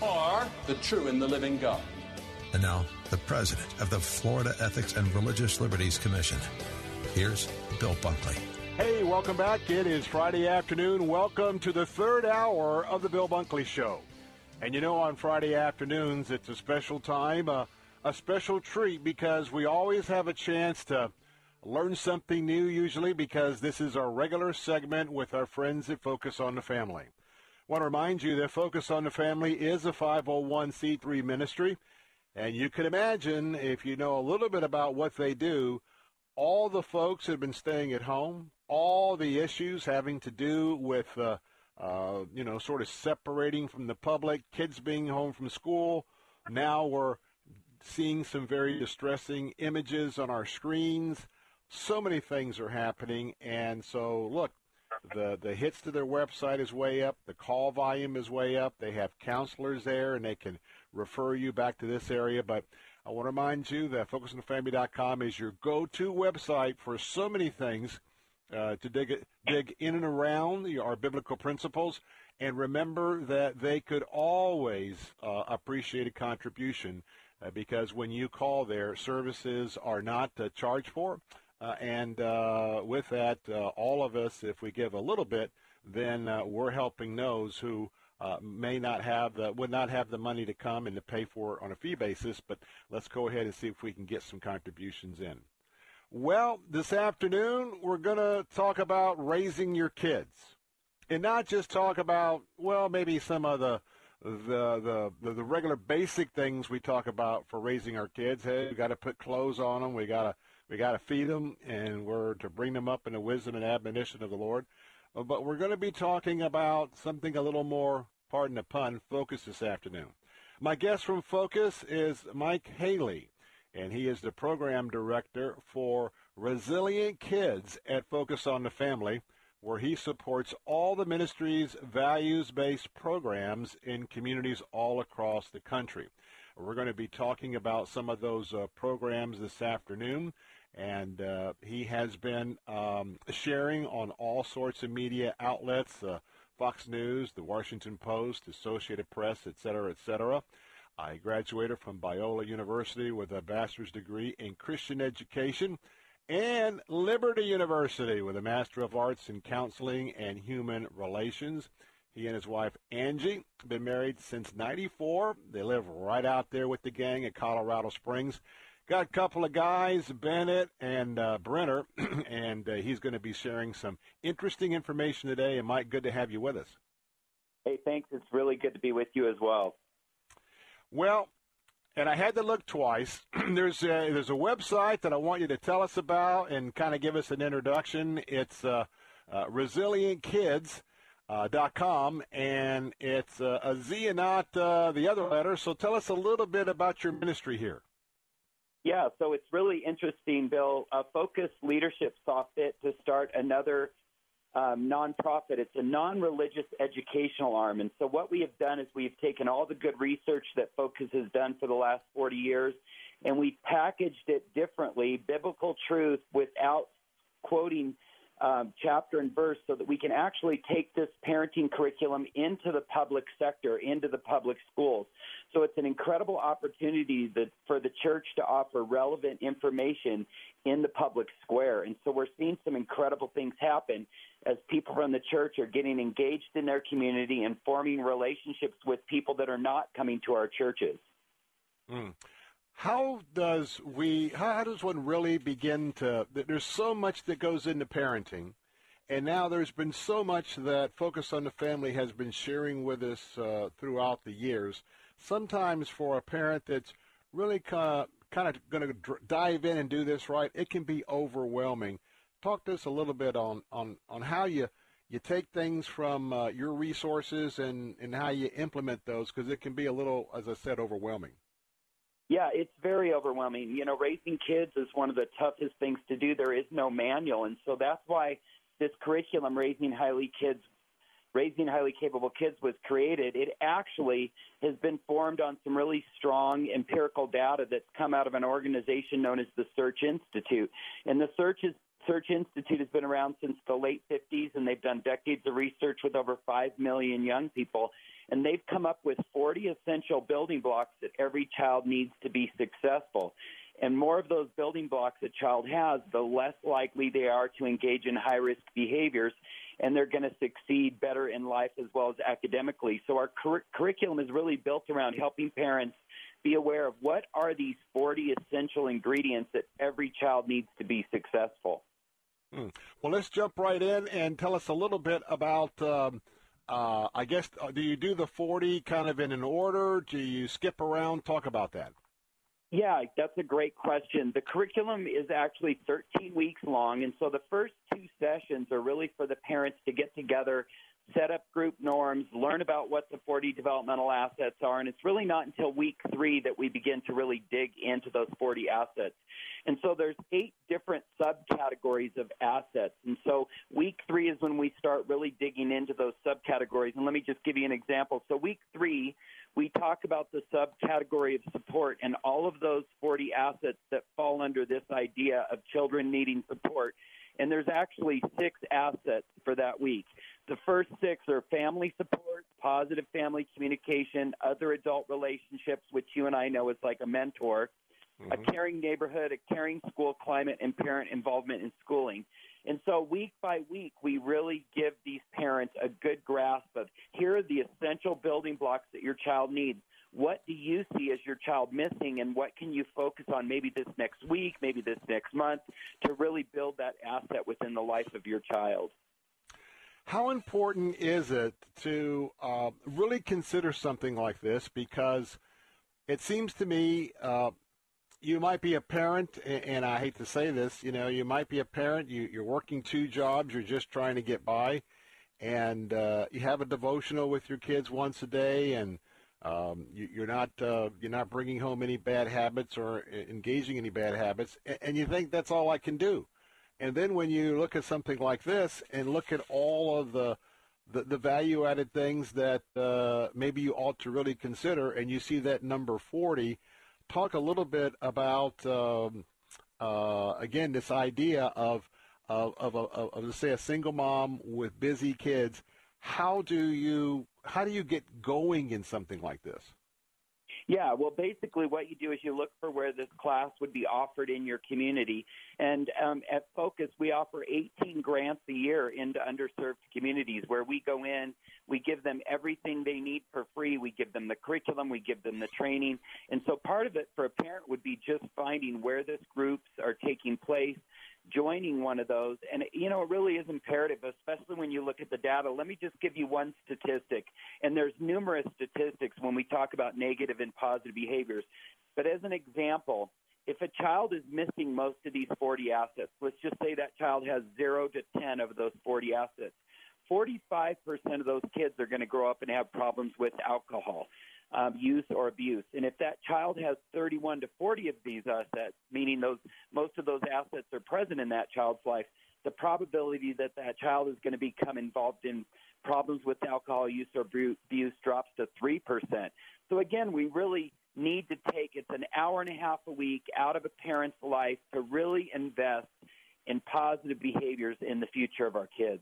[SPEAKER 63] or the true and the living God.
[SPEAKER 64] And now, the president of the Florida Ethics and Religious Liberties Commission. Here's Bill Bunkley.
[SPEAKER 3] Hey, welcome back. It is Friday afternoon. Welcome to the third hour of the Bill Bunkley Show. And you know, on Friday afternoons, it's a special time, uh, a special treat because we always have a chance to learn something new, usually, because this is our regular segment with our friends that focus on the family. Want to remind you that Focus on the Family is a 501c3 ministry. And you can imagine, if you know a little bit about what they do, all the folks that have been staying at home, all the issues having to do with, uh, uh, you know, sort of separating from the public, kids being home from school. Now we're seeing some very distressing images on our screens. So many things are happening. And so, look, the, the hits to their website is way up. The call volume is way up. They have counselors there, and they can refer you back to this area. But I want to remind you that FocusOnTheFamily.com is your go-to website for so many things uh, to dig dig in and around our biblical principles. And remember that they could always uh, appreciate a contribution uh, because when you call their services are not uh, charged for. Uh, and uh, with that, all of us, if we give a little bit, then we're helping those who uh, may not have would not have the money to come and to pay for it on a fee basis, but let's go ahead and see if we can get some contributions in. Well, this afternoon we're going to talk about raising your kids, and not just talk about well maybe some of the the the the regular basic things we talk about for raising our kids. Hey, we got to put clothes on them. We got to we got to feed them, and we're to bring them up in the wisdom and admonition of the Lord. Uh, but we're going to be talking about something a little more, pardon the pun, focus this afternoon. My guest from Focus is Mike Haley, and he is the program director for Resilient Kids at Focus on the Family, where he supports all the ministry's values-based programs in communities all across the country. We're going to be talking about some of those uh, programs this afternoon and uh, he has been um, sharing on all sorts of media outlets, uh, Fox News, the Washington Post, Associated Press, et cetera, et cetera. I graduated from Biola University with a bachelor's degree in Christian education, and Liberty University with a Master of Arts in Counseling and Human Relations. He and his wife Angie have been married since 94. They live right out there with the gang at Colorado Springs. Got a couple of guys, Bennett and uh, Brenner, [CLEARS THROAT] and uh, he's going to be sharing some interesting information today. And Mike, good to have you with us.
[SPEAKER 67] Hey, thanks. It's really good to be with you as well.
[SPEAKER 3] Well, and I had to look twice. [CLEARS THROAT] there's a, there's a website that I want you to tell us about and kind of give us an introduction. It's uh, uh, rezilientkidz.com, uh, com, and it's uh, a Z and not uh, the other letter. So tell us a little bit about your ministry here.
[SPEAKER 67] Yeah, so it's really interesting, Bill. Uh, Focus Leadership saw fit to start another um, nonprofit. It's a non-religious educational arm, and so what we have done is we've taken all the good research that Focus has done for the last 40 years, and we've packaged it differently, biblical truth without quoting um, chapter and verse so that we can actually take this parenting curriculum into the public sector, into the public schools. So it's an incredible opportunity that, for the church to offer relevant information in the public square. And so we're seeing some incredible things happen as people from the church are getting engaged in their community and forming relationships with people that are not coming to our churches.
[SPEAKER 3] Mm how does we how does one really begin to there's so much that goes into parenting and now there's been so much that focus on the family has been sharing with us uh, throughout the years. Sometimes for a parent that's really kind of, going to dive in and do this right it can be overwhelming. Talk to us a little bit on on on how you you take things from uh, your resources and and how you implement those because it can be a little as i said overwhelming
[SPEAKER 67] yeah, it's very overwhelming. You know, raising kids is one of the toughest things to do. There is no manual, and so that's why this curriculum, raising highly kids, raising highly capable kids, was created. It actually has been formed on some really strong empirical data that's come out of an organization known as the Search Institute, and the Search is Search Institute has been around since the late 50s, and they've done decades of research with over 5 million young people. And they've come up with 40 essential building blocks that every child needs to be successful. And more of those building blocks a child has, the less likely they are to engage in high risk behaviors, and they're going to succeed better in life as well as academically. So our cur- curriculum is really built around helping parents be aware of what are these 40 essential ingredients that every child needs to be successful.
[SPEAKER 3] Hmm. Well, let's jump right in and tell us a little bit about. Um, uh, I guess uh, do you do the 40 kind of in an order? Do you skip around? Talk about that.
[SPEAKER 67] Yeah, that's a great question. The curriculum is actually 13 weeks long, and so the first two sessions are really for the parents to get together set up group norms, learn about what the 40 developmental assets are, and it's really not until week three that we begin to really dig into those 40 assets. And so there's eight different subcategories of assets. And so week three is when we start really digging into those subcategories. And let me just give you an example. So week three, we talk about the subcategory of support and all of those 40 assets that fall under this idea of children needing support. And there's actually six assets for that week. The first six are family support, positive family communication, other adult relationships, which you and I know is like a mentor, mm-hmm. a caring neighborhood, a caring school climate, and parent involvement in schooling. And so week by week, we really give these parents a good grasp of here are the essential building blocks that your child needs. What do you see as your child missing, and what can you focus on maybe this next week, maybe this next month, to really build that asset within the life of your child?
[SPEAKER 3] How important is it to uh, really consider something like this? Because it seems to me uh, you might be a parent, and I hate to say this, you know, you might be a parent, you, you're working two jobs, you're just trying to get by, and uh, you have a devotional with your kids once a day, and um, you, are not uh, you're not bringing home any bad habits or engaging any bad habits, and, and you think that's all I can do. And then when you look at something like this and look at all of the the, the value added things that uh, maybe you ought to really consider, and you see that number 40, talk a little bit about, um, uh, again, this idea of, of, of, of, of, say, a single mom with busy kids. How do you how do you get going in something like this?
[SPEAKER 67] Yeah, well, basically, what you do is you look for where this class would be offered in your community. And um, at Focus, we offer 18 grants a year into underserved communities where we go in, we give them everything they need for free. We give them the curriculum, we give them the training. And so part of it for a parent would be just finding where this groups are taking place, joining one of those. And, you know, it really is imperative, especially when you look at the data. Let me just give you one statistic. And there's numerous statistics when we talk about negative and positive behaviors. But as an example, if a child is missing most of these 40 assets, let's just say that child has zero to 10 of those 40 assets, 45% of those kids are going to grow up and have problems with alcohol um, use or abuse. And if that child has 31 to 40 of these assets, meaning those most of those assets are present in that child's life, the probability that that child is going to become involved in problems with alcohol use or abuse drops to 3%. So again, we really need to take it's an hour and a half a week out of a parent's life to really invest in positive behaviors in the future of our kids.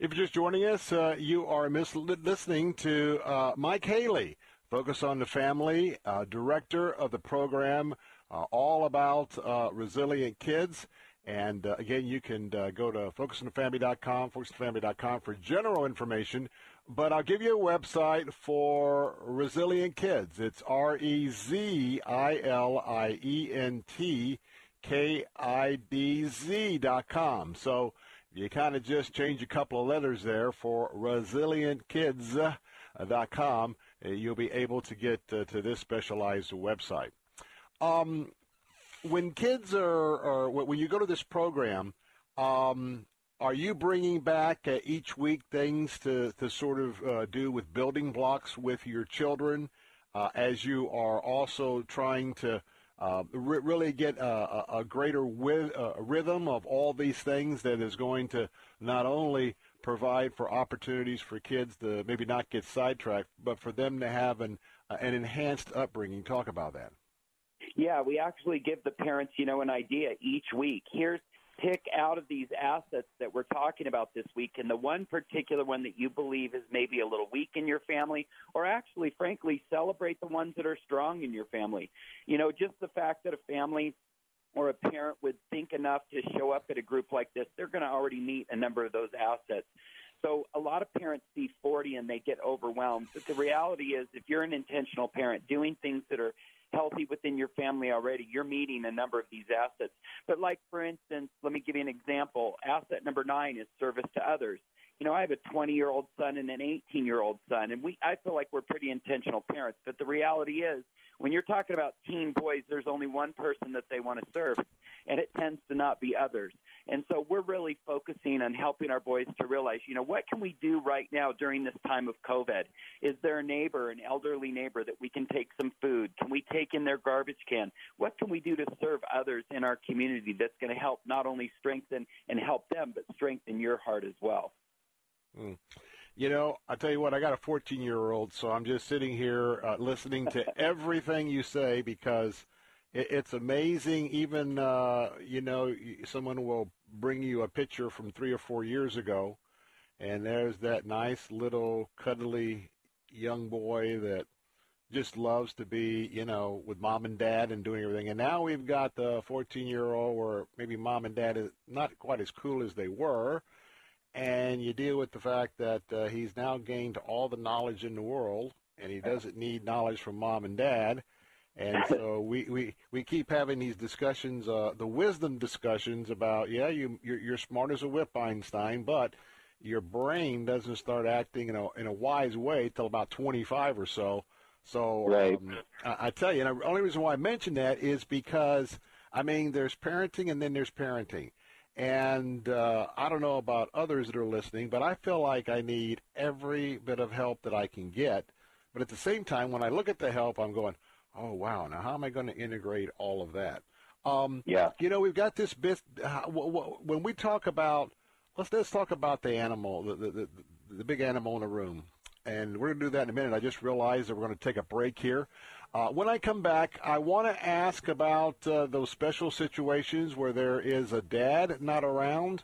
[SPEAKER 3] If you're just joining us, uh, you are mis- listening to uh, Mike Haley, Focus on the Family, uh, director of the program, uh, all about uh, resilient kids. And uh, again, you can go to focusonthefamily.com, focusonthefamily.com for general information. But I'll give you a website for resilient kids. It's R E Z I L I E N T K I D Z dot com. So you kind of just change a couple of letters there for rezilientkidz.com. Uh, you'll be able to get uh, to this specialized website. Um, when kids are, or when you go to this program, um, are you bringing back uh, each week things to, to sort of uh, do with building blocks with your children uh, as you are also trying to uh, really get a, a greater wi- uh, rhythm of all these things that is going to not only provide for opportunities for kids to maybe not get sidetracked, but for them to have an, uh, an enhanced upbringing. Talk about that.
[SPEAKER 67] Yeah, we actually give the parents, you know, an idea each week. Here's pick out of these assets that we're talking about this week and the one particular one that you believe is maybe a little weak in your family or actually frankly celebrate the ones that are strong in your family. You know just the fact that a family or a parent would think enough to show up at a group like this they're going to already meet a number of those assets. So a lot of parents see 40 and they get overwhelmed but the reality is if you're an intentional parent doing things that are healthy within your family already, you're meeting a number of these assets. But like for instance, let me give you an example. Asset number nine is service to others. You know, I have a 20 year old son and an 18 year old son, and we I feel like we're pretty intentional parents. But the reality is, when you're talking about teen boys, there's only one person that they want to serve, and it tends to not be others. And so we're really focusing on helping our boys to realize, you know, what can we do right now during this time of COVID? Is there a neighbor, an elderly neighbor that we can take some food? Can we take in their garbage can? What can we do to serve others in our community that's going to help not only strengthen and help them, but strengthen your heart as well?
[SPEAKER 3] Mm. You know, I tell you what, I got a 14 year old, so I'm just sitting here uh, listening to [LAUGHS] everything you say because it, it's amazing. Even, uh, you know, someone will bring you a picture from three or four years ago, and there's that nice little cuddly young boy that just loves to be, you know, with mom and dad and doing everything. And now we've got the 14 year old where maybe mom and dad is not quite as cool as they were and you deal with the fact that uh, he's now gained all the knowledge in the world, and he doesn't need knowledge from mom and dad. And so we, we, we keep having these discussions, uh, the wisdom discussions about, yeah, you, you're, you're smart as a whip, Einstein, but your brain doesn't start acting in a, in a wise way till about 25 or so. So right. um, I, I tell you, and the only reason why I mention that is because, I mean, there's parenting and then there's parenting. And uh, I don't know about others that are listening, but I feel like I need every bit of help that I can get. But at the same time, when I look at the help, I'm going, oh, wow, now how am I going to integrate all of that? Um,
[SPEAKER 67] yeah.
[SPEAKER 3] You know, we've got this bit, uh, when we talk about, let's, let's talk about the animal, the, the, the, the big animal in the room. And we're going to do that in a minute. I just realized that we're going to take a break here. Uh, when I come back, I want to ask about uh, those special situations where there is a dad not around,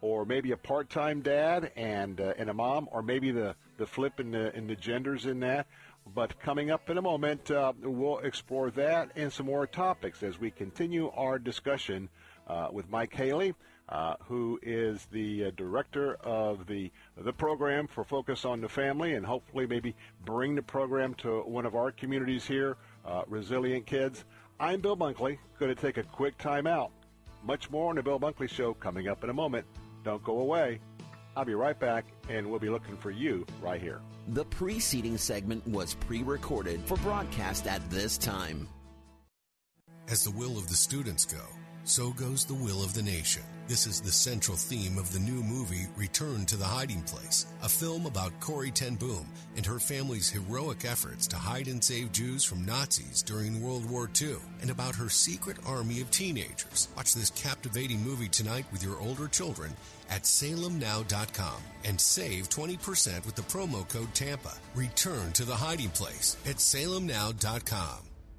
[SPEAKER 3] or maybe a part-time dad and uh, and a mom, or maybe the the flip in the in the genders in that. But coming up in a moment, uh, we'll explore that and some more topics as we continue our discussion uh, with Mike Haley, uh, who is the director of the the program for Focus on the Family, and hopefully maybe bring the program to one of our communities here, uh, Resilient Kids. I'm Bill Bunkley. Going to take a quick time out. Much more on the Bill Bunkley Show coming up in a moment. Don't go away. I'll be right back, and we'll be looking for you right here.
[SPEAKER 62] The preceding segment was pre recorded for broadcast at this time.
[SPEAKER 11] As the will of the students go, so goes the will of the nation. This is the central theme of the new movie Return to the Hiding Place, a film about Corrie ten Boom and her family's heroic efforts to hide and save Jews from Nazis during World War II, and about her secret army of teenagers. Watch this captivating movie tonight with your older children at salemnow.com and save 20% with the promo code TAMPA. Return to the hiding place at salemnow.com.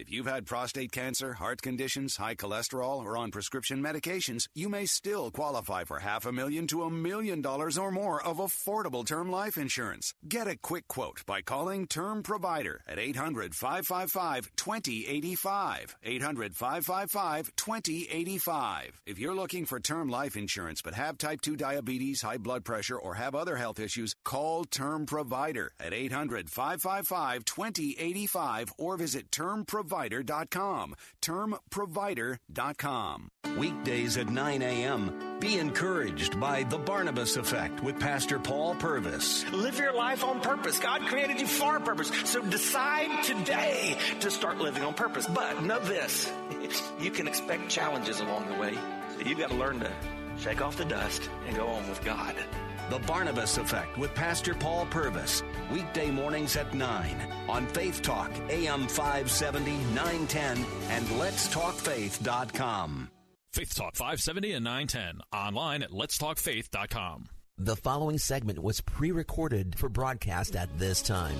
[SPEAKER 13] If you've had prostate cancer, heart conditions, high cholesterol, or on prescription medications, you may still qualify for half a million to a million dollars or more of affordable term life insurance. Get a quick quote by calling Term Provider at 800 555 2085. 800 555 2085. If you're looking for term life insurance but have type 2 diabetes, high blood pressure, or have other health issues, call Term Provider at 800 555 2085 or visit termprovider.com. Termprovider.com.
[SPEAKER 68] Weekdays at 9 a.m. Be encouraged by The Barnabas Effect with Pastor Paul Purvis.
[SPEAKER 69] Live your life on purpose. God created you for a purpose. So decide today to start living on purpose. But know this [LAUGHS] you can expect challenges along the way. You've got to learn to shake off the dust and go on with God.
[SPEAKER 68] The Barnabas Effect with Pastor Paul Purvis. Weekday mornings at 9 on Faith Talk, AM 570, 910, and letstalkfaith.com.
[SPEAKER 70] Faith Talk 570 and 910. Online at letstalkfaith.com.
[SPEAKER 62] The following segment was pre recorded for broadcast at this time.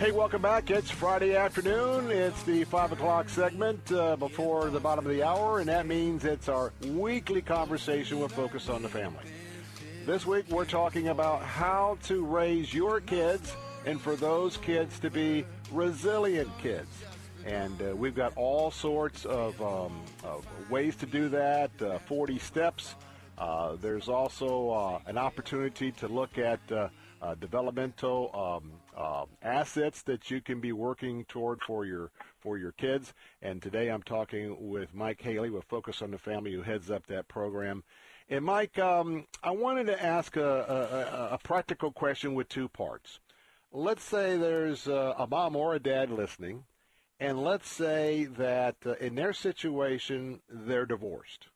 [SPEAKER 3] Hey, welcome back. It's Friday afternoon. It's the 5 o'clock segment uh, before the bottom of the hour, and that means it's our weekly conversation with Focus on the Family. This week, we're talking about how to raise your kids and for those kids to be resilient kids. And uh, we've got all sorts of, um, of ways to do that, uh, 40 steps. Uh, there's also uh, an opportunity to look at uh, developmental um, uh, assets that you can be working toward for your for your kids. And today I'm talking with Mike Haley with Focus on the Family, who heads up that program. And Mike, um, I wanted to ask a, a, a, practical question with two parts. Let's say there's a, a mom or a dad listening, and let's say that uh, in their situation they're divorced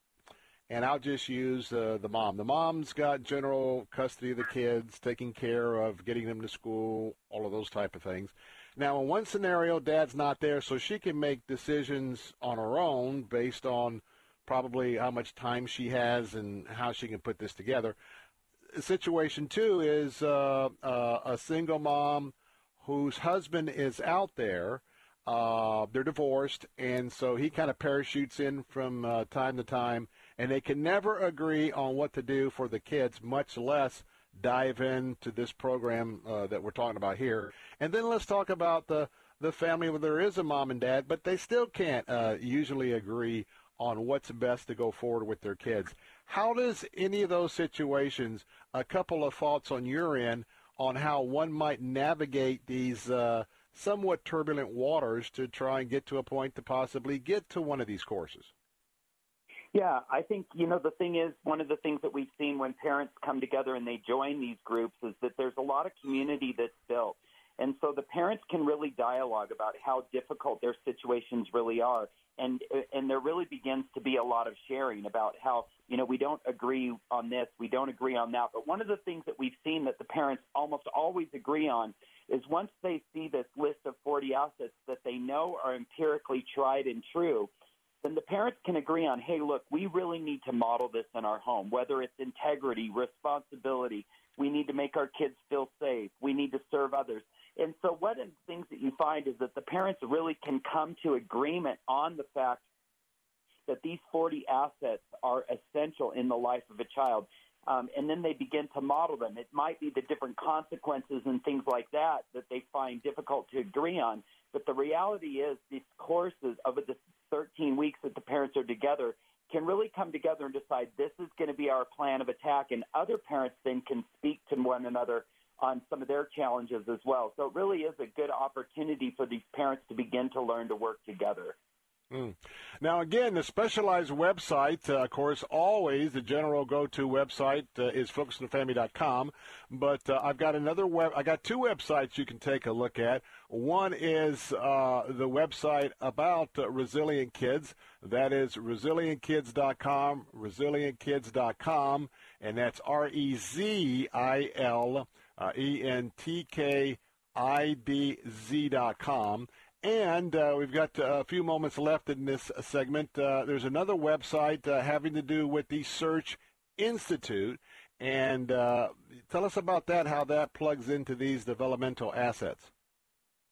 [SPEAKER 3] and I'll just use uh, the mom. The mom's got general custody of the kids, taking care of getting them to school, all of those type of things. Now, in one scenario, dad's not there, so she can make decisions on her own based on probably how much time she has and how she can put this together. Situation two is uh, uh, a single mom whose husband is out there. Uh, they're divorced, and so he kind of parachutes in from uh, time to time and they can never agree on what to do for the kids, much less dive into this program uh, that we're talking about here. And then let's talk about the the family where there is a mom and dad, but they still can't uh, usually agree on what's best to go forward with their kids. How does any of those situations? A couple of thoughts on your end on how one might navigate these uh, somewhat turbulent waters to try and get to a point to possibly get to one of these courses.
[SPEAKER 67] Yeah, I think, you know, the thing is, one of the things that we've seen when parents come together and they join these groups is that there's a lot of community that's built. And so the parents can really dialogue about how difficult their situations really are. And, and there really begins to be a lot of sharing about how, you know, we don't agree on this, we don't agree on that. But one of the things that we've seen that the parents almost always agree on is once they see this list of 40 assets that they know are empirically tried and true, then the parents can agree on, hey, look, we really need to model this in our home, whether it's integrity, responsibility. We need to make our kids feel safe. We need to serve others. And so, one of the things that you find is that the parents really can come to agreement on the fact that these 40 assets are essential in the life of a child. Um, and then they begin to model them. It might be the different consequences and things like that that they find difficult to agree on. But the reality is, these courses of the 13 weeks that the parents are together can really come together and decide this is going to be our plan of attack, and other parents then can speak to one another on some of their challenges as well. So it really is a good opportunity for these parents to begin to learn to work together.
[SPEAKER 3] Mm. Now, again, the specialized website, uh, of course, always the general go-to website uh, is focusonthefamily.com. But uh, I've got another web. I got two websites you can take a look at. One is uh, the website about uh, resilient kids. That is rezilientkidz.com, rezilientkidz.com, and that's R-E-Z-I-L uh, E-N-T-K-I-D-Z.com. And uh, we've got uh, a few moments left in this segment. Uh, there's another website uh, having to do with the Search Institute. And uh, tell us about that, how that plugs into these developmental assets.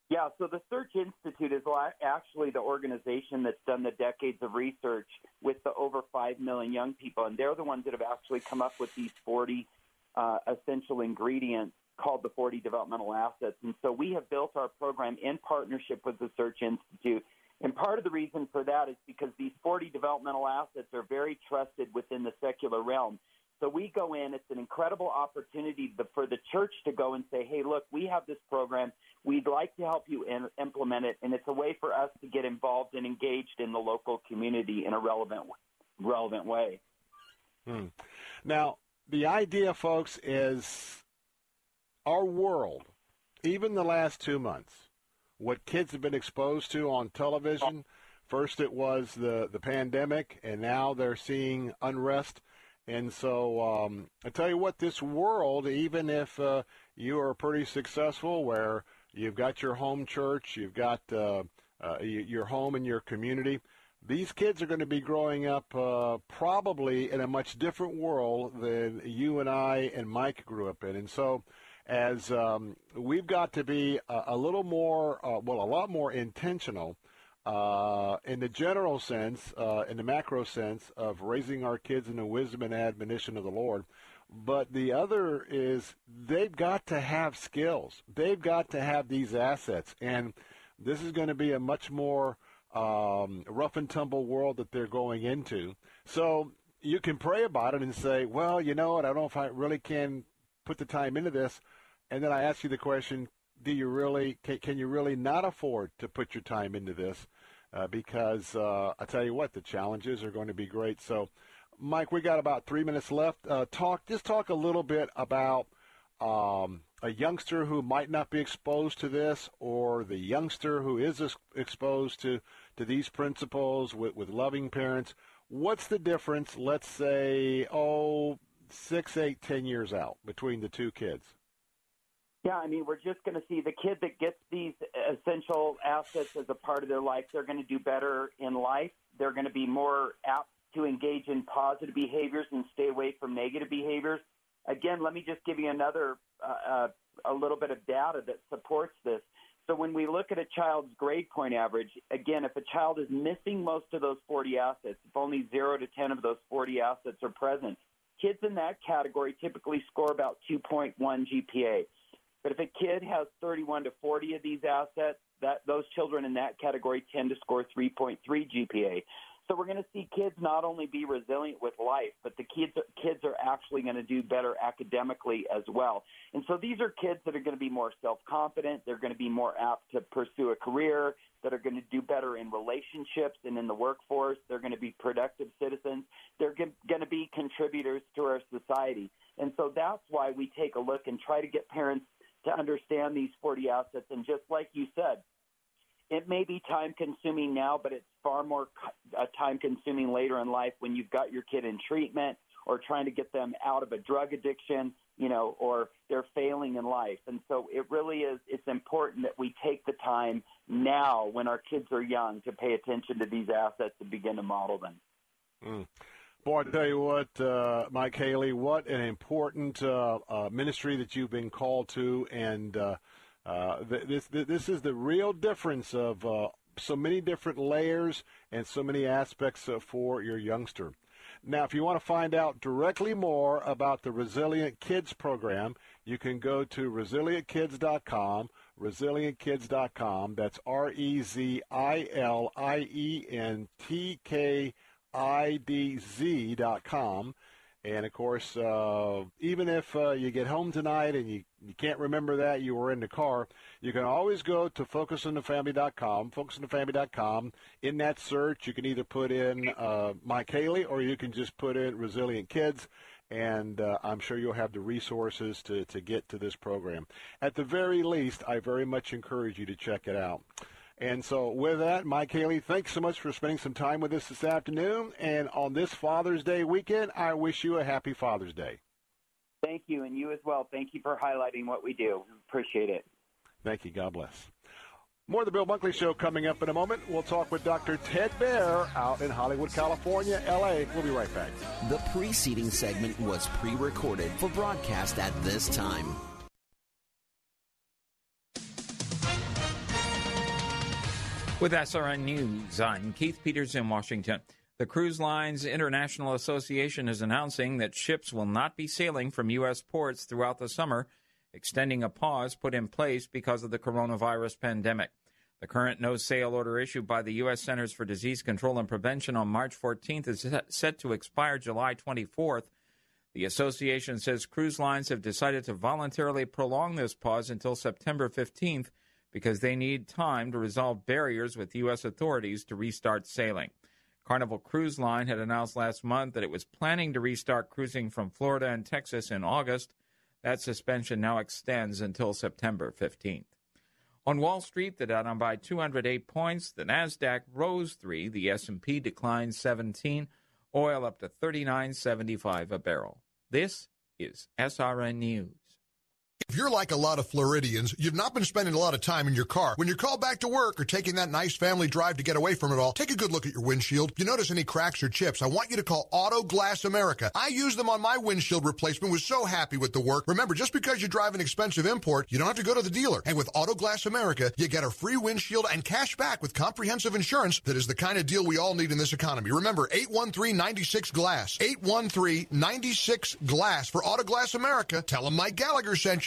[SPEAKER 67] Yeah, so the Search Institute is actually the organization that's done the decades of research with the over 5 million young people. And they're the ones that have actually come up with these 40 uh, essential ingredients called the 40 Developmental Assets. And so we have built our program in partnership with the Search Institute. And part of the reason for that is because these 40 developmental assets are very trusted within the secular realm. So we go in, it's an incredible opportunity for the church to go and say, hey, look, we have this program. We'd like to help you in, implement it. And it's a way for us to get involved and engaged in the local community in a relevant, relevant way.
[SPEAKER 3] Hmm. Now, the idea, folks, is our world, even the last two months, what kids have been exposed to on television. First, it was the the pandemic, and now they're seeing unrest. And so, um, I tell you what, this world, even if uh, you are pretty successful, where you've got your home church, you've got uh, uh, your home and your community, these kids are going to be growing up uh, probably in a much different world than you and I and Mike grew up in. And so, as um, we've got to be a, a little more, uh, well, a lot more intentional uh, in the general sense, uh, in the macro sense of raising our kids in the wisdom and admonition of the Lord. But the other is they've got to have skills. They've got to have these assets. And this is going to be a much more um, rough and tumble world that they're going into. So you can pray about it and say, well, you know what, I don't know if I really can put the time into this. And then I ask you the question: Do you really can, can you really not afford to put your time into this? Uh, because uh, I tell you what, the challenges are going to be great. So, Mike, we got about three minutes left. Uh, talk just talk a little bit about um, a youngster who might not be exposed to this, or the youngster who is exposed to to these principles with, with loving parents. What's the difference? Let's say, oh, six, eight, ten years out between the two kids.
[SPEAKER 67] Yeah, I mean, we're just going to see the kid that gets these essential assets as a part of their life, they're going to do better in life. They're going to be more apt to engage in positive behaviors and stay away from negative behaviors. Again, let me just give you another, uh, uh, a little bit of data that supports this. So when we look at a child's grade point average, again, if a child is missing most of those 40 assets, if only 0 to 10 of those 40 assets are present, kids in that category typically score about 2.1 GPA. But if a kid has 31 to 40 of these assets, that those children in that category tend to score 3.3 GPA. So we're going to see kids not only be resilient with life, but the kids kids are actually going to do better academically as well. And so these are kids that are going to be more self-confident, they're going to be more apt to pursue a career, that are going to do better in relationships and in the workforce, they're going to be productive citizens, they're going to be contributors to our society. And so that's why we take a look and try to get parents to understand these 40 assets. And just like you said, it may be time consuming now, but it's far more uh, time consuming later in life when you've got your kid in treatment or trying to get them out of a drug addiction, you know, or they're failing in life. And so it really is, it's important that we take the time now when our kids are young to pay attention to these assets and begin to model them.
[SPEAKER 3] Mm. Boy, I tell you what, uh, Mike Haley, what an important uh, uh, ministry that you've been called to, and uh, uh, this this is the real difference of uh, so many different layers and so many aspects for your youngster. Now, if you want to find out directly more about the Resilient Kids program, you can go to rezilientkidz.com. Rezilientkidz.com. That's R E Z I L I E N T K idz.com. And of course, uh, even if uh, you get home tonight and you, you can't remember that you were in the car, you can always go to focusonthefamily.com. Focusonthefamily.com. In that search, you can either put in uh, Mike Haley or you can just put in Resilient Kids, and uh, I'm sure you'll have the resources to, to get to this program. At the very least, I very much encourage you to check it out. And so, with that, Mike Haley, thanks so much for spending some time with us this afternoon. And on this Father's Day weekend, I wish you a happy Father's Day.
[SPEAKER 67] Thank you, and you as well. Thank you for highlighting what we do. Appreciate it.
[SPEAKER 3] Thank you. God bless. More of the Bill Bunkley Show coming up in a moment. We'll talk with Dr. Ted Baehr out in Hollywood, California, LA. We'll be right back.
[SPEAKER 62] The preceding segment was pre recorded for broadcast at this time.
[SPEAKER 52] With SRN News, I'm Keith Peters in Washington. The Cruise Lines International Association is announcing that ships will not be sailing from U.S. ports throughout the summer, extending a pause put in place because of the coronavirus pandemic. The current no sail order issued by the U.S. Centers for Disease Control and Prevention on March 14th is set to expire July 24th. The association says cruise lines have decided to voluntarily prolong this pause until September 15th because they need time to resolve barriers with U.S. authorities to restart sailing. Carnival Cruise Line had announced last month that it was planning to restart cruising from Florida and Texas in August. That suspension now extends until September 15th. On Wall Street, the Dow down by 208 points, the Nasdaq rose 3, the S&P declined 17, oil up to 39.75 a barrel. This is SRN News.
[SPEAKER 44] If you're like a lot of Floridians, you've not been spending a lot of time in your car. When you're called back to work or taking that nice family drive to get away from it all, take a good look at your windshield. If you notice any cracks or chips, I want you to call Auto Glass America. I used them on my windshield replacement, was so happy with the work. Remember, just because you drive an expensive import, you don't have to go to the dealer. And with Auto Glass America, you get a free windshield and cash back with comprehensive insurance that is the kind of deal we all need in this economy. Remember, 813-96 Glass. 813-96 Glass for Auto Glass America. Tell them Mike Gallagher sent you.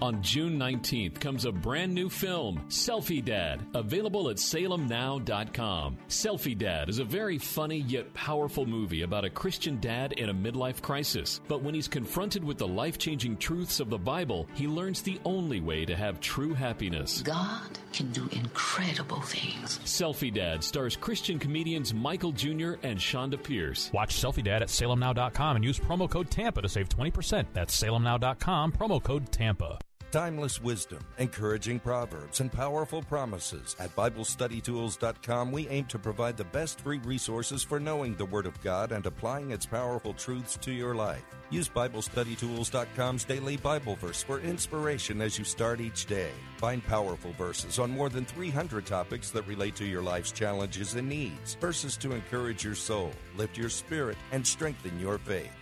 [SPEAKER 6] On June 19th comes a brand new film, Selfie Dad, available at salemnow.com. Selfie Dad is a very funny yet powerful movie about a Christian dad in a midlife crisis. But when he's confronted with the life changing truths of the Bible, he learns the only way to have true happiness.
[SPEAKER 7] God can do incredible things.
[SPEAKER 6] Selfie Dad stars Christian comedians Michael Jr. and Chonda Pierce.
[SPEAKER 71] Watch Selfie Dad at salemnow.com and use promo code TAMPA to save 20%. That's salemnow.com, promo code TAMPA.
[SPEAKER 18] Timeless wisdom, encouraging proverbs, and powerful promises. At BibleStudyTools.com, we aim to provide the best free resources for knowing the Word of God and applying its powerful truths to your life. Use BibleStudyTools.com's daily Bible verse for inspiration as you start each day. Find powerful verses on more than 300 topics that relate to your life's challenges and needs. Verses to encourage your soul, lift your spirit, and strengthen your faith.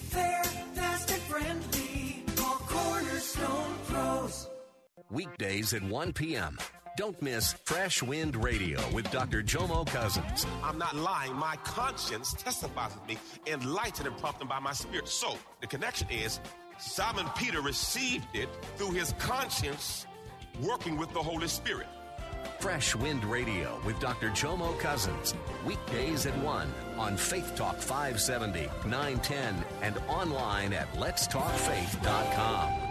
[SPEAKER 22] fair, fast, and friendly. Call Cornerstone Pros.
[SPEAKER 13] Weekdays at 1 p.m. Don't miss Fresh Wind Radio with Dr. Jomo Cousins.
[SPEAKER 46] I'm not lying. My conscience testifies with me, enlightened and prompted by my spirit. So the connection is Simon Peter received it through his conscience working with the Holy Spirit.
[SPEAKER 13] Fresh Wind Radio with Dr. Jomo Cousins. Weekdays at 1 on Faith Talk 570, 910, and online at letstalkfaith.com.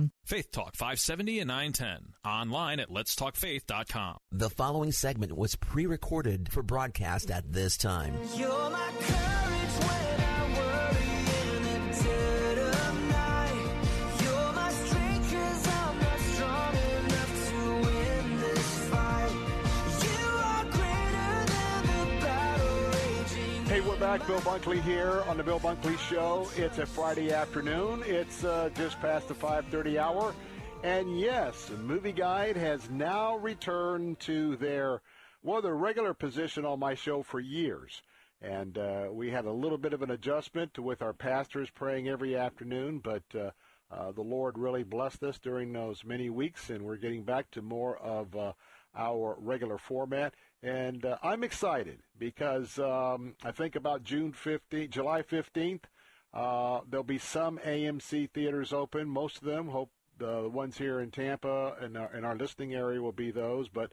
[SPEAKER 71] Faith Talk 570 and 910. Online at letstalkfaith.com.
[SPEAKER 62] The following segment was pre recorded for broadcast at this time.
[SPEAKER 3] Hey, we're back. Bill Bunkley here on the Bill Bunkley Show. It's a Friday afternoon. It's uh, just past the 5:30 hour, and yes, Movie Guide has now returned to their well, their regular position on my show for years. And uh, we had a little bit of an adjustment with our pastors praying every afternoon, but uh, uh, the Lord really blessed us during those many weeks, and we're getting back to more of uh, our regular format. And uh, I'm excited because um, I think about June 15th, July 15th, uh, there'll be some AMC theaters open. Most of them, hope the ones here in Tampa and our, in our listening area will be those. But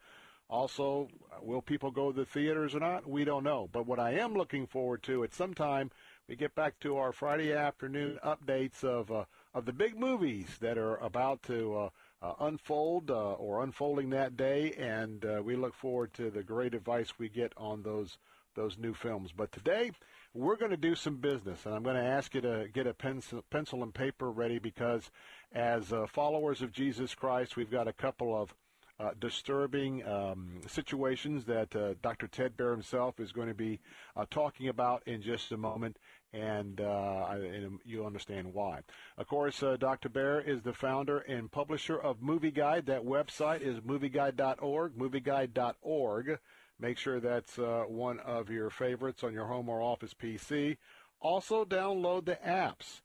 [SPEAKER 3] also, will people go to the theaters or not? We don't know. But what I am looking forward to at some time we get back to our Friday afternoon updates of uh, of the big movies that are about to uh, uh, unfold uh, or unfolding that day, and uh, we look forward to the great advice we get on those those new films. But today we're going to do some business, and I'm going to ask you to get a pencil, pencil and paper ready because as uh, followers of Jesus Christ, we've got a couple of uh, disturbing um, situations that uh, Dr. Ted Baehr himself is going to be uh, talking about in just a moment, and, uh, and you'll understand why. Of course, uh, Dr. Baehr is the founder and publisher of Movie Guide. That website is movieguide.org, movieguide.org. Make sure that's uh, one of your favorites on your home or office PC. Also, download the apps.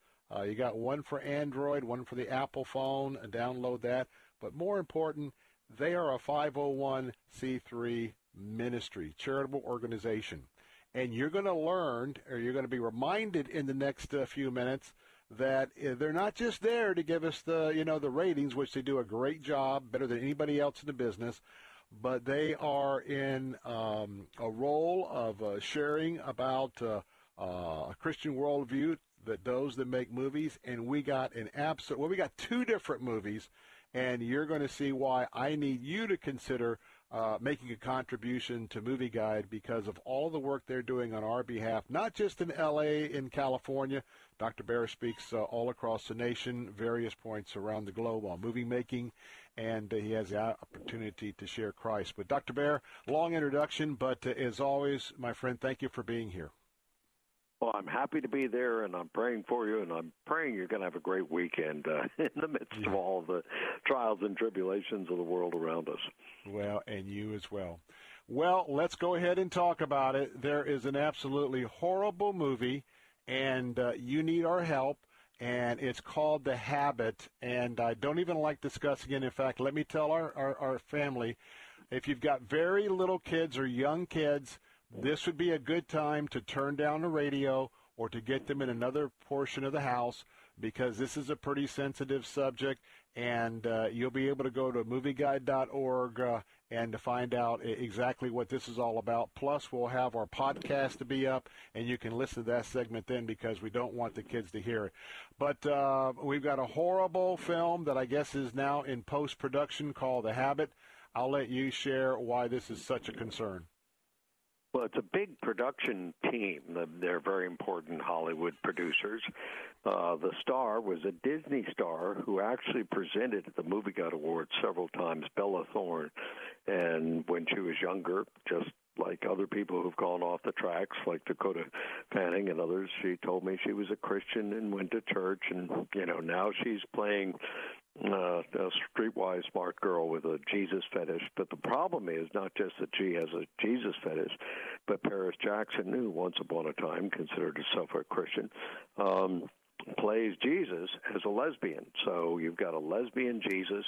[SPEAKER 3] you got one for Android, one for the Apple phone. Download that. But more important, they are a 501c3 ministry, charitable organization. And you're going to learn, or you're going to be reminded in the next uh, few minutes, that uh, they're not just there to give us the, you know, the ratings, which they do a great job, better than anybody else in the business, but they are in um, a role of uh, sharing about uh, uh, a Christian worldview that those that make movies. And we got an absolute, well, we got two different movies and you're going to see why I need you to consider uh, making a contribution to Movie Guide because of all the work they're doing on our behalf, not just in LA, in California. Dr. Baehr speaks uh, all across the nation, various points around the globe on movie making, and uh, he has the opportunity to share Christ. But Dr. Baehr, long introduction, but uh, as always, my friend, thank you for being here.
[SPEAKER 72] Well, I'm happy to be there, and I'm praying for you, and I'm praying you're going to have a great weekend uh, [LAUGHS] in the midst of all the trials and tribulations of the world around us.
[SPEAKER 3] Well, and you as well. Well, let's go ahead and talk about it. There is an absolutely horrible movie, and uh, you need our help. And it's called The Habit, and I don't even like discussing it. In fact, let me tell our, our, our family if you've got very little kids or young kids, this would be a good time to turn down the radio or to get them in another portion of the house because this is a pretty sensitive subject and uh, you'll be able to go to movieguide.org uh, and to find out exactly what this is all about. Plus, we'll have our podcast to be up, and you can listen to that segment then because we don't want the kids to hear it. But uh, we've got a horrible film that I guess is now in post production called The Habit. I'll let you share why this is such a concern.
[SPEAKER 72] Well, it's a big production team. They're very important Hollywood producers. Uh, the star was a Disney star who actually presented at the Movie Guide Awards several times, Bella Thorne. And when she was younger, just like other people who've gone off the tracks, like Dakota Fanning and others, she told me she was a Christian and went to church. And, you know, now she's playing uh, a streetwise smart girl with a Jesus fetish. But the problem is not just that she has a Jesus fetish, but Paris Jackson, who once upon a time considered herself a Christian, um, plays Jesus as a lesbian. So you've got a lesbian Jesus.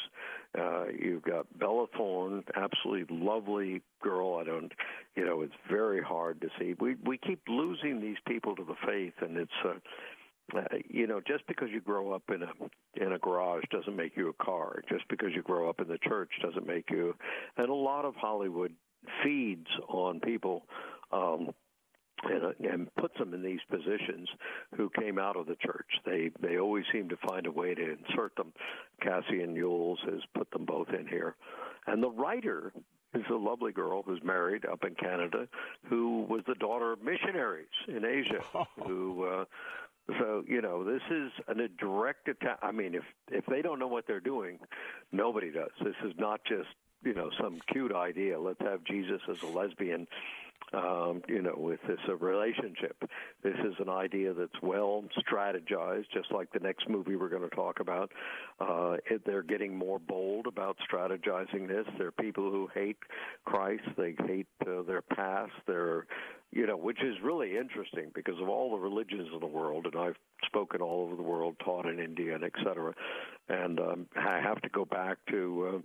[SPEAKER 72] Uh, you've got Bella Thorne, absolutely lovely girl. I don't, you know, it's very hard to see. We we keep losing these people to the faith, and it's. Uh, uh, you know, just because you grow up in a in a garage doesn't make you a car. Just because you grow up in the church doesn't make you. And a lot of Hollywood feeds on people um, and, uh, and puts them in these positions who came out of the church. They they always seem to find a way to insert them. Cassian Yules has put them both in here, and the writer is a lovely girl who's married up in Canada, who was the daughter of missionaries in Asia, [LAUGHS] who. Uh, so you know, this is an, a direct attack. I mean, if if they don't know what they're doing, nobody does. This is not just you know some cute idea. Let's have Jesus as a lesbian um, you know, with this a relationship. This is an idea that's well strategized, just like the next movie we're going to talk about. Uh, it, they're getting more bold about strategizing this. There are people who hate Christ. They hate uh, their past. They're, you know, which is really interesting because of all the religions in the world, and I've spoken all over the world, taught in India, and et cetera. And um, I have to go back to. Uh,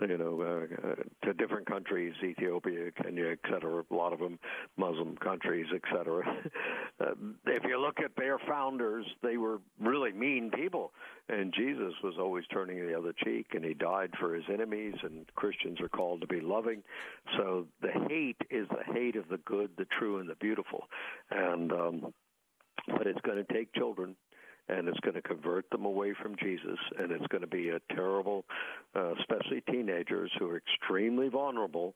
[SPEAKER 72] you know, uh, to different countries, Ethiopia, Kenya, et cetera, a lot of them Muslim countries, et cetera. [LAUGHS] uh, if you look at their founders, they were really mean people. And Jesus was always turning the other cheek, and he died for his enemies, and Christians are called to be loving. So the hate is the hate of the good, the true, and the beautiful. And, um, but it's going to take children and it's going to convert them away from Jesus, and it's going to be a terrible, uh, especially teenagers who are extremely vulnerable.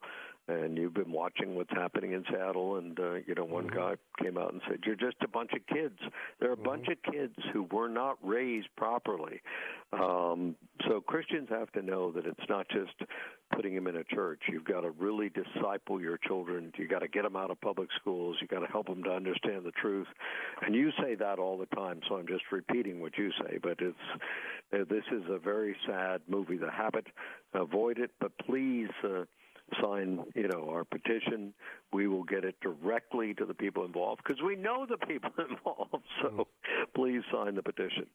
[SPEAKER 72] And you've been watching what's happening in Seattle, and uh, you know one
[SPEAKER 3] Mm-hmm.
[SPEAKER 72] guy came out and said, "You're just a bunch of kids. They're a bunch of kids who were not raised properly." Um, so Christians have to know that it's not just putting them in a church. You've got to really disciple your children. You got to get them out of public schools. You got to help them to understand the truth. And you say that all the time, so I'm just repeating what you say. But it's uh, this is a very sad movie. The habit, avoid it. But please. Uh, sign you know our petition we will get it directly to the people involved because we know the people [LAUGHS] involved so please sign the petition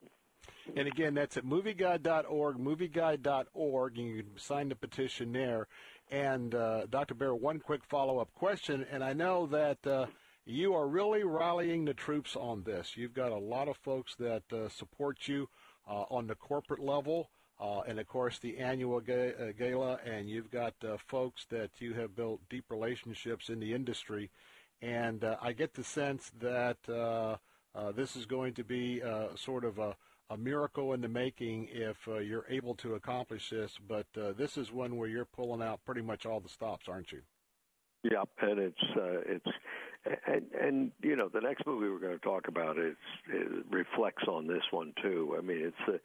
[SPEAKER 3] And again, that's at movieguide.org, movieguide.org, and you can sign the petition there. And uh, Dr. Baehr, one quick follow-up question, and I know that uh, you are really rallying the troops on this. You've got a lot of folks that uh, support you uh, on the corporate level. Uh, and of course, the annual uh, gala, and you've got uh, folks that you have built deep relationships in the industry. And uh, I get the sense that uh, uh, this is going to be sort of a, a miracle in the making if you're able to accomplish this. But this is one where you're pulling out pretty much all the stops, aren't you?
[SPEAKER 72] Yeah, and it's it's and and you know the next movie we're going to talk about is it reflects on this one too. I mean, it's uh,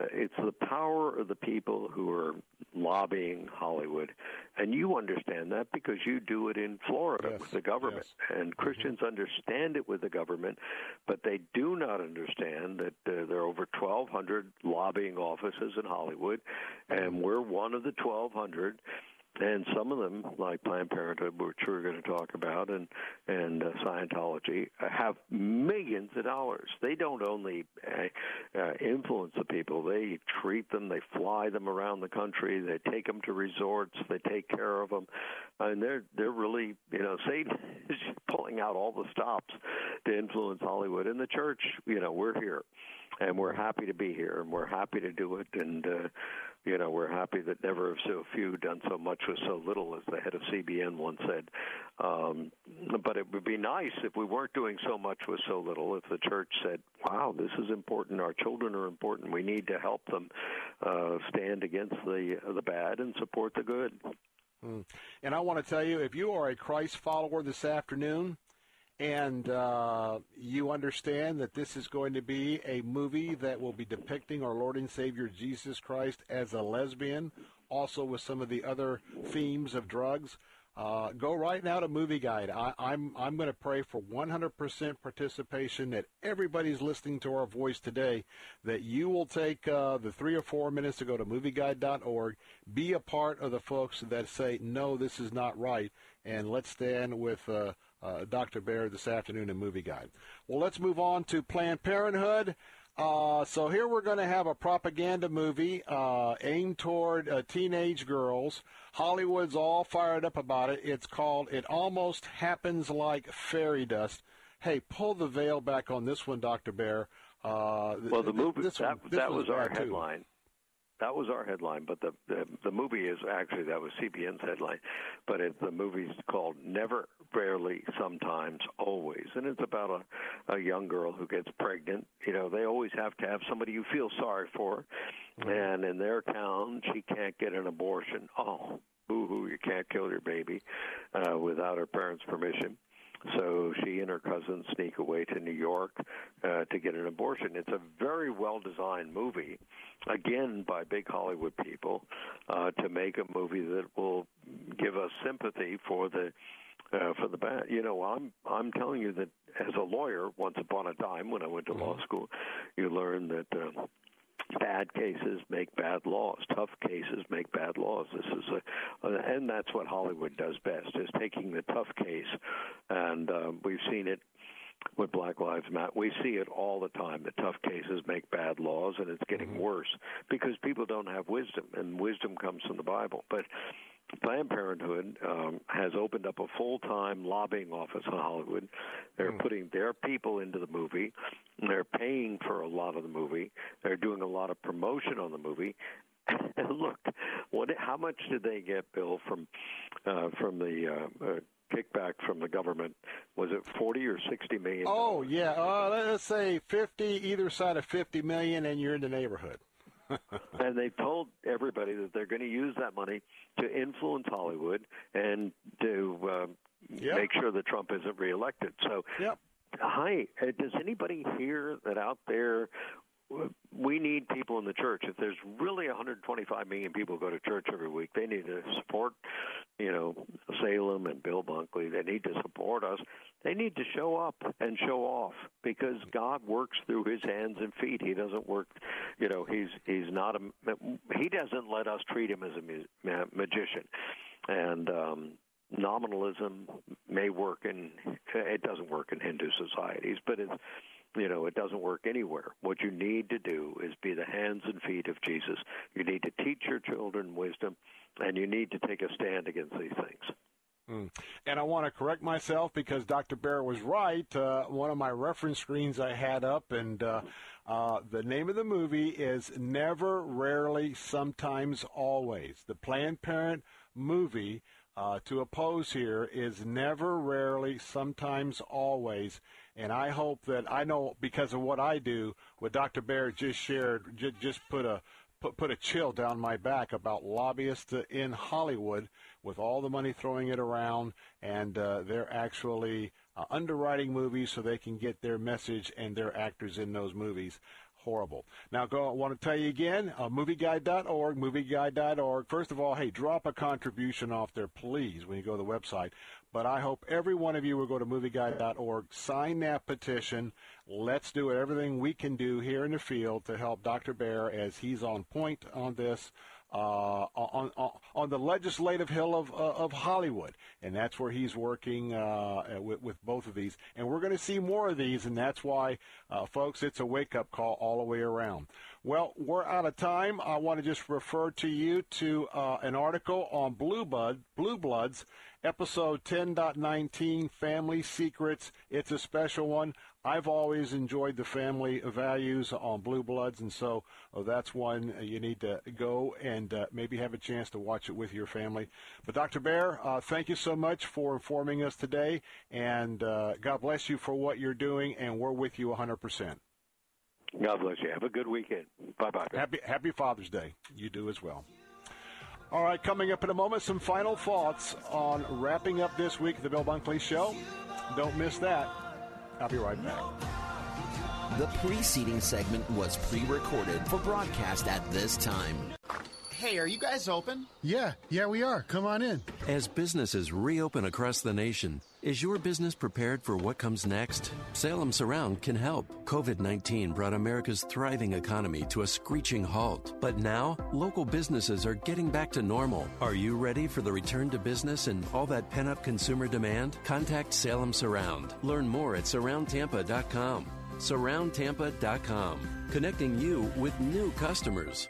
[SPEAKER 72] Uh, it's the power of the people who are lobbying Hollywood, and you understand that because you do it in Florida with the government, and mm-hmm. Christians understand it with the government, but they do not understand that uh, there are over 1,200 lobbying offices in Hollywood, and mm-hmm. we're one of the 1,200 and some of them, like Planned Parenthood, which we're going to talk about, and and uh, Scientology, uh, have millions of dollars. They don't only uh, uh, influence the people; they treat them, they fly them around the country, they take them to resorts, they take care of them, and they're they're really, you know, Satan [LAUGHS] is pulling out all the stops to influence Hollywood. And the church, you know, we're here, and we're happy to be here, and we're happy to do it, and. uh you know, we're happy that never have so few done so much with so little, as the head of CBN once said. Um, but it would be nice if we weren't doing so much with so little. If the church said, "Wow, this is important. Our children are important. We need to help them uh, stand against the the bad and support the good."
[SPEAKER 3] Mm. And I want to tell you, if you are a Christ follower this afternoon, and uh, you understand that this is going to be a movie that will be depicting our Lord and Savior Jesus Christ as a lesbian, also with some of the other themes of drugs, uh, go right now to Movie Guide. I, I'm I'm going to pray for 100% participation that everybody's listening to our voice today. That you will take uh, the three or four minutes to go to MovieGuide.org, be a part of the folks that say no, this is not right, and let's stand with. Uh, uh, Dr. Baehr this afternoon in Movie Guide. Well, let's move on to Planned Parenthood. Uh, so here we're going to have a propaganda movie uh, aimed toward uh, teenage girls. Hollywood's all fired up about it. It's called "It Almost Happens Like Fairy Dust." Hey, pull the veil back on this one, Doctor Baehr. Uh,
[SPEAKER 72] Well, the movie
[SPEAKER 3] this
[SPEAKER 72] that
[SPEAKER 3] one- this
[SPEAKER 72] that was our
[SPEAKER 3] headline. too.
[SPEAKER 72] That was our headline, but the, the the movie is actually that was CBN's headline, but it, the movie's called Never, Rarely, Sometimes, Always, and it's about a a young girl who gets pregnant. You know, they always have to have somebody you feel sorry for, and in their town, she can't get an abortion. Oh, boo hoo! You can't kill your baby uh, without her parents' permission. So she and her cousin sneak away to New York uh, to get an abortion. It's a very well designed movie, again by big Hollywood people, uh, to make a movie that will give us sympathy for the uh, for the bad. You know, I'm I'm telling you that as a lawyer, once upon a time when I went to law school, you learn that. Uh, Bad cases make bad laws. Tough cases make bad laws. This is a, and that's what Hollywood does best: is taking the tough case, and uh, we've seen it with Black Lives Matter. We see it all the time. The tough cases make bad laws, and it's getting worse because people don't have wisdom, and wisdom comes from the Bible. But Planned Parenthood um, has opened up a full-time lobbying office in Hollywood. They're putting their people into the movie. They're paying for a lot of the movie. They're doing a lot of promotion on the movie. And [LAUGHS] look, what? How much did they get, Bill, from uh, from the uh, uh, kickback from the government? Was it forty or sixty million?
[SPEAKER 3] Oh yeah, uh, let's say fifty either side of fifty million, and you're in the neighborhood. [LAUGHS]
[SPEAKER 72] and they told everybody that they're going to use that money to influence Hollywood and to uh,
[SPEAKER 3] Yep.
[SPEAKER 72] make sure that Trump isn't reelected. So,
[SPEAKER 3] yep.
[SPEAKER 72] hi, uh, does anybody hear that out there? We need people in the church. If there's really 125 million people go to church every week, they need to support, you know, Salem and Bill Bunkley. They need to support us. They need to show up and show off because God works through His hands and feet. He doesn't work, you know. He's he's not a. He doesn't let us treat him as a magician, and um, nominalism may work in. It doesn't work in Hindu societies, but it's you know, it doesn't work anywhere. What you need to do is be the hands and feet of Jesus. You need to teach your children wisdom, and you need to take a stand against these things.
[SPEAKER 3] Mm. And I want to correct myself because Dr. Baehr was right. Uh, one of my reference screens I had up, and uh, uh, the name of the movie is Never, Rarely, Sometimes, Always. The Planned Parent movie uh, to oppose here is Never, Rarely, Sometimes, Always. And I hope that I know because of what I do, what Dr. Baehr just shared, j- just put a put, put a chill down my back about lobbyists in Hollywood with all the money throwing it around, and uh, they're actually uh, underwriting movies so they can get their message and their actors in those movies. Horrible. Now, go. I want to tell you again, uh, movieguide.org, movieguide.org. First of all, hey, drop a contribution off there, please, when you go to the website. But I hope every one of you will go to movieguide.org, sign that petition. Let's do everything we can do here in the field to help Dr. Baehr as he's on point on this. Uh, on, on on the legislative hill of uh, of Hollywood, and that's where he's working uh, with, with both of these. And we're going to see more of these, and that's why, uh, folks, it's a wake up call all the way around. Well, we're out of time. I want to just refer to you to uh, an article on Blue Blood, Blue Bloods, episode 10.19, Family Secrets. It's a special one. I've always enjoyed the family values on Blue Bloods, and so uh, that's one you need to go and uh, maybe have a chance to watch it with your family. But Dr. Baehr, uh, thank you so much for informing us today, and uh, God bless you for what you're doing, and we're with you 100%.
[SPEAKER 72] God bless you. Have a good weekend. Bye bye.
[SPEAKER 3] Happy, happy Father's Day. You do as well. All right, coming up in a moment, some final thoughts on wrapping up this week the Bill Bunkley Show. Don't miss that. I'll be right back.
[SPEAKER 62] The preceding segment was pre recorded for broadcast at this time.
[SPEAKER 37] Hey, are you guys open?
[SPEAKER 73] Yeah, yeah, we are. Come on in.
[SPEAKER 13] As businesses reopen across the nation, is your business prepared for what comes next? Salem Surround can help. COVID 19 brought America's thriving economy to a screeching halt. But now, local businesses are getting back to normal. Are you ready for the return to business and all that pent up consumer demand? Contact Salem Surround. Learn more at surroundtampa.com. Surroundtampa.com, connecting you with new customers.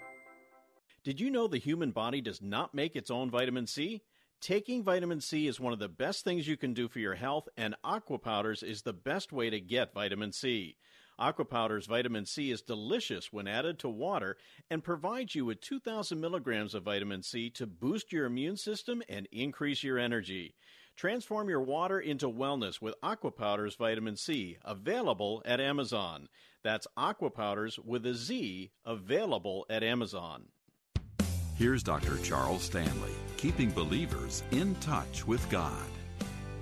[SPEAKER 74] Did you know the human body does not make its own vitamin C? Taking vitamin C is one of the best things you can do for your health, and Aqua Powders is the best way to get vitamin C. Aqua Powders vitamin C is delicious when added to water and provides you with 2,000 milligrams of vitamin C to boost your immune system and increase your energy. Transform your water into wellness with Aqua Powders vitamin C, available at Amazon. That's Aqua Powders with a Z, available at Amazon.
[SPEAKER 75] Here's Dr. Charles Stanley, keeping believers in touch with God.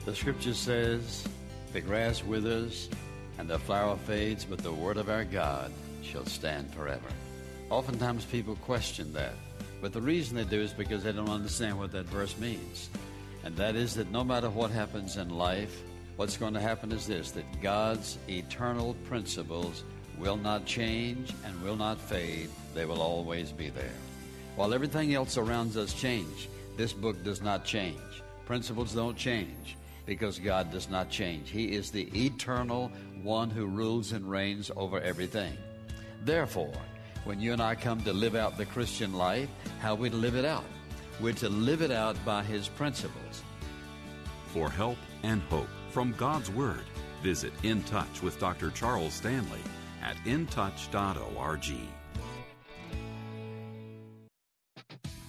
[SPEAKER 76] The scripture says, The grass withers and the flower fades, but the word of our God shall stand forever. Oftentimes people question that, but the reason they do is because they don't understand what that verse means. And that is that no matter what happens in life, what's going to happen is this that God's eternal principles will not change and will not fade, they will always be there. While everything else around us change, this book does not change. Principles don't change because God does not change. He is the eternal one who rules and reigns over everything. Therefore, when you and I come to live out the Christian life, how we live it out? We're to live it out by His principles.
[SPEAKER 75] For help and hope from God's Word, visit In Touch with Dr. Charles Stanley at intouch.org.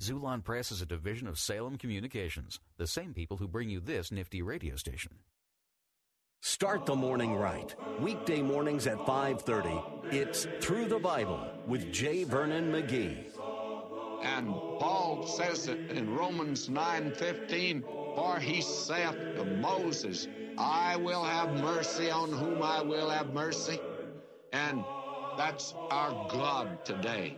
[SPEAKER 6] Xulon Press is a division of Salem Communications, the same people who bring you this nifty radio station.
[SPEAKER 77] Start the morning right. Weekday mornings at 5:30. It's Through the Bible with J. Vernon McGee.
[SPEAKER 78] And Paul says it in Romans 9:15, for he saith to Moses, I will have mercy on whom I will have mercy. And that's our God today.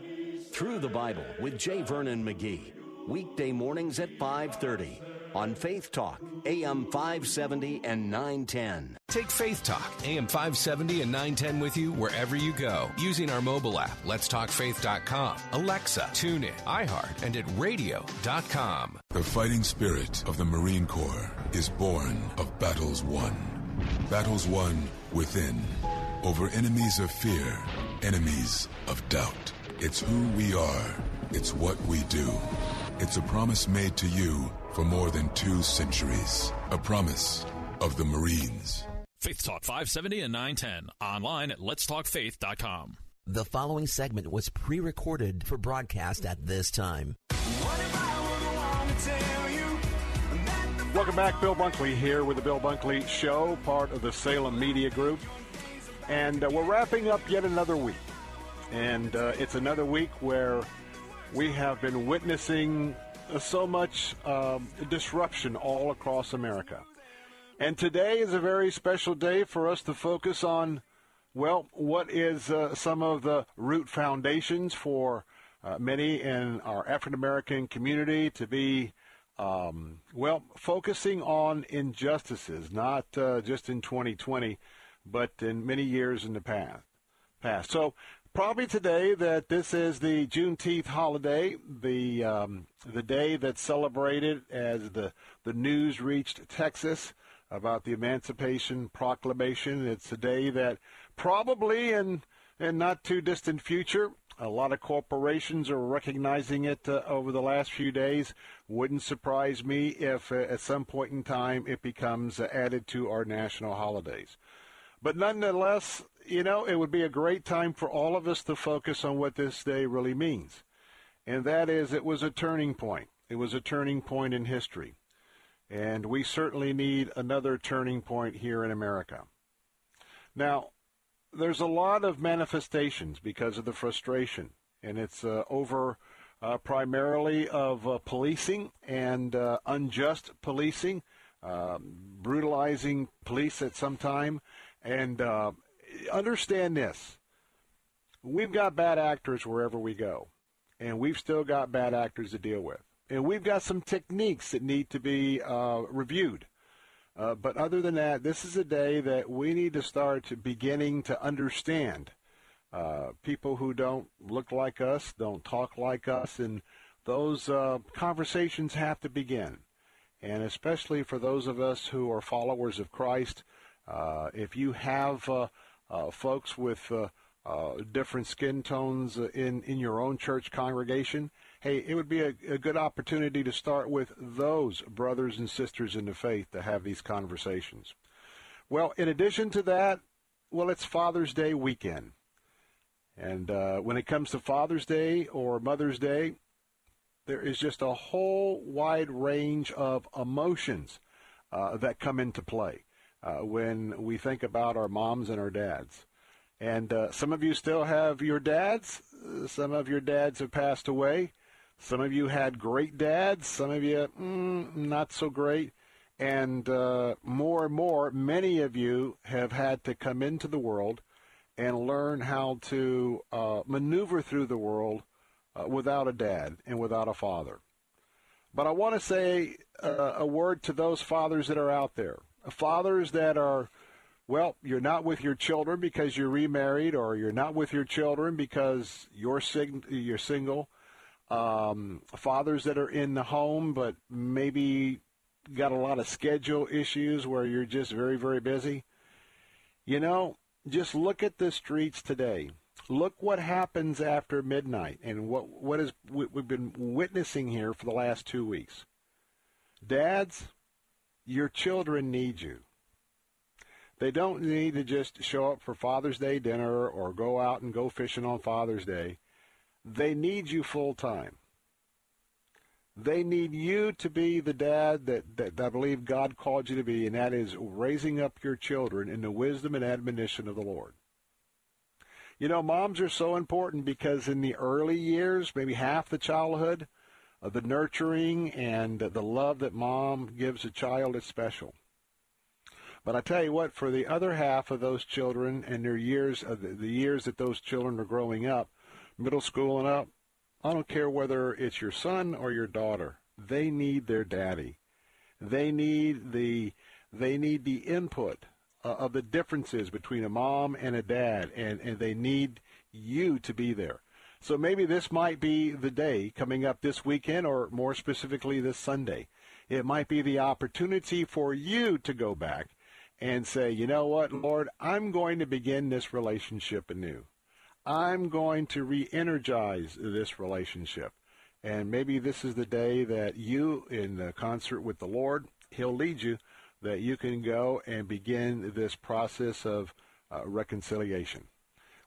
[SPEAKER 77] Through the Bible with J. Vernon McGee. Weekday mornings at 5:30 on Faith Talk, AM 570 and 910.
[SPEAKER 79] Take Faith Talk, AM 570 and 910 with you wherever you go using our mobile app, letstalkfaith.com, Alexa, TuneIn, iHeart, and at radio.com.
[SPEAKER 80] The fighting spirit of the Marine Corps is born of battles won. Battles won within, over enemies of fear, enemies of doubt. It's who we are. It's what we do. It's a promise made to you for more than two centuries. A promise of the Marines.
[SPEAKER 7] Faith Talk 570 and 910. Online at letstalkfaith.com.
[SPEAKER 62] The following segment was pre recorded for broadcast at this time.
[SPEAKER 3] Welcome back. Bill Bunkley here with the Bill Bunkley Show, part of the Salem Media Group. And uh, we're wrapping up yet another week. And uh, it's another week where we have been witnessing so much um, disruption all across America. And today is a very special day for us to focus on, well, what is uh, some of the root foundations for uh, many in our African American community to be, um, well, focusing on injustices, not uh, just in 2020, but in many years in the past. Past. So probably today that this is the Juneteenth holiday, the um, the day that's celebrated as the the news reached Texas. about the Emancipation Proclamation. It's a day that probably in in not too distant future, a lot of corporations are recognizing it uh, over the last few days. Wouldn't surprise me if uh, at some point in time it becomes uh, added to our national holidays. But nonetheless, you know, it would be a great time for all of us to focus on what this day really means. And that is, it was a turning point. It was a turning point in history. And we certainly need another turning point here in America. Now, there's a lot of manifestations because of the frustration, and it's uh, over uh, primarily of uh, policing and uh, unjust policing, um, brutalizing police at some time. And uh, understand this we've got bad actors wherever we go, and we've still got bad actors to deal with. And we've got some techniques that need to be uh, reviewed. Uh, but other than that, this is a day that we need to start beginning to understand uh, people who don't look like us, don't talk like us, and those uh, conversations have to begin. And especially for those of us who are followers of Christ, if you have uh, uh, folks with different skin tones in, in your own church congregation, hey, it would be a, a, good opportunity to start with those brothers and sisters in the faith to have these conversations. Well, in addition to that, well, it's Father's Day weekend. And uh, when it comes to Father's Day or Mother's Day, there is just a whole wide range of emotions uh, that come into play uh, when we think about our moms and our dads. And uh, some of you still have your dads. Some of your dads have passed away. Some of you had great dads, some of you mm, not so great. And uh, more and more, many of you have had to come into the world and learn how to uh, maneuver through the world uh, without a dad and without a father. But I want to say uh, a word to those fathers that are out there. Fathers that are, well, you're not with your children because you're remarried, or you're not with your children because you're, sing- you're single um, fathers that are in the home but maybe got a lot of schedule issues where you're just very, very busy. You know, just look at the streets today. Look what happens after midnight and what what is we've been witnessing here for the last two weeks. Dads, your children need you. They don't need to just show up for Father's Day dinner or go out and go fishing on Father's Day. They need you full time. They need you to be the dad that, that, that I believe God called you to be, and that is raising up your children in the wisdom and admonition of the Lord. You know, moms are so important because in the early years, maybe half the childhood, the nurturing and the love that mom gives a child is special. But I tell you what, for the other half of those children and their years, uh, the, the years that those children are growing up, middle school and up, I don't care whether it's your son or your daughter. They need their daddy. They need the they need the input uh, of the differences between a mom and a dad, and, and they need you to be there. So maybe this might be the day coming up this weekend, or more specifically this Sunday. It might be the opportunity for you to go back and say, you know what, Lord, I'm going to begin this relationship anew. I'm going to re energize this relationship. And maybe this is the day that you, in concert with the Lord, He'll lead you, that you can go and begin this process of uh, reconciliation.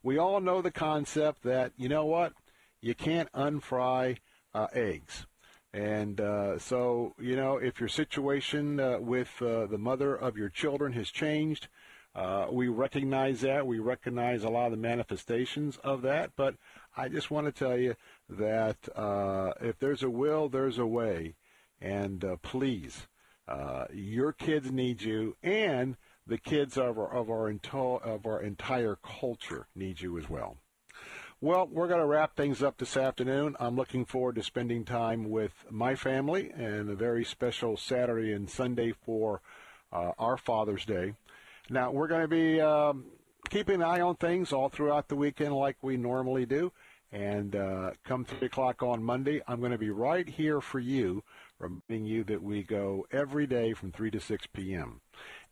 [SPEAKER 3] We all know the concept that, you know what, you can't unfry uh, eggs. And uh, so, you know, if your situation uh, with uh, the mother of your children has changed, uh, we recognize that. We recognize a lot of the manifestations of that. But I just want to tell you that uh, if there's a will, there's a way. And please, uh, your kids need you, and the kids of our of our, ento- of our entire culture need you as well. Well, we're going to wrap things up this afternoon. I'm looking forward to spending time with my family and a very special Saturday and Sunday for uh, our Father's Day. Now, we're going to be um, keeping an eye on things all throughout the weekend like we normally do. And uh, come 3 o'clock on Monday, I'm going to be right here for you, reminding you that we go every day from 3 to 6 p.m.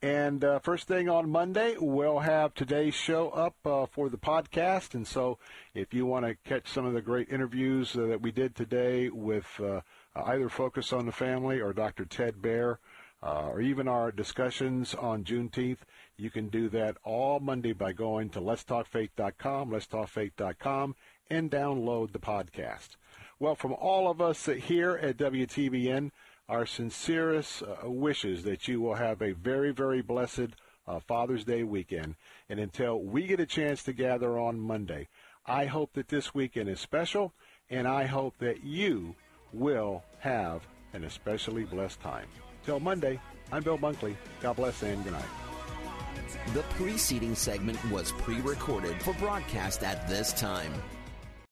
[SPEAKER 3] And uh, first thing on Monday, we'll have today's show up uh, for the podcast. And so if you want to catch some of the great interviews uh, that we did today with uh, either Focus on the Family or Dr. Ted Baehr, uh, or even our discussions on Juneteenth, you can do that all Monday by going to letstalkfaith.com, letstalkfaith.com, and download the podcast. Well, from all of us here at WTBN, our sincerest uh, wishes that you will have a very, very blessed uh, Father's Day weekend. And until we get a chance to gather on Monday, I hope that this weekend is special, and I hope that you will have an especially blessed time. Till Monday, I'm Bill Bunkley. God bless and good night.
[SPEAKER 62] The preceding segment was pre recorded for broadcast at this time.